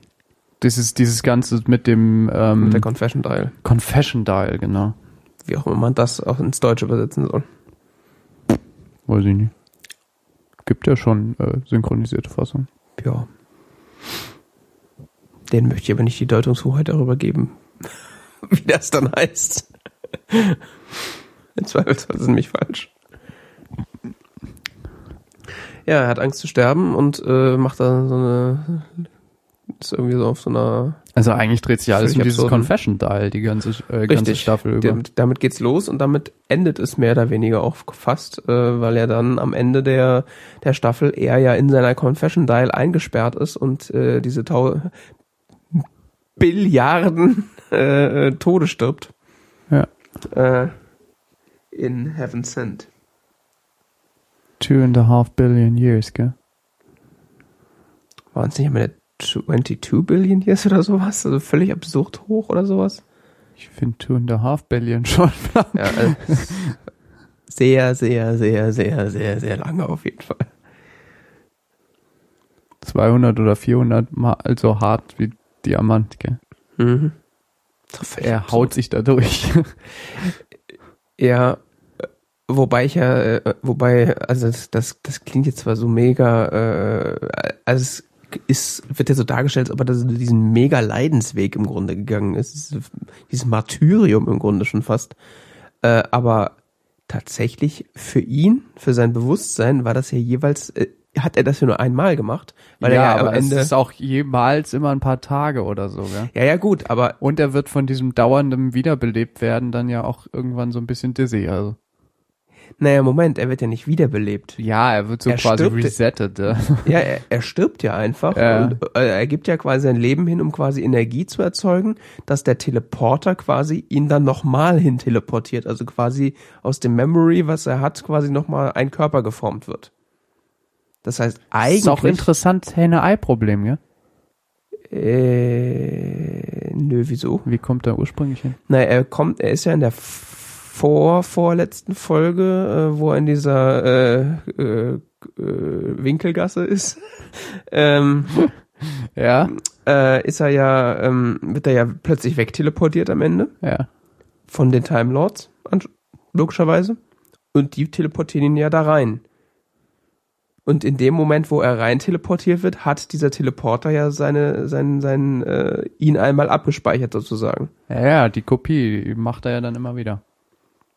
Dieses, dieses Ganze mit dem ähm, Mit der Confession Dial. Confession Dial, genau. Wie auch immer man das auch ins Deutsche übersetzen soll. Weiß ich nicht. Gibt ja schon äh, synchronisierte Fassung. Ja. Den möchte ich aber nicht die Deutungshoheit darüber geben, wie das dann heißt. Im Zweifelsfall ist es nämlich falsch. Ja, er hat Angst zu sterben und äh, macht da so eine. Ist irgendwie so auf so einer. Also eigentlich dreht sich alles um dieses absurden. Confession Dial, die ganze, äh, ganze Staffel über. Damit, damit geht's los und damit endet es mehr oder weniger auch fast, äh, weil er dann am Ende der, der Staffel er ja in seiner Confession Dial eingesperrt ist und äh, diese Tau Billiarden äh, äh, Tode stirbt. Ja. Äh, in Heaven Sent. Two and a half billion years, gell? Waren es nicht immer der 22 Billion Years oder sowas? Also völlig absurd hoch oder sowas? Ich finde two and a half billion schon. Ja, also sehr, sehr, sehr, sehr, sehr, sehr lange auf jeden Fall. 200 oder 400 mal so hart wie Diamant, gell? Mhm. Er haut sich da durch. Ja, wobei ich ja, äh, wobei, also das, das, das klingt jetzt zwar so mega, äh, also es ist, wird ja so dargestellt, als ob er das diesen mega Leidensweg im Grunde gegangen ist, dieses, Martyrium im Grunde schon fast. Äh, aber tatsächlich für ihn, für sein Bewusstsein, war das ja jeweils, äh, hat er das ja nur einmal gemacht, weil ja, er ja am aber Ende. es ist auch jemals immer ein paar Tage oder so, gell? ja, ja, gut, aber Und er wird von diesem dauernden Wiederbelebt werden dann ja auch irgendwann so ein bisschen dizzy. Also. Naja, Moment, er wird ja nicht wiederbelebt. Ja, er wird so Er quasi stirbt- resettet. Ja. Ja, er, er stirbt ja einfach Ja. und äh, er gibt ja quasi sein Leben hin, um quasi Energie zu erzeugen, dass der Teleporter quasi ihn dann nochmal hin teleportiert. Also quasi aus dem Memory, was er hat, quasi nochmal ein Körper geformt wird. Das heißt, eigentlich. Ist auch interessant Henne-Ei-Problem, gell? Äh, nö, wieso? Wie kommt er ursprünglich hin? Na, er kommt, er ist ja in der vor vorletzten Folge, äh, wo er in dieser äh, äh, äh, Winkelgasse ist. ähm, Ja, äh, ist er ja, ähm, wird er ja plötzlich wegteleportiert am Ende ja. von den Time Lords, logischerweise. Und die teleportieren ihn ja da rein. Und in dem Moment, wo er rein teleportiert wird, hat dieser Teleporter ja seine, seinen, seinen, äh, ihn einmal abgespeichert sozusagen. Ja, ja, die Kopie macht er ja dann immer wieder.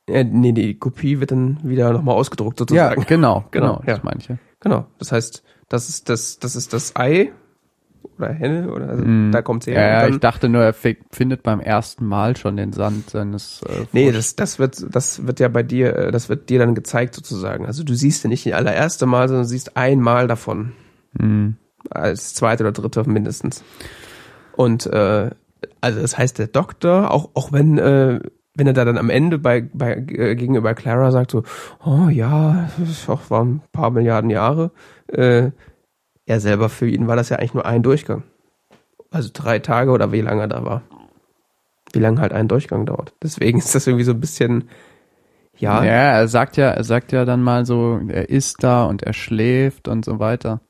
Äh, nee, die Kopie wird dann wieder nochmal ausgedruckt sozusagen. genau, Genau, genau, ja. das meine ich ja. Genau. Das heißt, das ist das, das ist das Ei oder Henne oder also, Mm. da kommt's her. Ja, ja, ich dachte nur, er fi- findet beim ersten Mal schon den Sand seines äh, Nee, das, das wird, das wird ja bei dir, äh, das wird dir dann gezeigt sozusagen. Also du siehst ja nicht die allererste Mal, sondern du siehst einmal davon. Hm. Als zweite oder dritte mindestens. Und äh, also das heißt, der Doktor, auch, auch wenn, äh, wenn er da dann am Ende bei, bei äh, gegenüber Clara sagt so, oh ja, das auch waren ein paar Milliarden Jahre, äh, er selber für ihn war das ja eigentlich nur ein Durchgang. Also drei Tage oder wie lange er da war. Wie lange halt ein Durchgang dauert. Deswegen ist das irgendwie so ein bisschen, ja, Ja, er sagt ja, er sagt ja dann mal so, er ist da und er schläft und so weiter.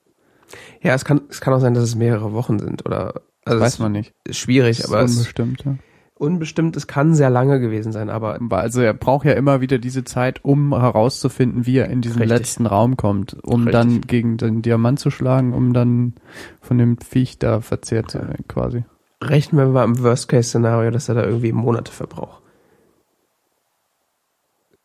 Ja, es kann, es kann auch sein, dass es mehrere Wochen sind oder also Weiß es man nicht. ist schwierig, Das aber ist es unbestimmt. Ja. Unbestimmt, es kann sehr lange gewesen sein, aber Also er braucht ja immer wieder diese Zeit, um herauszufinden, wie er in diesen Richtig. letzten Raum kommt, um Richtig. dann gegen den Diamant zu schlagen, um dann von dem Viech da verzehrt zu werden, quasi. rechnen wir mal im Worst-Case-Szenario, dass er da irgendwie Monate verbraucht.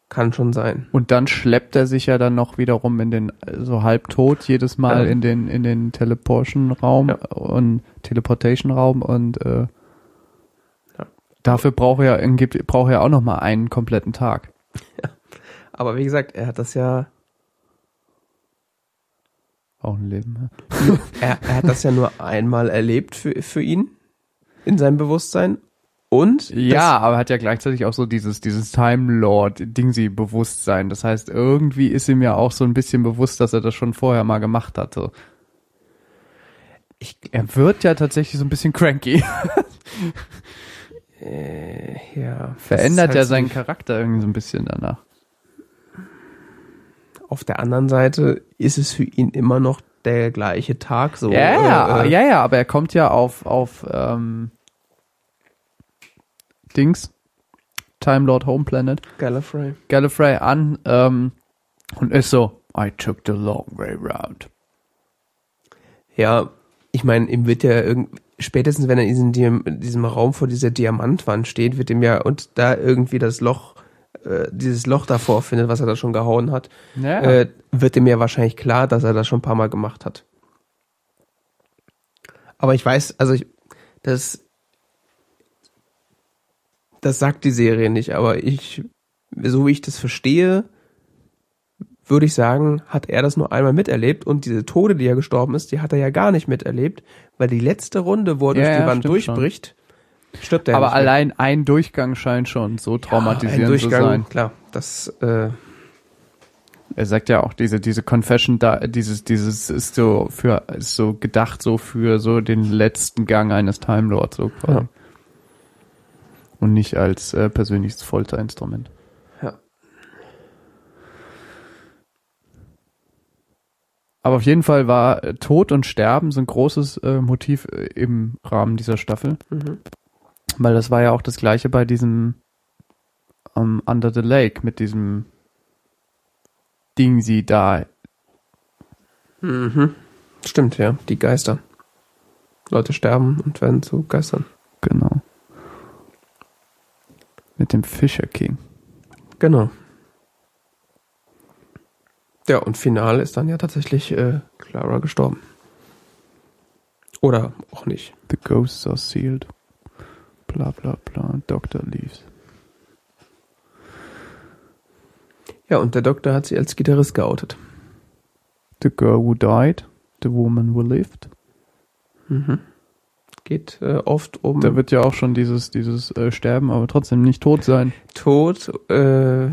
Kann schon sein. Und dann schleppt er sich ja dann noch wiederum in den so halb tot jedes Mal Ja. in den in den Teleportation-Raum Ja. und Teleportation-Raum und äh. Dafür braucht er angeblich- braucht er auch noch mal einen kompletten Tag. Aber wie gesagt, er hat das ja, Auch ein Leben. Ja. er, er hat das ja nur einmal erlebt für, für ihn in seinem Bewusstsein. Und Ja, aber hat ja gleichzeitig auch so dieses, dieses Time Lord Dingsy Bewusstsein. Das heißt, irgendwie ist ihm ja auch so ein bisschen bewusst, dass er das schon vorher mal gemacht hatte. ich, Er wird ja tatsächlich so ein bisschen cranky. äh, ja, Verändert das ja halt seinen Charakter irgendwie so ein bisschen danach. Auf der anderen Seite ist es für ihn immer noch der gleiche Tag so. Ja, ja, äh, äh, ja, ja, aber er kommt ja auf, auf ähm, Dings, Time Lord Home Planet, Gallifrey. Gallifrey an ähm, und ist so, I took the long way round. Ja, ich meine, ihm wird ja irgend, spätestens wenn er in diesem, in diesem Raum vor dieser Diamantwand steht, wird ihm ja und da irgendwie das Loch, äh, dieses Loch davor findet, was er da schon gehauen hat, Ja, äh, wird ihm ja wahrscheinlich klar, dass er das schon ein paar Mal gemacht hat. Aber ich weiß, also ich, das, das sagt die Serie nicht, aber ich, so wie ich das verstehe, würde ich sagen, hat er das nur einmal miterlebt und diese Tode, die er gestorben ist, die hat er ja gar nicht miterlebt, weil die letzte Runde, wo er Ja, durch die ja, Wand stimmt durchbricht, stirbt er aber nicht mehr. allein ein Durchgang scheint schon so Ein traumatisierend zu Durchgang, sein. Klar, das, äh, Er sagt ja auch, diese, diese Confession da, dieses, dieses ist so für, ist so gedacht so für so den letzten Gang eines Time Lords, so quasi. Ja. Und nicht als äh, persönliches Folterinstrument. Aber auf jeden Fall war äh, Tod und Sterben so ein großes äh, Motiv äh, im Rahmen dieser Staffel. Mhm. Weil das war ja auch das gleiche bei diesem ähm, Under the Lake mit diesem Ding sie da. Mhm. Stimmt, ja. Die Geister. Leute sterben und werden zu Geistern. Genau. Mit dem Fisher King. Genau. Ja, und final ist dann ja tatsächlich äh, Clara gestorben. Oder auch nicht. The ghosts are sealed. Bla bla bla. Doctor leaves. Ja, und der Doktor hat sie als Gitarrist geoutet. The girl who died. The woman who lived. Mhm. Geht äh, oft um Da wird ja auch schon dieses, dieses äh, Sterben, aber trotzdem nicht tot sein. Tod, äh,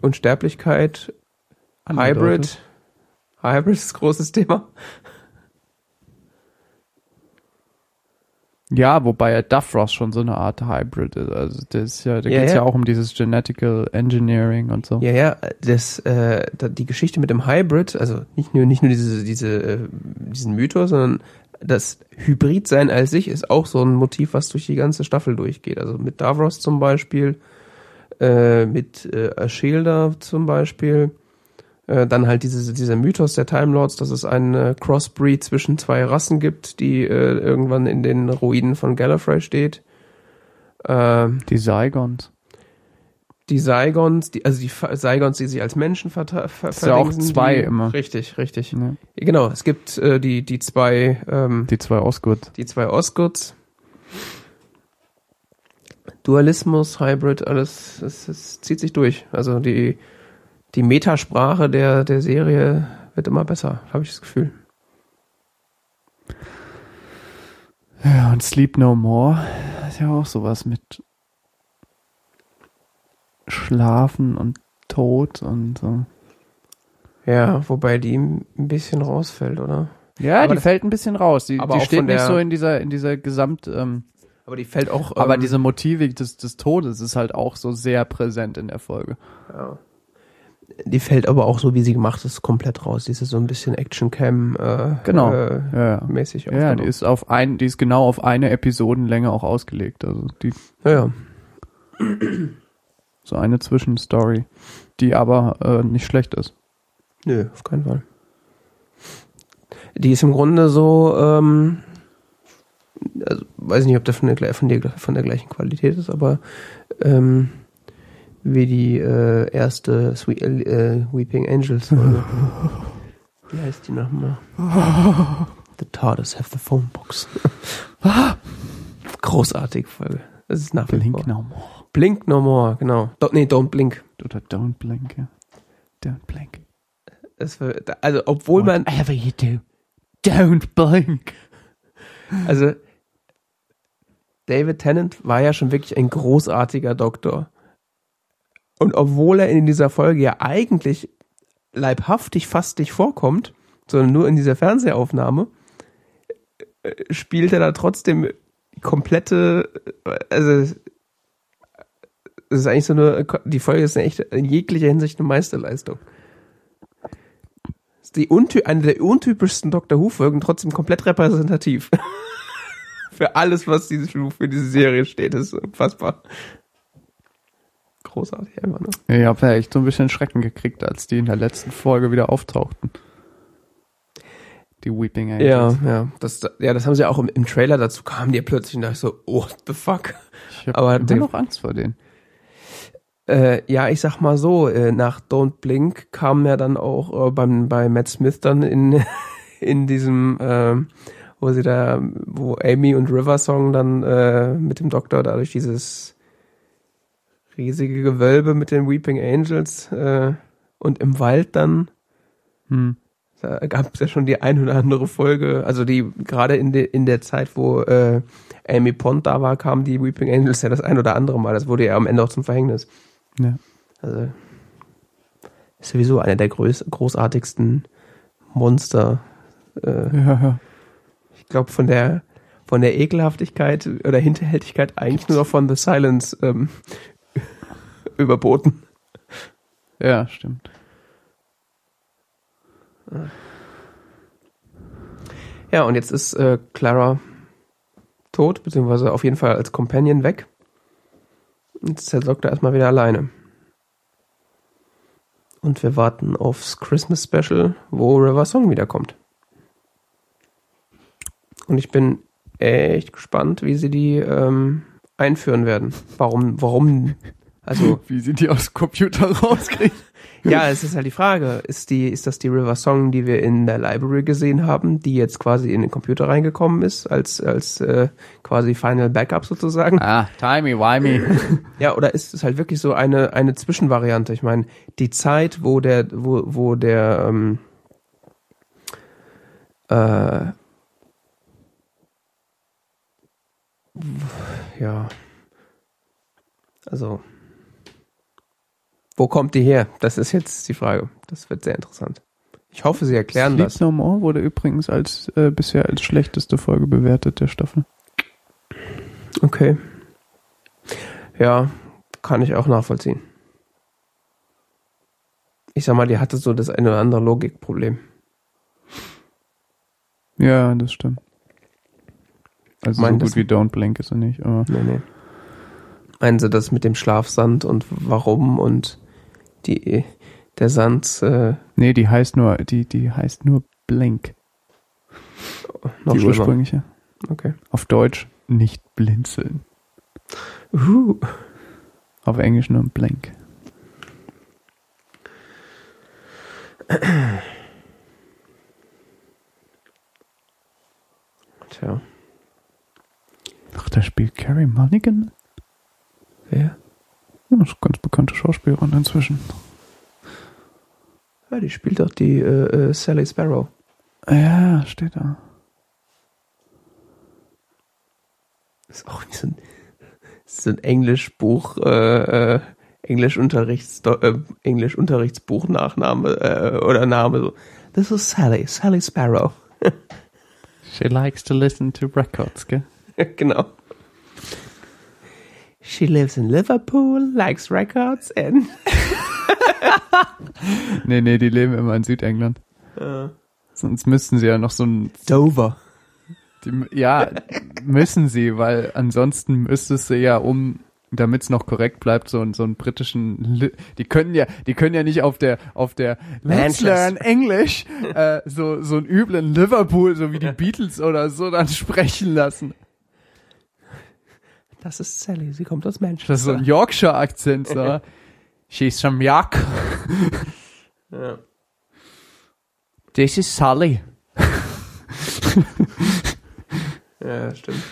Unsterblichkeit, angedeutet. Hybrid. Hybrid ist ein großes Thema. Ja, wobei ja Duffross schon so eine Art Hybrid ist. Also das ist ja, da Ja, geht's ja. ja. auch um dieses Genetical Engineering und so. Ja, ja, das, äh, die Geschichte mit dem Hybrid, also nicht nur, nicht nur diese, diese, äh, diesen Mythos, sondern das Hybridsein als sich ist auch so ein Motiv, was durch die ganze Staffel durchgeht. Also mit Davros zum Beispiel, äh, mit äh, Ashilda zum Beispiel, äh, dann halt diese, dieser Mythos der Time Lords, dass es einen äh, Crossbreed zwischen zwei Rassen gibt, die äh, irgendwann in den Ruinen von Gallifrey steht. Ähm, Die Saigons. die Saigons, die, also die Saigons, die sich als Menschen ver ver Ist ja auch zwei die, immer. Richtig, richtig. Ne? Genau, es gibt äh, die, die zwei, ähm, Die zwei Osgood. die zwei Osgoods. Dualismus, Hybrid, alles, es, es zieht sich durch. Also die, die Metasprache der, der Serie wird immer besser, habe ich das Gefühl. Ja, und Sleep No More ist ja auch sowas mit Schlafen und Tod und so. Ja, wobei die ein bisschen rausfällt, oder? Ja, Aber die fällt ein bisschen raus. Die, die steht nicht so in dieser, in dieser Gesamt, ähm, Aber die fällt auch. aber ähm, diese Motivik des, des Todes ist halt auch so sehr präsent in der Folge. Ja. Die fällt aber auch so, wie sie gemacht ist, komplett raus. Die ist so ein bisschen Action-Cam äh, Genau. äh, Ja, ja. mäßig Ja, die ist auf ein, die ist genau auf eine Episodenlänge auch ausgelegt. Also die, ja, ja. so eine Zwischenstory, die aber äh, nicht schlecht ist. Nö, auf keinen Fall. Die ist im Grunde so, ähm, also weiß ich nicht, ob der von der, von der, von der gleichen Qualität ist, aber ähm, wie die äh, erste Sweet, äh, Weeping Angels Folge. wie heißt die nochmal? The TARDIS have the phone box. Großartige Folge. Das ist nach Blink vor. no more. Blink no more, genau. Do, nee, don't blink. Oder don't blink, ja. Don't blink. Wird, also, obwohl man, Whatever you do, don't blink. Also David Tennant war ja schon wirklich ein großartiger Doktor. Und obwohl er in dieser Folge ja eigentlich leibhaftig fast nicht vorkommt, sondern nur in dieser Fernsehaufnahme, äh, spielt er da trotzdem komplette, also es ist eigentlich so eine, die Folge ist echt in jeglicher Hinsicht eine Meisterleistung. die untü eine der untypischsten Doctor Who-Folgen, trotzdem komplett repräsentativ. für alles, was diese, für diese Serie steht. Ist unfassbar. Großartig einfach nur. Ich habe ja echt so ein bisschen Schrecken gekriegt, als die in der letzten Folge wieder auftauchten. Die Weeping Angels. Ja, ja. Das, ja, das haben sie auch im, im Trailer dazu kamen die plötzlich und dachte ich so, what the fuck? Ich habe Aber immer der- noch Angst vor denen. Äh, ja, ich sag mal so, äh, nach Don't Blink kam ja dann auch äh, beim, bei Matt Smith dann in, in diesem, ähm, wo sie da, wo Amy und River Song dann äh, mit dem Doktor da durch dieses riesige Gewölbe mit den Weeping Angels äh, und im Wald dann, Hm. da gab es ja schon die ein oder andere Folge, also die gerade in, de, in der Zeit, wo äh, Amy Pond da war, kamen die Weeping Angels ja das ein oder andere Mal. Das wurde ja am Ende auch zum Verhängnis. Ja. Also ist sowieso einer der groß, großartigsten Monster. Äh, Ja, ich glaube von der von der Ekelhaftigkeit oder Hinterhältigkeit eigentlich nur noch von The Silence ähm, überboten. Ja, stimmt. Ja, und jetzt ist äh, Clara tot, beziehungsweise auf jeden Fall als Companion weg. Jetzt ist der Doktor erstmal wieder alleine. Und wir warten aufs Christmas Special, wo River Song wiederkommt. Und ich bin echt gespannt, wie sie die ähm, einführen werden. Warum, warum, also Wie sie die aus dem Computer rauskriegen. ja, es ist halt die Frage, ist die, ist das die River Song, die wir in der Library gesehen haben, die jetzt quasi in den Computer reingekommen ist, als, als äh, quasi Final Backup sozusagen? Ah, timey-wimey. Ja, oder ist es halt wirklich so eine, eine Zwischenvariante? Ich meine, die Zeit, wo der, wo, wo der, ähm, äh, ja, also, wo kommt die her? Das ist jetzt die Frage. Das wird sehr interessant. Ich hoffe, sie erklären Sleep das. No More wurde übrigens als äh, bisher als schlechteste Folge bewertet der Staffel. Okay. Ja, kann ich auch nachvollziehen. Ich sag mal, die hatte so das eine oder andere Logikproblem. Ja, das stimmt. Also Mein, so gut wie Don't Blink ist er nicht, aber Nee, nee. Meinen Sie das mit dem Schlafsand und warum und die, der Sand äh, nee, die heißt nur, die, die heißt nur Blink, noch die schlimmer? ursprüngliche. Okay. Auf Deutsch nicht blinzeln. Uh, Auf Englisch nur Blink. tja. Ach, da spielt Carrie Mulligan. Wer? Ja, das ist ganz bekannte Schauspielerin inzwischen. Ja, die spielt doch die äh, äh, Sally Sparrow. Ja, steht da. Das ist auch wie so ein, so ein Englischbuch, äh, äh, Englischunterrichts, äh, Englischunterrichtsbuch-Nachname äh, oder Name. So. This is Sally, Sally Sparrow. She likes to listen to records, gell? genau. She lives in Liverpool, likes records and. Nee, nee, die leben immer in Südengland. Sonst müssten sie ja noch so ein Dover. Die, ja, müssen sie, weil ansonsten müsstest du ja um, damit es noch korrekt bleibt, so, einen- so einen britischen, die können ja, die können ja nicht auf der, auf der Let's. Learn English äh, so so einen üblen Liverpool, so wie die Beatles oder so, dann sprechen lassen. Das ist Sally, sie kommt aus Manchester. Das ist so ein Yorkshire-Akzent, so. She's from York. Ja. This is Sally. ja, stimmt.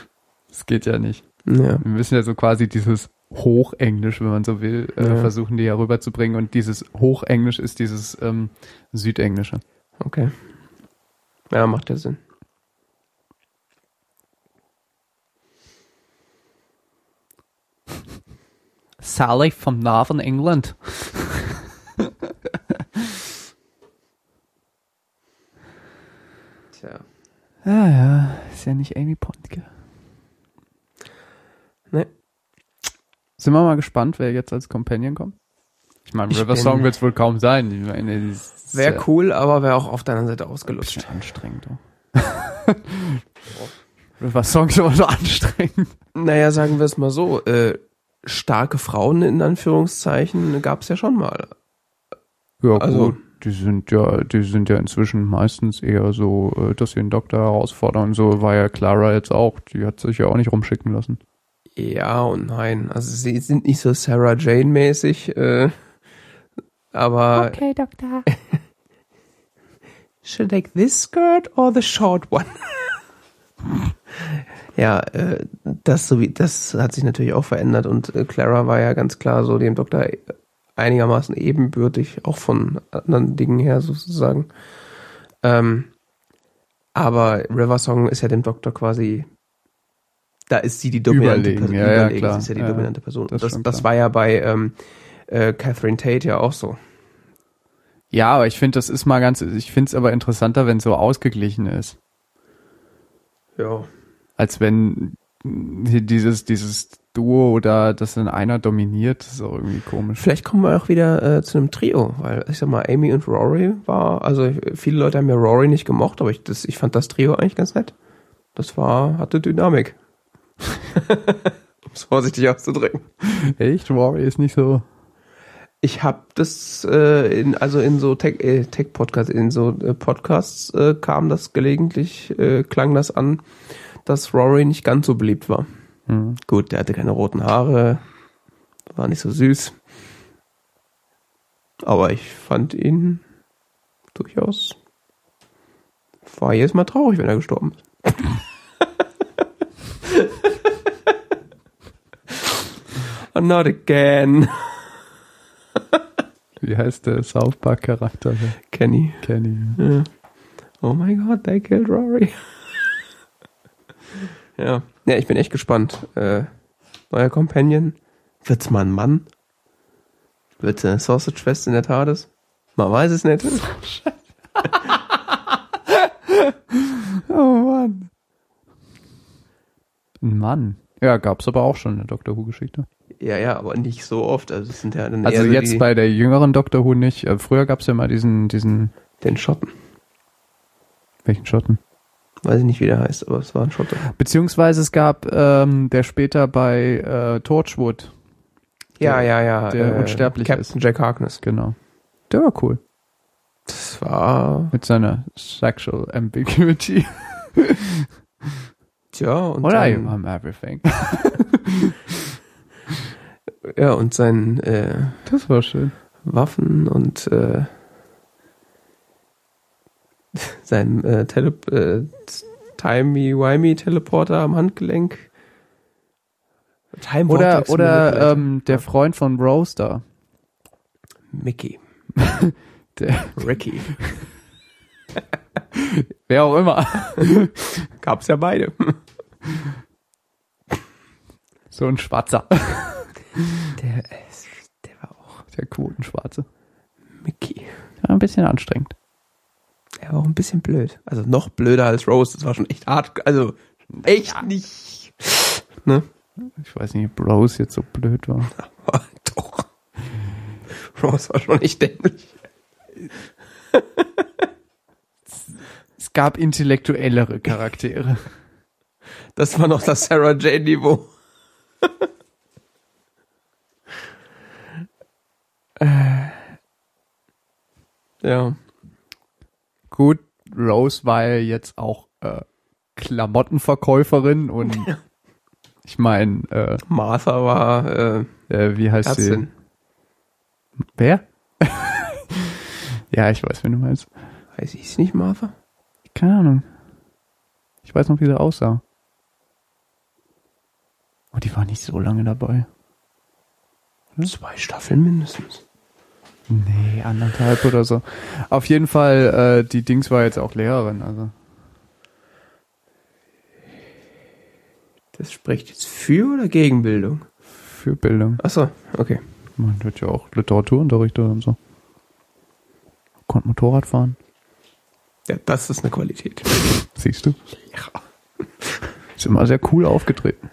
Das geht ja nicht. Ja. Wir müssen ja so quasi dieses Hochenglisch, wenn man so will, äh, Ja. versuchen, die ja rüberzubringen. Und dieses Hochenglisch ist dieses ähm, Südenglische. Okay. Ja, macht ja Sinn. Sally from Northern England. Tja. Ja, ja, ist ja nicht Amy Pond, gell? Ne. Sind wir mal gespannt, wer jetzt als Companion kommt? Ich meine, River Song wird es wohl kaum sein. Ich meine, ist Wäre cool, aber wäre auch auf der anderen Seite ausgelutscht. Anstrengend. oh. Was Songs aber so anstrengend. Naja, sagen wir es mal so, äh, starke Frauen in Anführungszeichen gab es ja schon mal. Ja, Also- gut. Die sind ja, die sind ja inzwischen meistens eher so, äh, dass sie einen Doktor herausfordern. So war ja Clara jetzt auch. Die hat sich ja auch nicht rumschicken lassen. Ja und nein. Also sie sind nicht so Sarah Jane mäßig, äh, aber Okay, Doktor. should I take this skirt or the short one? Ja, äh, das so wie das hat sich natürlich auch verändert und äh, Clara war ja ganz klar so dem Doktor einigermaßen ebenbürtig, auch von anderen Dingen her sozusagen. Ähm, aber River Song ist ja dem Doktor quasi, da ist sie die dominante Überlegen, Person. ja, ja, überlegen, klar. Sie ist ja die Ja, dominante Person. das Das, das, war ja bei ähm, äh, Catherine Tate ja auch so. Ja, aber ich finde, das ist mal ganz, ich finde es aber interessanter, wenn es so ausgeglichen ist. Ja. Als wenn dieses, dieses Duo oder das dann einer dominiert, das ist auch irgendwie komisch. Vielleicht kommen wir auch wieder äh, zu einem Trio, weil ich sag mal, Amy und Rory war, also viele Leute haben ja Rory nicht gemocht, aber ich, das, ich fand das Trio eigentlich ganz nett. Das war, hatte Dynamik. um es vorsichtig auszudrücken. Echt? Rory ist nicht so. Ich habe das äh, in, also in so Tech, äh, Tech Podcasts, in so äh, Podcasts äh, kam das gelegentlich, äh, klang das an, dass Rory nicht ganz so beliebt war. Hm. Gut, der hatte keine roten Haare, war nicht so süß. Aber ich fand ihn durchaus. War jedes Mal traurig, wenn er gestorben ist. not again. Wie heißt der South Park Charakter? Kenny. Kenny. Ja. Oh my god, they killed Rory. Ja. Ja, ich bin echt gespannt. Äh, neuer Companion. Wird's mal ein Mann? Wird's eine Sausage Fest in der TARDIS? Man weiß es nicht. Oh Mann. Ein Mann. Ja, gab's aber auch schon in der Doctor Who Geschichte. ja, ja, aber nicht so oft. Also es sind ja dann Also eher so jetzt bei der jüngeren Doctor Who nicht. Äh, Früher gab's ja mal diesen, diesen, den Schotten. welchen Schotten? Weiß ich nicht, wie der heißt, aber es war ein Schotte. Beziehungsweise es gab, ähm, der später bei äh, Torchwood, Ja, Der- ja, ja. der unsterblich Captain Jack Harkness. genau. Der war cool. Das war, Mit seiner Sexual Ambiguity. tja, und Oder I sein, am everything. ja, und sein, äh, Das war schön. Waffen und äh, sein äh, Tele äh, Timey-Wimey Teleporter am Handgelenk. Time Oder, oder ähm, der Freund von da. Mickey. Der, Ricky. wer auch immer. Gab's ja beide. So ein Schwarzer. Der, der war auch Der Quotenschwarze. Mickey. Ja, ein bisschen anstrengend. Er war auch ein bisschen blöd. Also noch blöder als Rose. Das war schon echt hart. Also echt nicht. Ne? Ich weiß nicht, ob Rose jetzt so blöd war. Aber doch. Rose war schon echt dämlich. Es gab intellektuellere Charaktere. Das war noch das Sarah Jane Niveau. Äh. ja. Gut, Rose war ja jetzt auch äh, Klamottenverkäuferin und ich meine, äh, Martha war äh, äh, wie heißt sie? Ärztin. Wer? ja, ich weiß, wen du meinst. Weiß ich nicht, Martha? Keine Ahnung. Ich weiß noch, wie sie aussah. Oh, die war nicht so lange dabei. Zwei Staffeln mindestens. Nee, anderthalb oder so. Auf jeden Fall, äh, die Dings war jetzt auch Lehrerin, also. Das spricht jetzt für oder gegen Bildung? Für Bildung. Achso, okay. Man wird ja auch Literaturunterricht und so. Konnte Motorrad fahren. Ja, das ist eine Qualität. Siehst du? Ja. Ist immer sehr cool aufgetreten.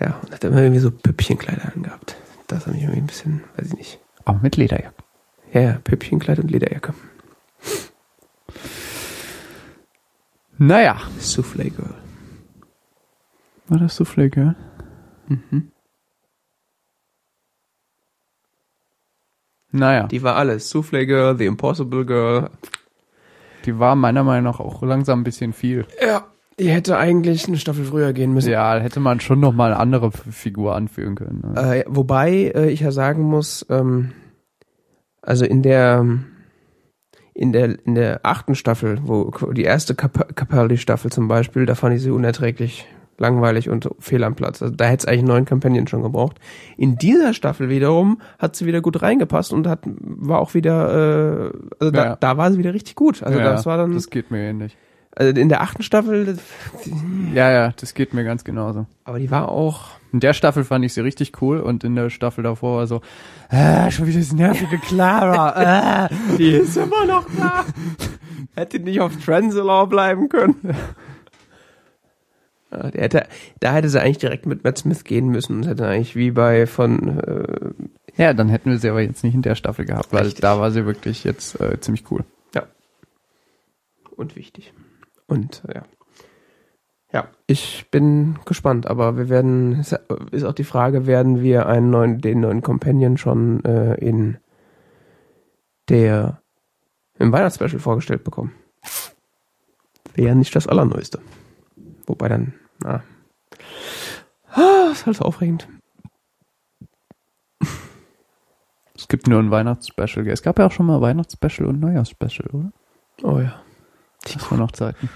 Ja, und hat immer irgendwie so Püppchenkleider angehabt. Das hat mich irgendwie ein bisschen, weiß ich nicht. Aber mit Lederjacke. Ja, ja, Püppchenkleid und Lederjacke. Naja. Soufflé Girl. War das Soufflé, gell? Mhm. Naja, die, Die war alles. Soufflé Girl, The Impossible Girl. die war meiner Meinung nach auch langsam ein bisschen viel. Ja. Die hätte eigentlich eine Staffel früher gehen müssen. Ja, hätte man schon noch mal eine andere Figur anführen können. Ne? Äh, wobei äh, ich ja sagen muss, ähm, also in der in der in der achten Staffel, wo die erste Cap Capaldi-Staffel zum Beispiel, da fand ich sie unerträglich langweilig und fehl am Platz. Also da hätte es eigentlich einen neuen Companion schon gebraucht. In dieser Staffel wiederum hat sie wieder gut reingepasst und hat war auch wieder, äh, also da, Ja. da war sie wieder richtig gut. Also ja, das war dann, Das geht mir ähnlich. Also in der achten Staffel, Ja, ja, das geht mir ganz genauso. aber die war auch In der Staffel fand ich sie richtig cool und in der Staffel davor war so, ah, schon wieder das nervige Clara. ah. Die ist immer noch da. Hätte nicht auf Transalore bleiben können. Ja, der hätte, da hätte sie eigentlich direkt mit Matt Smith gehen müssen und hätte eigentlich wie bei von äh, Ja, dann hätten wir sie aber jetzt nicht in der Staffel gehabt, weil Richtig. da war sie wirklich jetzt äh, ziemlich cool. und wichtig. Und ja. Ja, ich bin gespannt, aber wir werden, ist auch die Frage, werden wir einen neuen, den neuen Companion schon äh, in der im Weihnachtsspecial vorgestellt bekommen. Wäre nicht das Allerneueste. Wobei dann, na. Ah, ist halt so aufregend. Es gibt nur ein Weihnachtsspecial. gell? Es gab ja auch schon mal Weihnachtsspecial und Neujahrsspecial, oder? Oh ja. Das war noch Zeiten.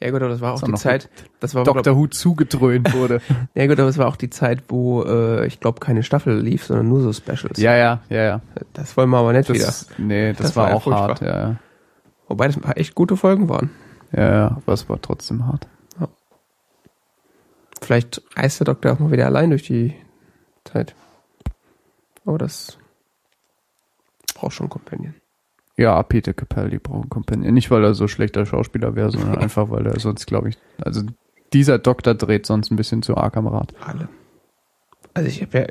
Ja gut, aber das war auch auch die Zeit, das war Dr. Who zugedröhnt wurde. ja gut, aber es war auch die Zeit, wo äh, ich glaube keine Staffel lief, sondern nur so Specials. ja, ja, ja, ja. Das wollen wir aber nicht wieder. Das, nee, das, Das war, war ja auch furchtbar. hart, ja, ja. Wobei das ein paar echt gute Folgen waren. Ja, ja, aber es war trotzdem hart. Vielleicht reist der Doktor auch mal wieder allein durch die Zeit. Aber das braucht schon Companion. Ja, Peter Capaldi braucht einen Companion. Nicht, weil er so schlechter Schauspieler wäre, sondern einfach, weil er sonst, glaube ich, also dieser Doktor dreht sonst ein bisschen zu arg am Rad. Alle. Also ich habe ja,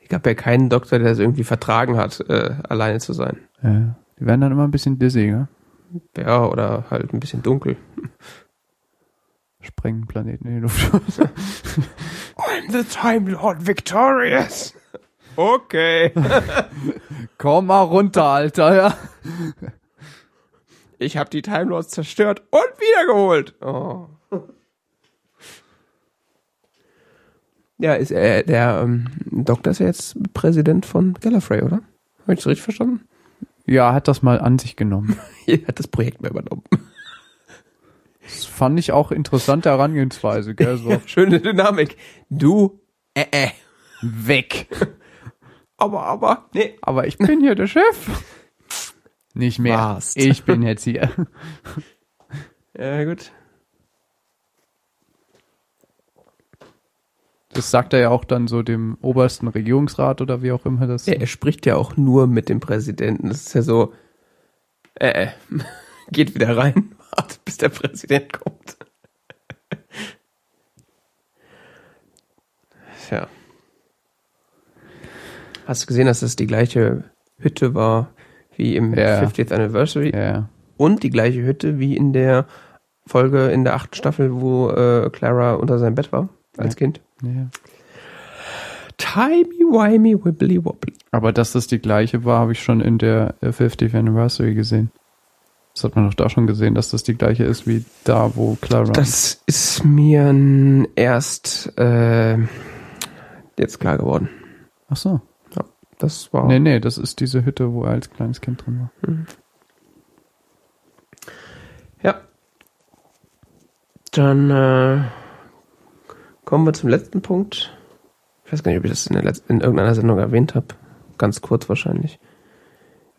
ich habe ja keinen Doktor, der es irgendwie vertragen hat, äh, alleine zu sein. Ja, die werden dann immer ein bisschen dizzy, ne? Ja, oder halt ein bisschen dunkel. Sprengen Planeten in die Luft. I'm the Time Lord Victorious. Okay. Komm mal runter, Alter, ja. Ich habe die Time Lords zerstört und wiedergeholt. Oh. Ja, ist er, der ähm, Doktor ist ja jetzt Präsident von Gallifrey, oder? Habe ich das richtig verstanden? Ja, hat das mal an sich genommen. Er hat das Projekt mehr übernommen. Das fand ich auch interessante Herangehensweise, gell? So Schöne Dynamik. Du, äh, äh. weg. Aber, aber, nee. Aber ich bin hier der Chef. Nicht mehr. Warst. Ich bin jetzt hier. Ja, gut. Das sagt er ja auch dann so dem obersten Regierungsrat oder wie auch immer das. Ja, er spricht ja auch nur mit dem Präsidenten. Das ist ja so, äh, äh. Geht wieder rein, wartet, bis der Präsident kommt. Tja. Hast du gesehen, dass das die gleiche Hütte war wie im Ja. 50th Anniversary Ja. und die gleiche Hütte wie in der Folge in der achten Staffel, wo äh, Clara unter seinem Bett war als Ja. Kind. ja. Timey-wimey, wibbly-wobbly. Aber dass das die gleiche war, habe ich schon in der äh, 50th Anniversary gesehen. Das hat man doch da schon gesehen, dass das die gleiche ist wie da, wo Clara. Das ist mir erst äh, jetzt klar geworden. Ach so. Das war. Nee, nee, das ist diese Hütte, wo er als kleines Kind drin war. Ja. Dann äh, kommen wir zum letzten Punkt. Ich weiß gar nicht, ob ich das in, in irgendeiner Sendung erwähnt habe. Ganz kurz wahrscheinlich.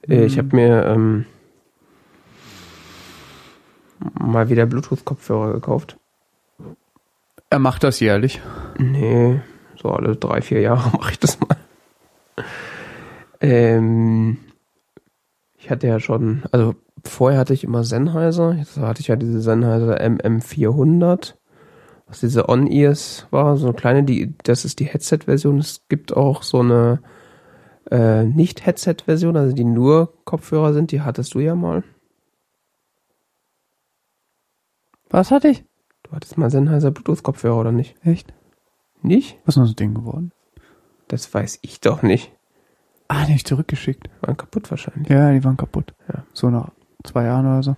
Äh, Ich Mhm. habe mir ähm, mal wieder Bluetooth-Kopfhörer gekauft. Er macht das jährlich. Nee, so alle drei, vier Jahre mache ich das mal. Ähm, ich hatte ja schon, also vorher hatte ich immer Sennheiser, jetzt hatte ich ja diese Sennheiser MM400, was diese On-Ears war, so eine kleine, die, das ist die Headset-Version. Es gibt auch so eine äh, Nicht-Headset-Version, also die nur Kopfhörer sind, die hattest du ja mal. Was hatte ich? Du hattest mal Sennheiser Bluetooth-Kopfhörer, oder nicht? Echt? Nicht? Was ist denn das Ding geworden? Das weiß ich doch nicht. Ah, die hab ich zurückgeschickt. Waren kaputt wahrscheinlich. Ja, die waren kaputt. Ja. So nach zwei Jahren oder so.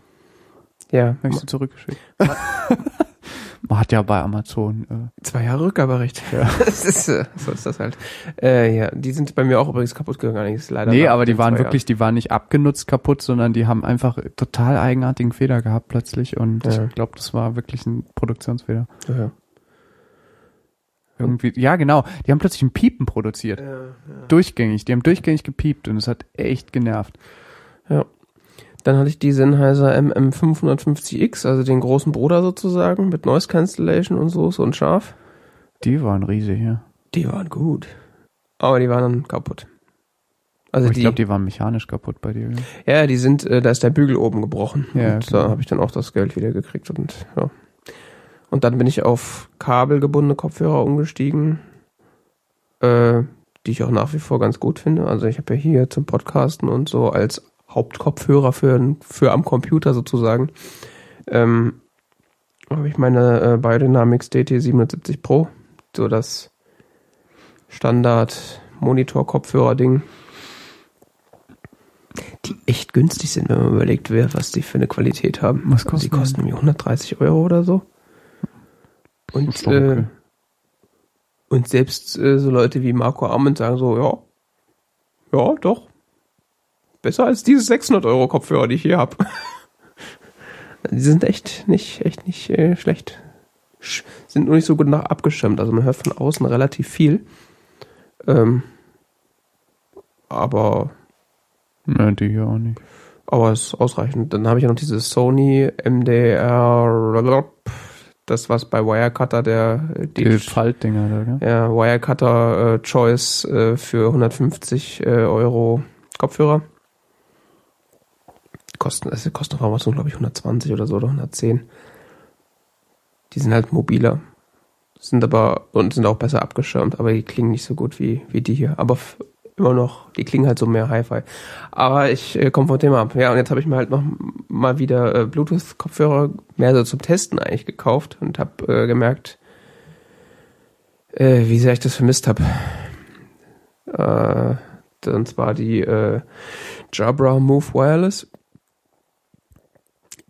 Ja, Habe ich sie zurückgeschickt. Man hat ja bei Amazon. Äh, zwei Jahre Rückgaberecht. Ja. das ist, äh, so ist das halt. Äh, ja, die sind bei mir auch übrigens kaputt gegangen. Ist leider nee, aber die waren wirklich, die waren nicht abgenutzt kaputt, sondern die haben einfach total eigenartigen Fehler gehabt plötzlich. Und Ja. ich glaube, das war wirklich ein Produktionsfehler. Jahren. Ja. Irgendwie, ja genau, die haben plötzlich ein Piepen produziert. Durchgängig, die haben durchgängig gepiept und es hat echt genervt. Dann hatte ich die Sennheiser MM550X, also den großen Bruder sozusagen, mit Noise Cancellation und so, so und scharf. Die waren riesig, ja. Die waren gut. Aber die waren dann kaputt. Also Aber ich glaube, die waren mechanisch kaputt bei dir. ja, die sind, äh, da ist der Bügel oben gebrochen. Ja, und genau. da habe ich dann auch das Geld wieder gekriegt und ja. Und dann bin ich auf kabelgebundene Kopfhörer umgestiegen, äh, die ich auch nach wie vor ganz gut finde. Also ich habe ja hier zum Podcasten und so als Hauptkopfhörer für, für am Computer sozusagen, ähm, habe ich meine äh, Biodynamics DT770 Pro, so das Standard Monitor-Kopfhörer-Ding, die echt günstig sind, wenn man überlegt, wer, was die für eine Qualität haben. Was kosten Die kosten irgendwie 130 Euro oder so. Und, doch äh, okay. und selbst äh, so Leute wie Marco Arment sagen so, ja, ja, doch. Besser als diese 600 Euro Kopfhörer, die ich hier habe. die sind echt nicht, echt nicht äh, schlecht. Sch sind nur nicht so gut nach abgeschirmt. Also man hört von außen relativ viel. Ähm, aber Ne, die hier auch nicht. aber es ist ausreichend. Dann habe ich ja noch dieses Sony MDR, das was bei Wirecutter der Die, die, Faltdinger da, gell? ja, Wirecutter äh, Choice äh, für 150 äh, Euro Kopfhörer. Kosten, das kostet auf Amazon, glaube ich, 120 oder so oder 110. Die sind halt mobiler. Sind aber und sind auch besser abgeschirmt, aber die klingen nicht so gut wie, wie die hier. Aber immer noch, die klingen halt so mehr Hi-Fi. Aber ich äh, komme vom Thema ab. Ja, und jetzt habe ich mir halt noch mal wieder äh, Bluetooth-Kopfhörer mehr so zum Testen eigentlich gekauft und habe äh, gemerkt, äh, wie sehr ich das vermisst habe. Äh, und zwar die äh, Jabra Move Wireless,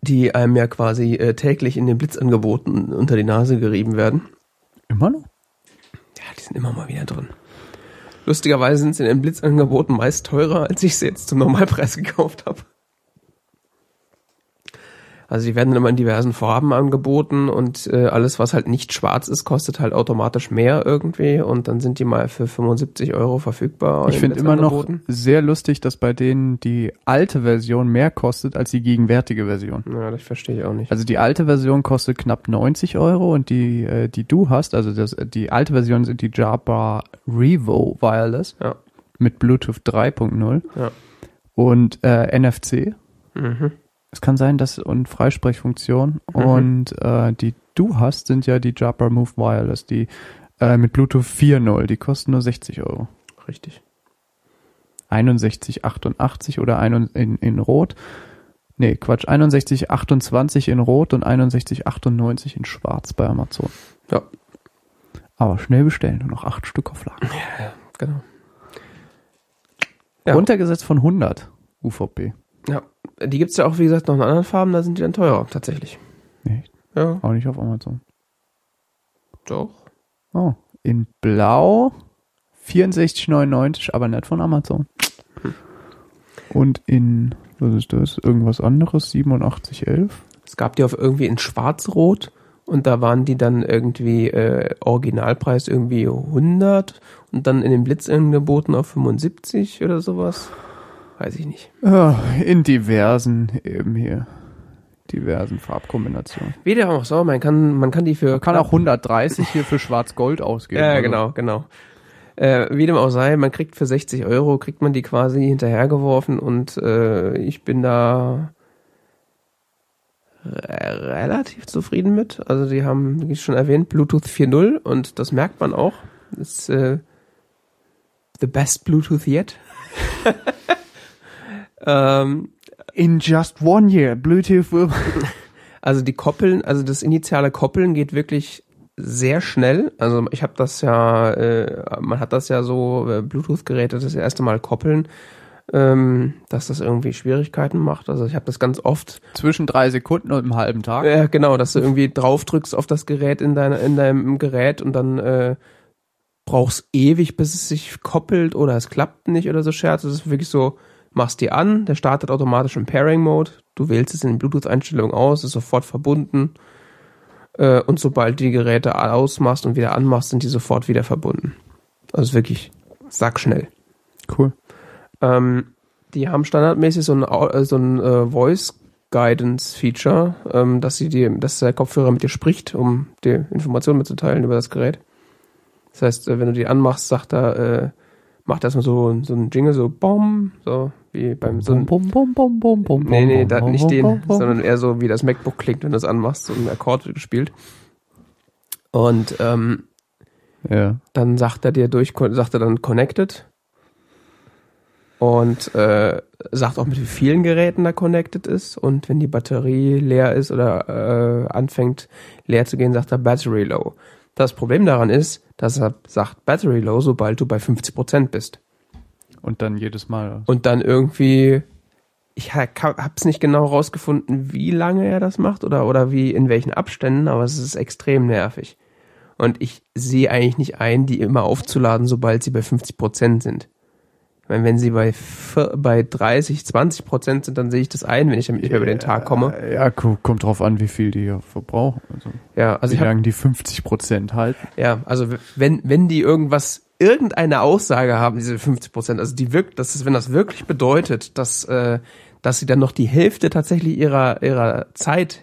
die einem ja quasi äh, täglich in den Blitzangeboten unter die Nase gerieben werden. Immer noch? Ja, die sind immer mal wieder drin. Lustigerweise sind sie in den Blitzangeboten meist teurer, als ich sie jetzt zum Normalpreis gekauft habe. Also die werden dann immer in diversen Farben angeboten und äh, alles, was halt nicht schwarz ist, kostet halt automatisch mehr irgendwie und dann sind die mal für 75 Euro verfügbar. Ich in finde immer noch sehr lustig, dass bei denen die alte Version mehr kostet als die gegenwärtige Version. Ja, das verstehe ich auch nicht. Also die alte Version kostet knapp 90 Euro und die, äh, die du hast, also das, die alte Version sind die Jabra Revo Wireless Ja. mit Bluetooth 3.0 Ja. und äh, NFC. Mhm. Es kann sein, dass und Freisprechfunktion Mhm. und äh, die du hast, sind ja die Jabra Move Wireless, die äh, mit Bluetooth 4.0, die kosten nur 60 Euro. Richtig. 61,88 oder ein, in, in Rot. Nee, Quatsch, 61,28 in Rot und 61,98 in Schwarz bei Amazon. Ja. Aber schnell bestellen, nur noch acht Stück auf Lager. Genau. Ja. Runtergesetzt von 100 UVP. Ja. Die gibt's ja auch, wie gesagt, noch in anderen Farben, da sind die dann teurer, tatsächlich. Nee, Ja, auch nicht auf Amazon. doch. Oh, in Blau 64,99, aber nicht von Amazon. Und in, was ist das? Irgendwas anderes? 87,11? Es gab die auf irgendwie in Schwarz-Rot und da waren die dann irgendwie äh, Originalpreis irgendwie 100 und dann in den Blitzangeboten auf 75 oder sowas. Weiß ich nicht. In diversen eben hier. Diversen Farbkombinationen. Wie dem auch so, man kann, man kann die für... Man kann auch 130 hier für Schwarz-Gold ausgeben. Ja, Also, genau, genau. Äh, wie dem auch sei, man kriegt für 60 Euro, kriegt man die quasi hinterhergeworfen und äh, ich bin da re- relativ zufrieden mit. Also die haben, wie schon erwähnt, Bluetooth 4.0 und das merkt man auch. Das ist äh, the best Bluetooth yet. ähm, In just one year, Bluetooth will... Also die Koppeln, also das initiale Koppeln geht wirklich sehr schnell. Also ich habe das ja, äh, man hat das ja so, äh, Bluetooth-Geräte das erste Mal koppeln, ähm, dass das irgendwie Schwierigkeiten macht. Also ich habe das ganz oft. Zwischen drei Sekunden und einem halben Tag. Ja, genau, dass du irgendwie draufdrückst auf das Gerät in, deiner in deinem Gerät und dann äh, brauchst ewig, bis es sich koppelt oder es klappt nicht oder so Scherz. Es ist wirklich so, machst die an, der startet automatisch im Pairing-Mode, du wählst es in den Bluetooth-Einstellungen aus, ist sofort verbunden äh, und sobald die Geräte ausmachst und wieder anmachst, sind die sofort wieder verbunden. Also wirklich sackschnell. Cool. Ähm, die haben standardmäßig so ein, äh, so ein äh, Voice Guidance Feature, ähm, dass sie die, dass der Kopfhörer mit dir spricht, um dir Informationen mitzuteilen über das Gerät. Das heißt, äh, wenn du die anmachst, sagt er, äh, macht erstmal so, so ein Jingle, so Bom, so wie beim so ein, bum, bum, bum, bum, bum, Nee, nee, bum, da, bum, nicht bum, den, bum, bum. sondern eher so, wie das MacBook klingt, wenn du es anmachst, so ein Akkord gespielt. Und ähm, Ja. dann sagt er dir durch, sagt er dann connected und äh, sagt auch mit wie vielen Geräten er connected ist und wenn die Batterie leer ist oder äh, anfängt leer zu gehen, sagt er Battery Low. Das Problem daran ist, dass er sagt Battery Low, sobald du bei 50% bist. Und dann jedes Mal. Und dann irgendwie, ich hab's nicht genau rausgefunden, wie lange er das macht oder, oder wie, in welchen Abständen, aber es ist extrem nervig. Und ich sehe eigentlich nicht ein, die immer aufzuladen, sobald sie bei 50 Prozent sind. Ich meine, wenn sie bei, bei 30, 20 Prozent sind, dann sehe ich das ein, wenn ich damit nicht mehr über den Tag komme. Ja, kommt drauf an, wie viel die verbrauchen. Also, Ja, also wie lange die 50 Prozent halten. ja, also wenn, wenn die irgendwas, irgendeine Aussage haben, diese 50 Prozent, also die wirkt, das ist, wenn das wirklich bedeutet, dass, äh, dass sie dann noch die Hälfte tatsächlich ihrer, ihrer Zeit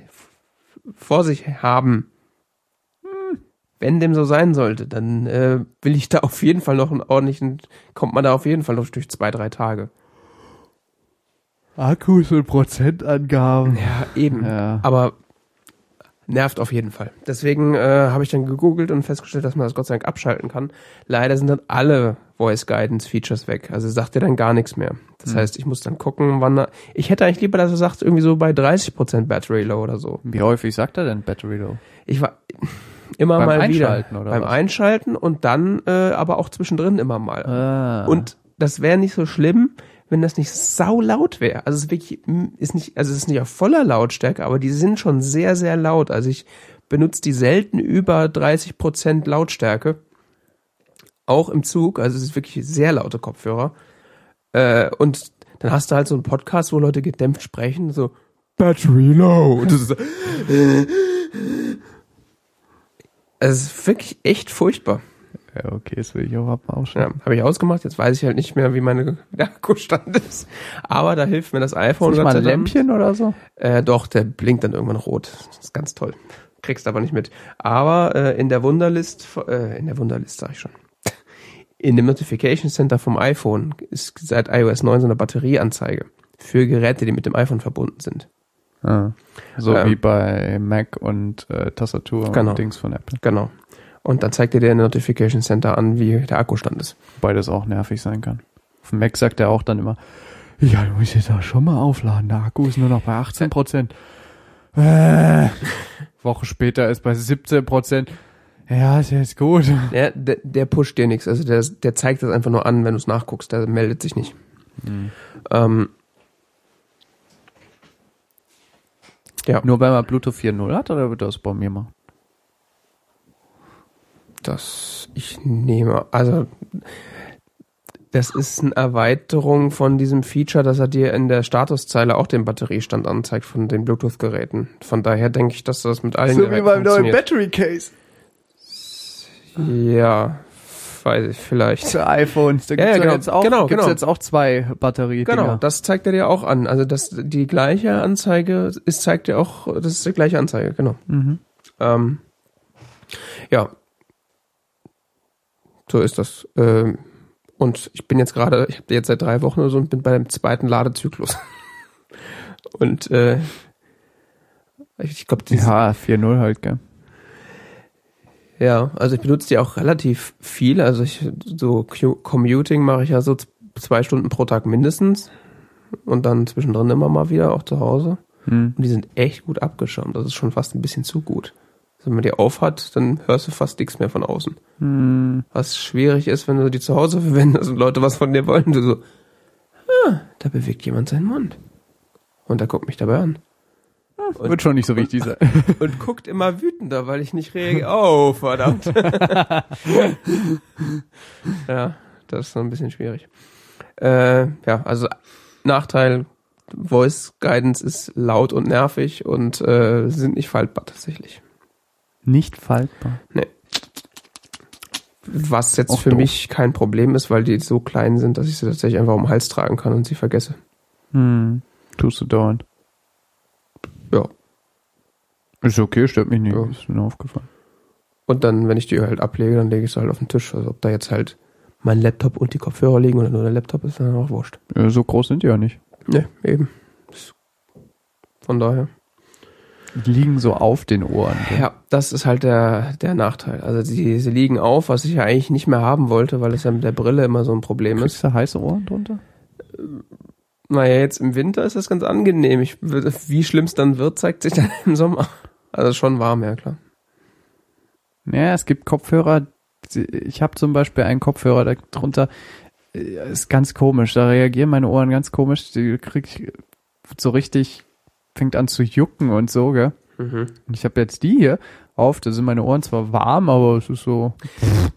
vor sich haben, hm, wenn dem so sein sollte, dann äh, will ich da auf jeden Fall noch einen ordentlichen, kommt man da auf jeden Fall noch durch zwei, drei Tage. Akkus und Prozentangaben. Ja, eben. Ja. Aber nervt auf jeden Fall. Deswegen äh, habe ich dann gegoogelt und festgestellt, dass man das Gott sei Dank abschalten kann. Leider sind dann alle Voice Guidance Features weg. Also sagt er dann gar nichts mehr. Das heißt, ich muss dann gucken, wann er, ich hätte eigentlich lieber, dass er sagt, irgendwie so bei 30% Battery Low oder so. Wie häufig sagt er denn Battery Low? Ich war immer Beim mal Einschalten wieder oder beim was? Einschalten und dann äh, aber auch zwischendrin immer mal. Ah. Und das wäre nicht so schlimm, wenn das nicht sau laut wäre. Also es ist wirklich, mm, ist nicht, also es ist nicht auf voller Lautstärke, aber die sind schon sehr, sehr laut. Also ich benutze die selten über 30 Prozent Lautstärke. Auch im Zug, also es ist wirklich sehr laute Kopfhörer. Äh, und dann hast du halt so einen Podcast, wo Leute gedämpft sprechen, so Battery low. Und das ist so, es ist wirklich echt furchtbar. Ja, okay, das will ich auch mal Ja, habe ich ausgemacht. Jetzt weiß ich halt nicht mehr, wie meine der Akkustand ist. Aber da hilft mir das iPhone. Nicht Gott mal ein. Lämpchen oder so? Äh, doch, der blinkt dann irgendwann rot. Das ist ganz toll. Kriegst aber nicht mit. Aber äh, in der Wunderlist, äh, in der Wunderlist sag ich schon. In dem Notification Center vom iPhone ist seit iOS 9 so eine Batterieanzeige für Geräte, die mit dem iPhone verbunden sind. Ah. So Ähm. wie bei Mac und äh, Tastatur Genau. und Dings von Apple. Genau. Und dann zeigt dir der Notification Center an, wie der Akkustand ist. Wobei das auch nervig sein kann. Auf dem Mac sagt er auch dann immer, ja, du musst jetzt auch schon mal aufladen. Der Akku ist nur noch bei 18 Prozent. Äh. Woche später ist bei 17 Prozent. Ja, ist jetzt gut. Der, der, der pusht dir nichts. Also der, der zeigt das einfach nur an, wenn du es nachguckst. Der meldet sich nicht. Ähm, ja, Nur wenn man Bluetooth 4.0 hat oder wird das bei mir machen? Das ich nehme. Also das ist eine Erweiterung von diesem Feature, dass er dir in der Statuszeile auch den Batteriestand anzeigt von den Bluetooth-Geräten. Von daher denke ich, dass das mit allen Geräten funktioniert. Battery Case. Ja, weiß ich vielleicht. Für iPhones. Da Ja, gibt's ja, genau. jetzt auch, Genau, gibt's genau. jetzt auch zwei Batterie Genau, das zeigt er dir auch an. Also das die gleiche Anzeige ist zeigt dir auch, das ist die gleiche Anzeige, genau. Mhm. Ähm, ja, so ist das. Ähm, und ich bin jetzt gerade, ich habe jetzt seit drei Wochen oder so und bin bei dem zweiten Ladezyklus. und äh, ich glaube, Ja, 4.0 halt, gell. Ja, also ich benutze die auch relativ viel. Also ich so Commuting mache ich ja so zwei Stunden pro Tag mindestens und dann zwischendrin immer mal wieder, auch zu Hause. Hm. Und die sind echt gut abgeschirmt. Das ist schon fast ein bisschen zu gut. Also wenn man die aufhat, dann hörst du fast nichts mehr von außen. Hm. Was schwierig ist, wenn du die zu Hause verwendest und Leute was von dir wollen. Du so, ah, da bewegt jemand seinen Mund. Und er guckt mich dabei an. Wird schon nicht so wichtig sein. Und guckt immer wütender, weil ich nicht reagiere. Oh, verdammt. ja, das ist so ein bisschen schwierig. Äh, ja, also Nachteil, Voice Guidance ist laut und nervig und äh, sind nicht faltbar tatsächlich. Nicht faltbar. Was jetzt Auch für doof. mich kein Problem ist, weil die so klein sind, dass ich sie tatsächlich einfach um den Hals tragen kann und sie vergesse. Hm. Tust du dauernd. Ja. Ist okay, stört mich nicht. Ja. Ist mir aufgefallen. Und dann, wenn ich die halt ablege, dann lege ich sie halt auf den Tisch. Also ob da jetzt halt mein Laptop und die Kopfhörer liegen oder nur der Laptop ist dann auch wurscht. Ja, so groß sind die ja nicht. Ne, eben. Von daher. Die liegen so auf den Ohren. gell? Ja, das ist halt der, der Nachteil. Also die, sie liegen auf, was ich ja eigentlich nicht mehr haben wollte, weil es ja mit der Brille immer so ein Problem ist. Kriegst du heiße Ohren drunter? Naja, jetzt im Winter ist das ganz angenehm. Ich, wie schlimm es dann wird, zeigt sich dann im Sommer. Also schon warm, ja klar. Ja, es gibt Kopfhörer. Ich habe zum Beispiel einen Kopfhörer da drunter. äh, Ist ganz komisch. Da reagieren meine Ohren ganz komisch. Die krieg ich so richtig, fängt an zu jucken und so, gell? Mhm. Und ich habe jetzt die hier auf. Da sind meine Ohren zwar warm, aber es ist so.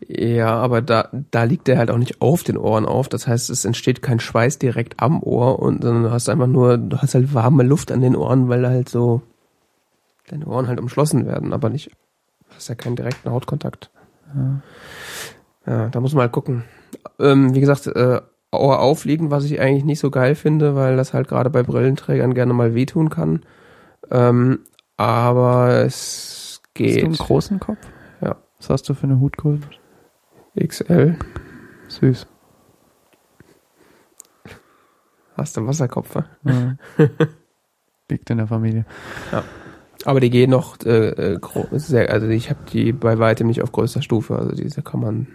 Ja, aber da, da liegt der halt auch nicht auf den Ohren auf. Das heißt, es entsteht kein Schweiß direkt am Ohr und dann hast du einfach nur, du hast halt warme Luft an den Ohren, weil halt so deine Ohren halt umschlossen werden, aber nicht, hast ja keinen direkten Hautkontakt. Ja, da muss man halt gucken. Ähm, wie gesagt, äh, Ohr aufliegen, was ich eigentlich nicht so geil finde, weil das halt gerade bei Brillenträgern gerne mal wehtun kann. Ähm, aber es Hast du einen geht. großen Kopf? Ja. Was hast du für eine Hutgröße? XL. Süß. Hast du einen Wasserkopf, wa? Ja. Liegt in der Familie. Aber die gehen noch äh, äh, sehr, also ich habe die bei weitem nicht auf größter Stufe, also diese kann man.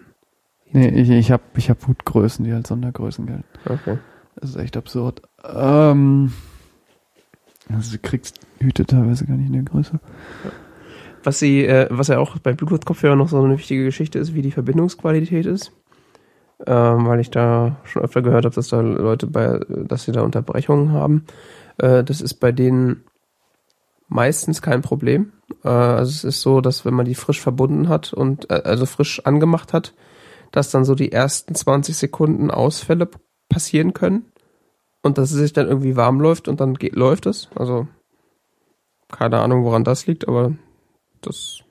Nee, ich, ich habe ich hab Hutgrößen, die als Sondergrößen gelten. Okay. Das ist echt absurd. Ähm, also du kriegst Hüte teilweise gar nicht in der Größe. Was sie, äh, was ja auch bei Bluetooth-Kopfhörern noch so eine wichtige Geschichte ist, wie die Verbindungsqualität ist. Ähm, weil ich da schon öfter gehört habe, dass da Leute bei, dass sie da Unterbrechungen haben. Äh, das ist bei denen meistens kein Problem. Äh, also es ist so, dass wenn man die frisch verbunden hat und äh, also frisch angemacht hat, dass dann so die ersten 20 Sekunden Ausfälle passieren können und dass es sich dann irgendwie warm läuft und dann geht, läuft es. Also keine Ahnung, woran das liegt, aber das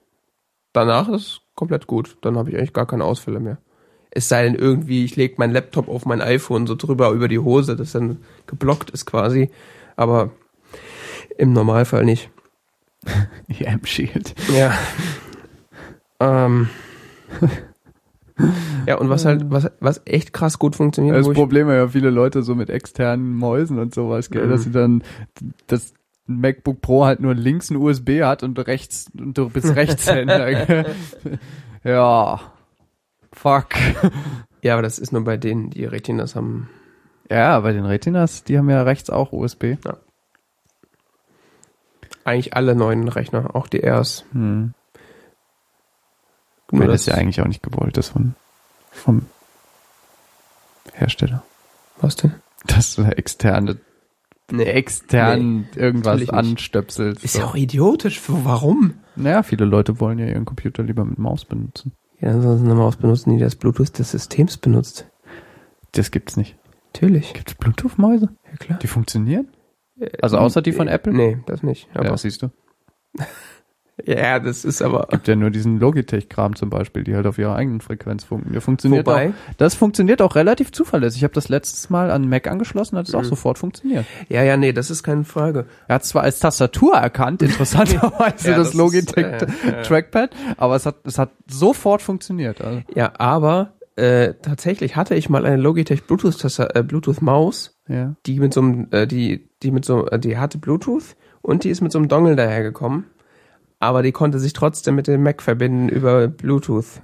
danach ist komplett gut. Dann habe ich eigentlich gar keine Ausfälle mehr. Es sei denn irgendwie, ich lege meinen Laptop auf mein iPhone so drüber über die Hose, das dann geblockt ist quasi. Aber im Normalfall nicht. EM Shield. Ja. ähm. ja, und was halt, was, was echt krass gut funktioniert, Das Problem ja viele Leute so mit externen Mäusen und sowas, gell, Mhm. dass sie dann das MacBook Pro halt nur links ein USB hat und rechts und du bist Rechtshänder. gell. ja. Fuck. ja, aber das ist nur bei denen, die Retinas haben. Ja, bei den Retinas, die haben ja rechts auch USB. Eigentlich alle neuen Rechner, auch die Airs. Hm. Nur Weil das ja eigentlich auch nicht gewollt ist von, vom Hersteller. was denn? Dass du externe, Nee, extern irgendwas natürlich nicht. anstöpselst. Ist so. ja auch idiotisch. Warum? Naja, viele Leute wollen ja ihren Computer lieber mit Maus benutzen. Ja, ansonsten eine Maus benutzen, die das Bluetooth des Systems benutzt. Das gibt's nicht. Natürlich. Gibt's Bluetooth-Mäuse? Ja, klar. Die funktionieren? Also außer die von Apple? Nee, das nicht. Aber ja, siehst du. ja, das ist aber. Gibt ja nur diesen Logitech-Kram zum Beispiel, die halt auf ihrer eigenen Frequenz funken. Der funktioniert Wobei, auch. Das funktioniert auch relativ zuverlässig. Ich habe das letztes Mal an Mac angeschlossen, hat es auch Mhm. sofort funktioniert. ja, ja, nee, das ist keine Frage. Er hat zwar als Tastatur erkannt, interessanterweise Ja, das, das ist, Logitech äh, äh. Trackpad, aber es hat, es hat sofort funktioniert. Also, Ja, aber äh, tatsächlich hatte ich mal eine Logitech Bluetooth äh, Bluetooth Maus, ja. die mit so einem, äh, die, die mit so, äh, die hatte Bluetooth und die ist mit so einem Dongle dahergekommen. Aber die konnte sich trotzdem mit dem Mac verbinden über Bluetooth.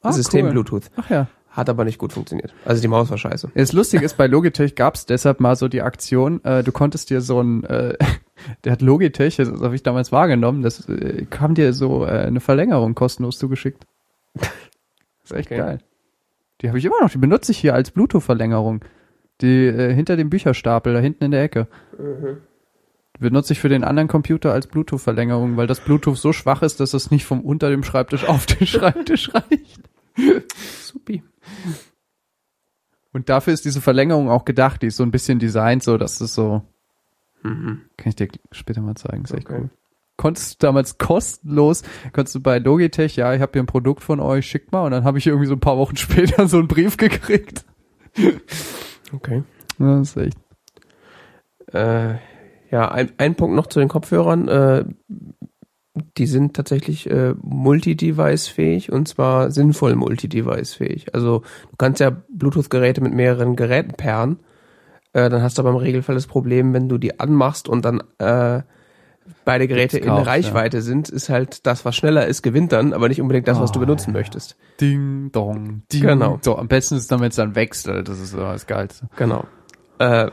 Ah, System cool. Bluetooth. Ach ja. Hat aber nicht gut funktioniert. Also die Maus war scheiße. Das Lustige ist, bei Logitech gab's deshalb mal so die Aktion, äh, du konntest dir so ein, äh, der hat Logitech, das habe ich damals wahrgenommen, das äh, kam dir so äh, eine Verlängerung kostenlos zugeschickt. Das ist echt Okay. geil. Die habe ich immer noch, die benutze ich hier als Bluetooth-Verlängerung. Die äh, hinter dem Bücherstapel, da hinten in der Ecke. Die benutze ich für den anderen Computer als Bluetooth-Verlängerung, weil das Bluetooth so schwach ist, dass es nicht vom unter dem Schreibtisch auf den Schreibtisch reicht. Supi. Und dafür ist diese Verlängerung auch gedacht. Die ist so ein bisschen designt, so dass es so. Mhm. Kann ich dir später mal zeigen. Ist echt Okay. cool. Konntest du damals kostenlos, konntest du bei Logitech, ja, ich habe hier ein Produkt von euch, schickt mal. Und dann habe ich irgendwie so ein paar Wochen später so einen Brief gekriegt. Okay. Ja, Das ist echt. Äh, ja, ein, ein Punkt noch zu den Kopfhörern. Äh, die sind tatsächlich äh, multi-device-fähig und zwar sinnvoll multi-device-fähig. Also du kannst ja Bluetooth-Geräte mit mehreren Geräten pairen. Äh, dann hast du aber im Regelfall das Problem, wenn du die anmachst und dann äh, beide Geräte in Reichweite sind, ist halt das, was schneller ist, gewinnt dann, aber nicht unbedingt das, was du Oh, benutzen ja. möchtest. Ding, dong, ding. Genau. So, am besten ist, damit es dann wechselt. Das ist so das Geilste. Genau. Äh,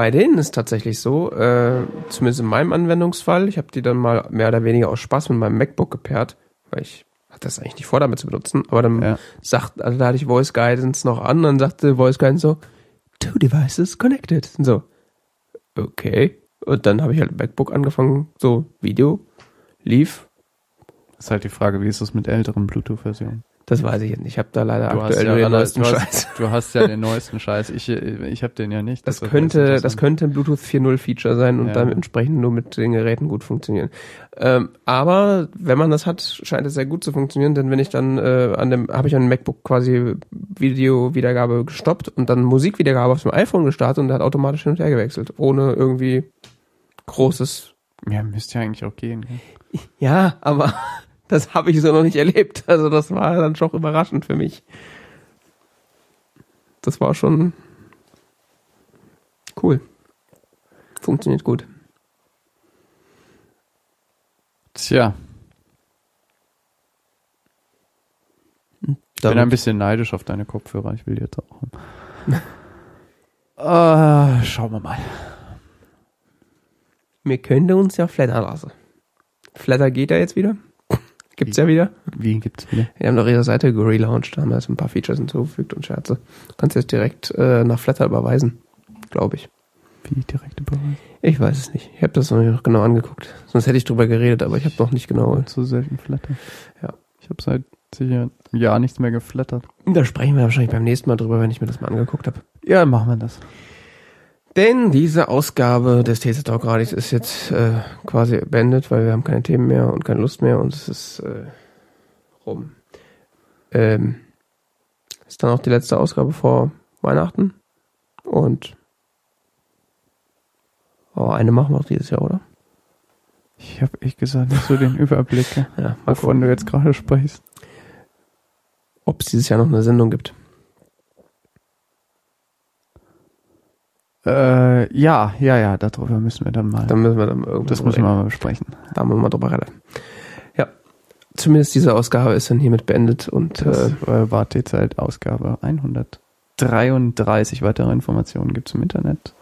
bei denen ist tatsächlich so, äh, zumindest in meinem Anwendungsfall, ich habe die dann mal mehr oder weniger aus Spaß mit meinem MacBook gepaart, weil ich hatte das eigentlich nicht vor, damit zu benutzen, aber dann Ja. sagt, also da hatte ich Voice Guidance noch an, dann sagte Voice Guidance so, two devices connected. Und so, okay. Und dann habe ich halt MacBook angefangen, so Video lief. ist halt die Frage, wie ist das mit älteren Bluetooth-Versionen? Das weiß ich jetzt nicht. Ich habe da leider Du aktuell ja den neuesten du Scheiß. du hast ja den neuesten Scheiß. Ich, ich habe den ja nicht. Das ist könnte, das könnte ein Bluetooth 4.0 Feature sein und Ja. dann entsprechend nur mit den Geräten gut funktionieren. Ähm, aber wenn man das hat, scheint es sehr gut zu funktionieren, denn wenn ich dann äh, an dem, habe ich an dem MacBook quasi Videowiedergabe gestoppt und dann Musikwiedergabe auf dem iPhone gestartet und der hat automatisch hin und her gewechselt, ohne irgendwie großes. Ja, müsste ja eigentlich auch gehen. Ja, aber das habe ich so noch nicht erlebt. Also das war dann schon überraschend für mich. Das war schon cool. Funktioniert gut. Tja, ich bin ein bisschen neidisch auf deine Kopfhörer. Ich will die jetzt auch haben. äh, schauen wir mal. Wir könnten uns ja flattern lassen. Flatter geht ja jetzt wieder. Gibt's ja wieder. Wie gibt's wieder? Wir haben doch ihre Seite gelauncht, da haben wir jetzt ein paar Features hinzugefügt und Scherze. Du kannst jetzt direkt äh, nach Flatter überweisen, glaube ich. Wie direkte Beweise? Ich weiß es nicht. Ich habe das noch nicht genau angeguckt. Sonst hätte ich drüber geredet, aber ich habe noch nicht genau. Zu selten flattern. Ja. Ich habe seit sicher einem Jahr nichts mehr geflattert. Da sprechen wir wahrscheinlich beim nächsten Mal drüber, wenn ich mir das mal angeguckt habe. Ja, machen wir das. Denn diese Ausgabe des TC Talk Radis ist jetzt äh, quasi beendet, weil wir haben keine Themen mehr und keine Lust mehr und es ist äh, rum. Ähm, ist dann auch die letzte Ausgabe vor Weihnachten und oh, eine machen wir auch dieses Jahr, oder? Ich habe echt gesagt nicht so den Überblick, Ja, wovon gucken, du jetzt gerade sprichst. ob es dieses Jahr noch eine Sendung gibt. Äh, ja, ja, ja, darüber müssen wir dann mal. Dann müssen wir dann irgendwas das müssen wir mal besprechen. Da müssen wir drüber reden. Ja, zumindest diese Ausgabe ist dann hiermit beendet und Das äh, äh, war T-Zeit Ausgabe 133. Weitere Informationen gibt's im Internet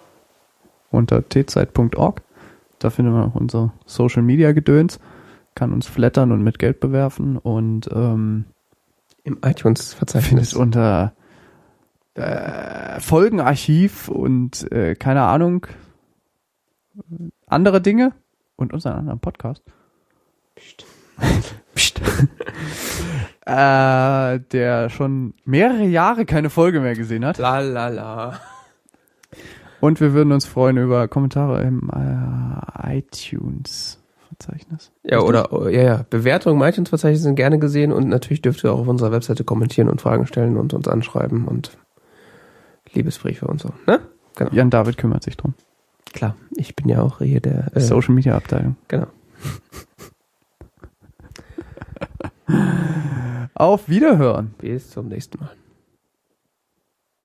unter tzeit.org. Da findet man auch unser Social Media Gedöns, kann uns flattern und mit Geld bewerfen und ähm, im iTunes-Verzeichnis. findet unter äh, Folgenarchiv und äh, keine Ahnung andere Dinge und unseren anderen Podcast. Psst. äh, der schon mehrere Jahre keine Folge mehr gesehen hat. La la la. Und wir würden uns freuen über Kommentare im äh, iTunes-Verzeichnis. Ja, oder, oh, ja, ja. Bewertungen im iTunes-Verzeichnis sind gerne gesehen und natürlich dürft ihr auch auf unserer Webseite kommentieren und Fragen stellen und uns anschreiben und Liebesbriefe und so, ne? Genau. Jan David kümmert sich drum. Klar, ich bin ja auch hier der, äh, Social Media Abteilung. genau. Auf Wiederhören. Bis zum nächsten Mal.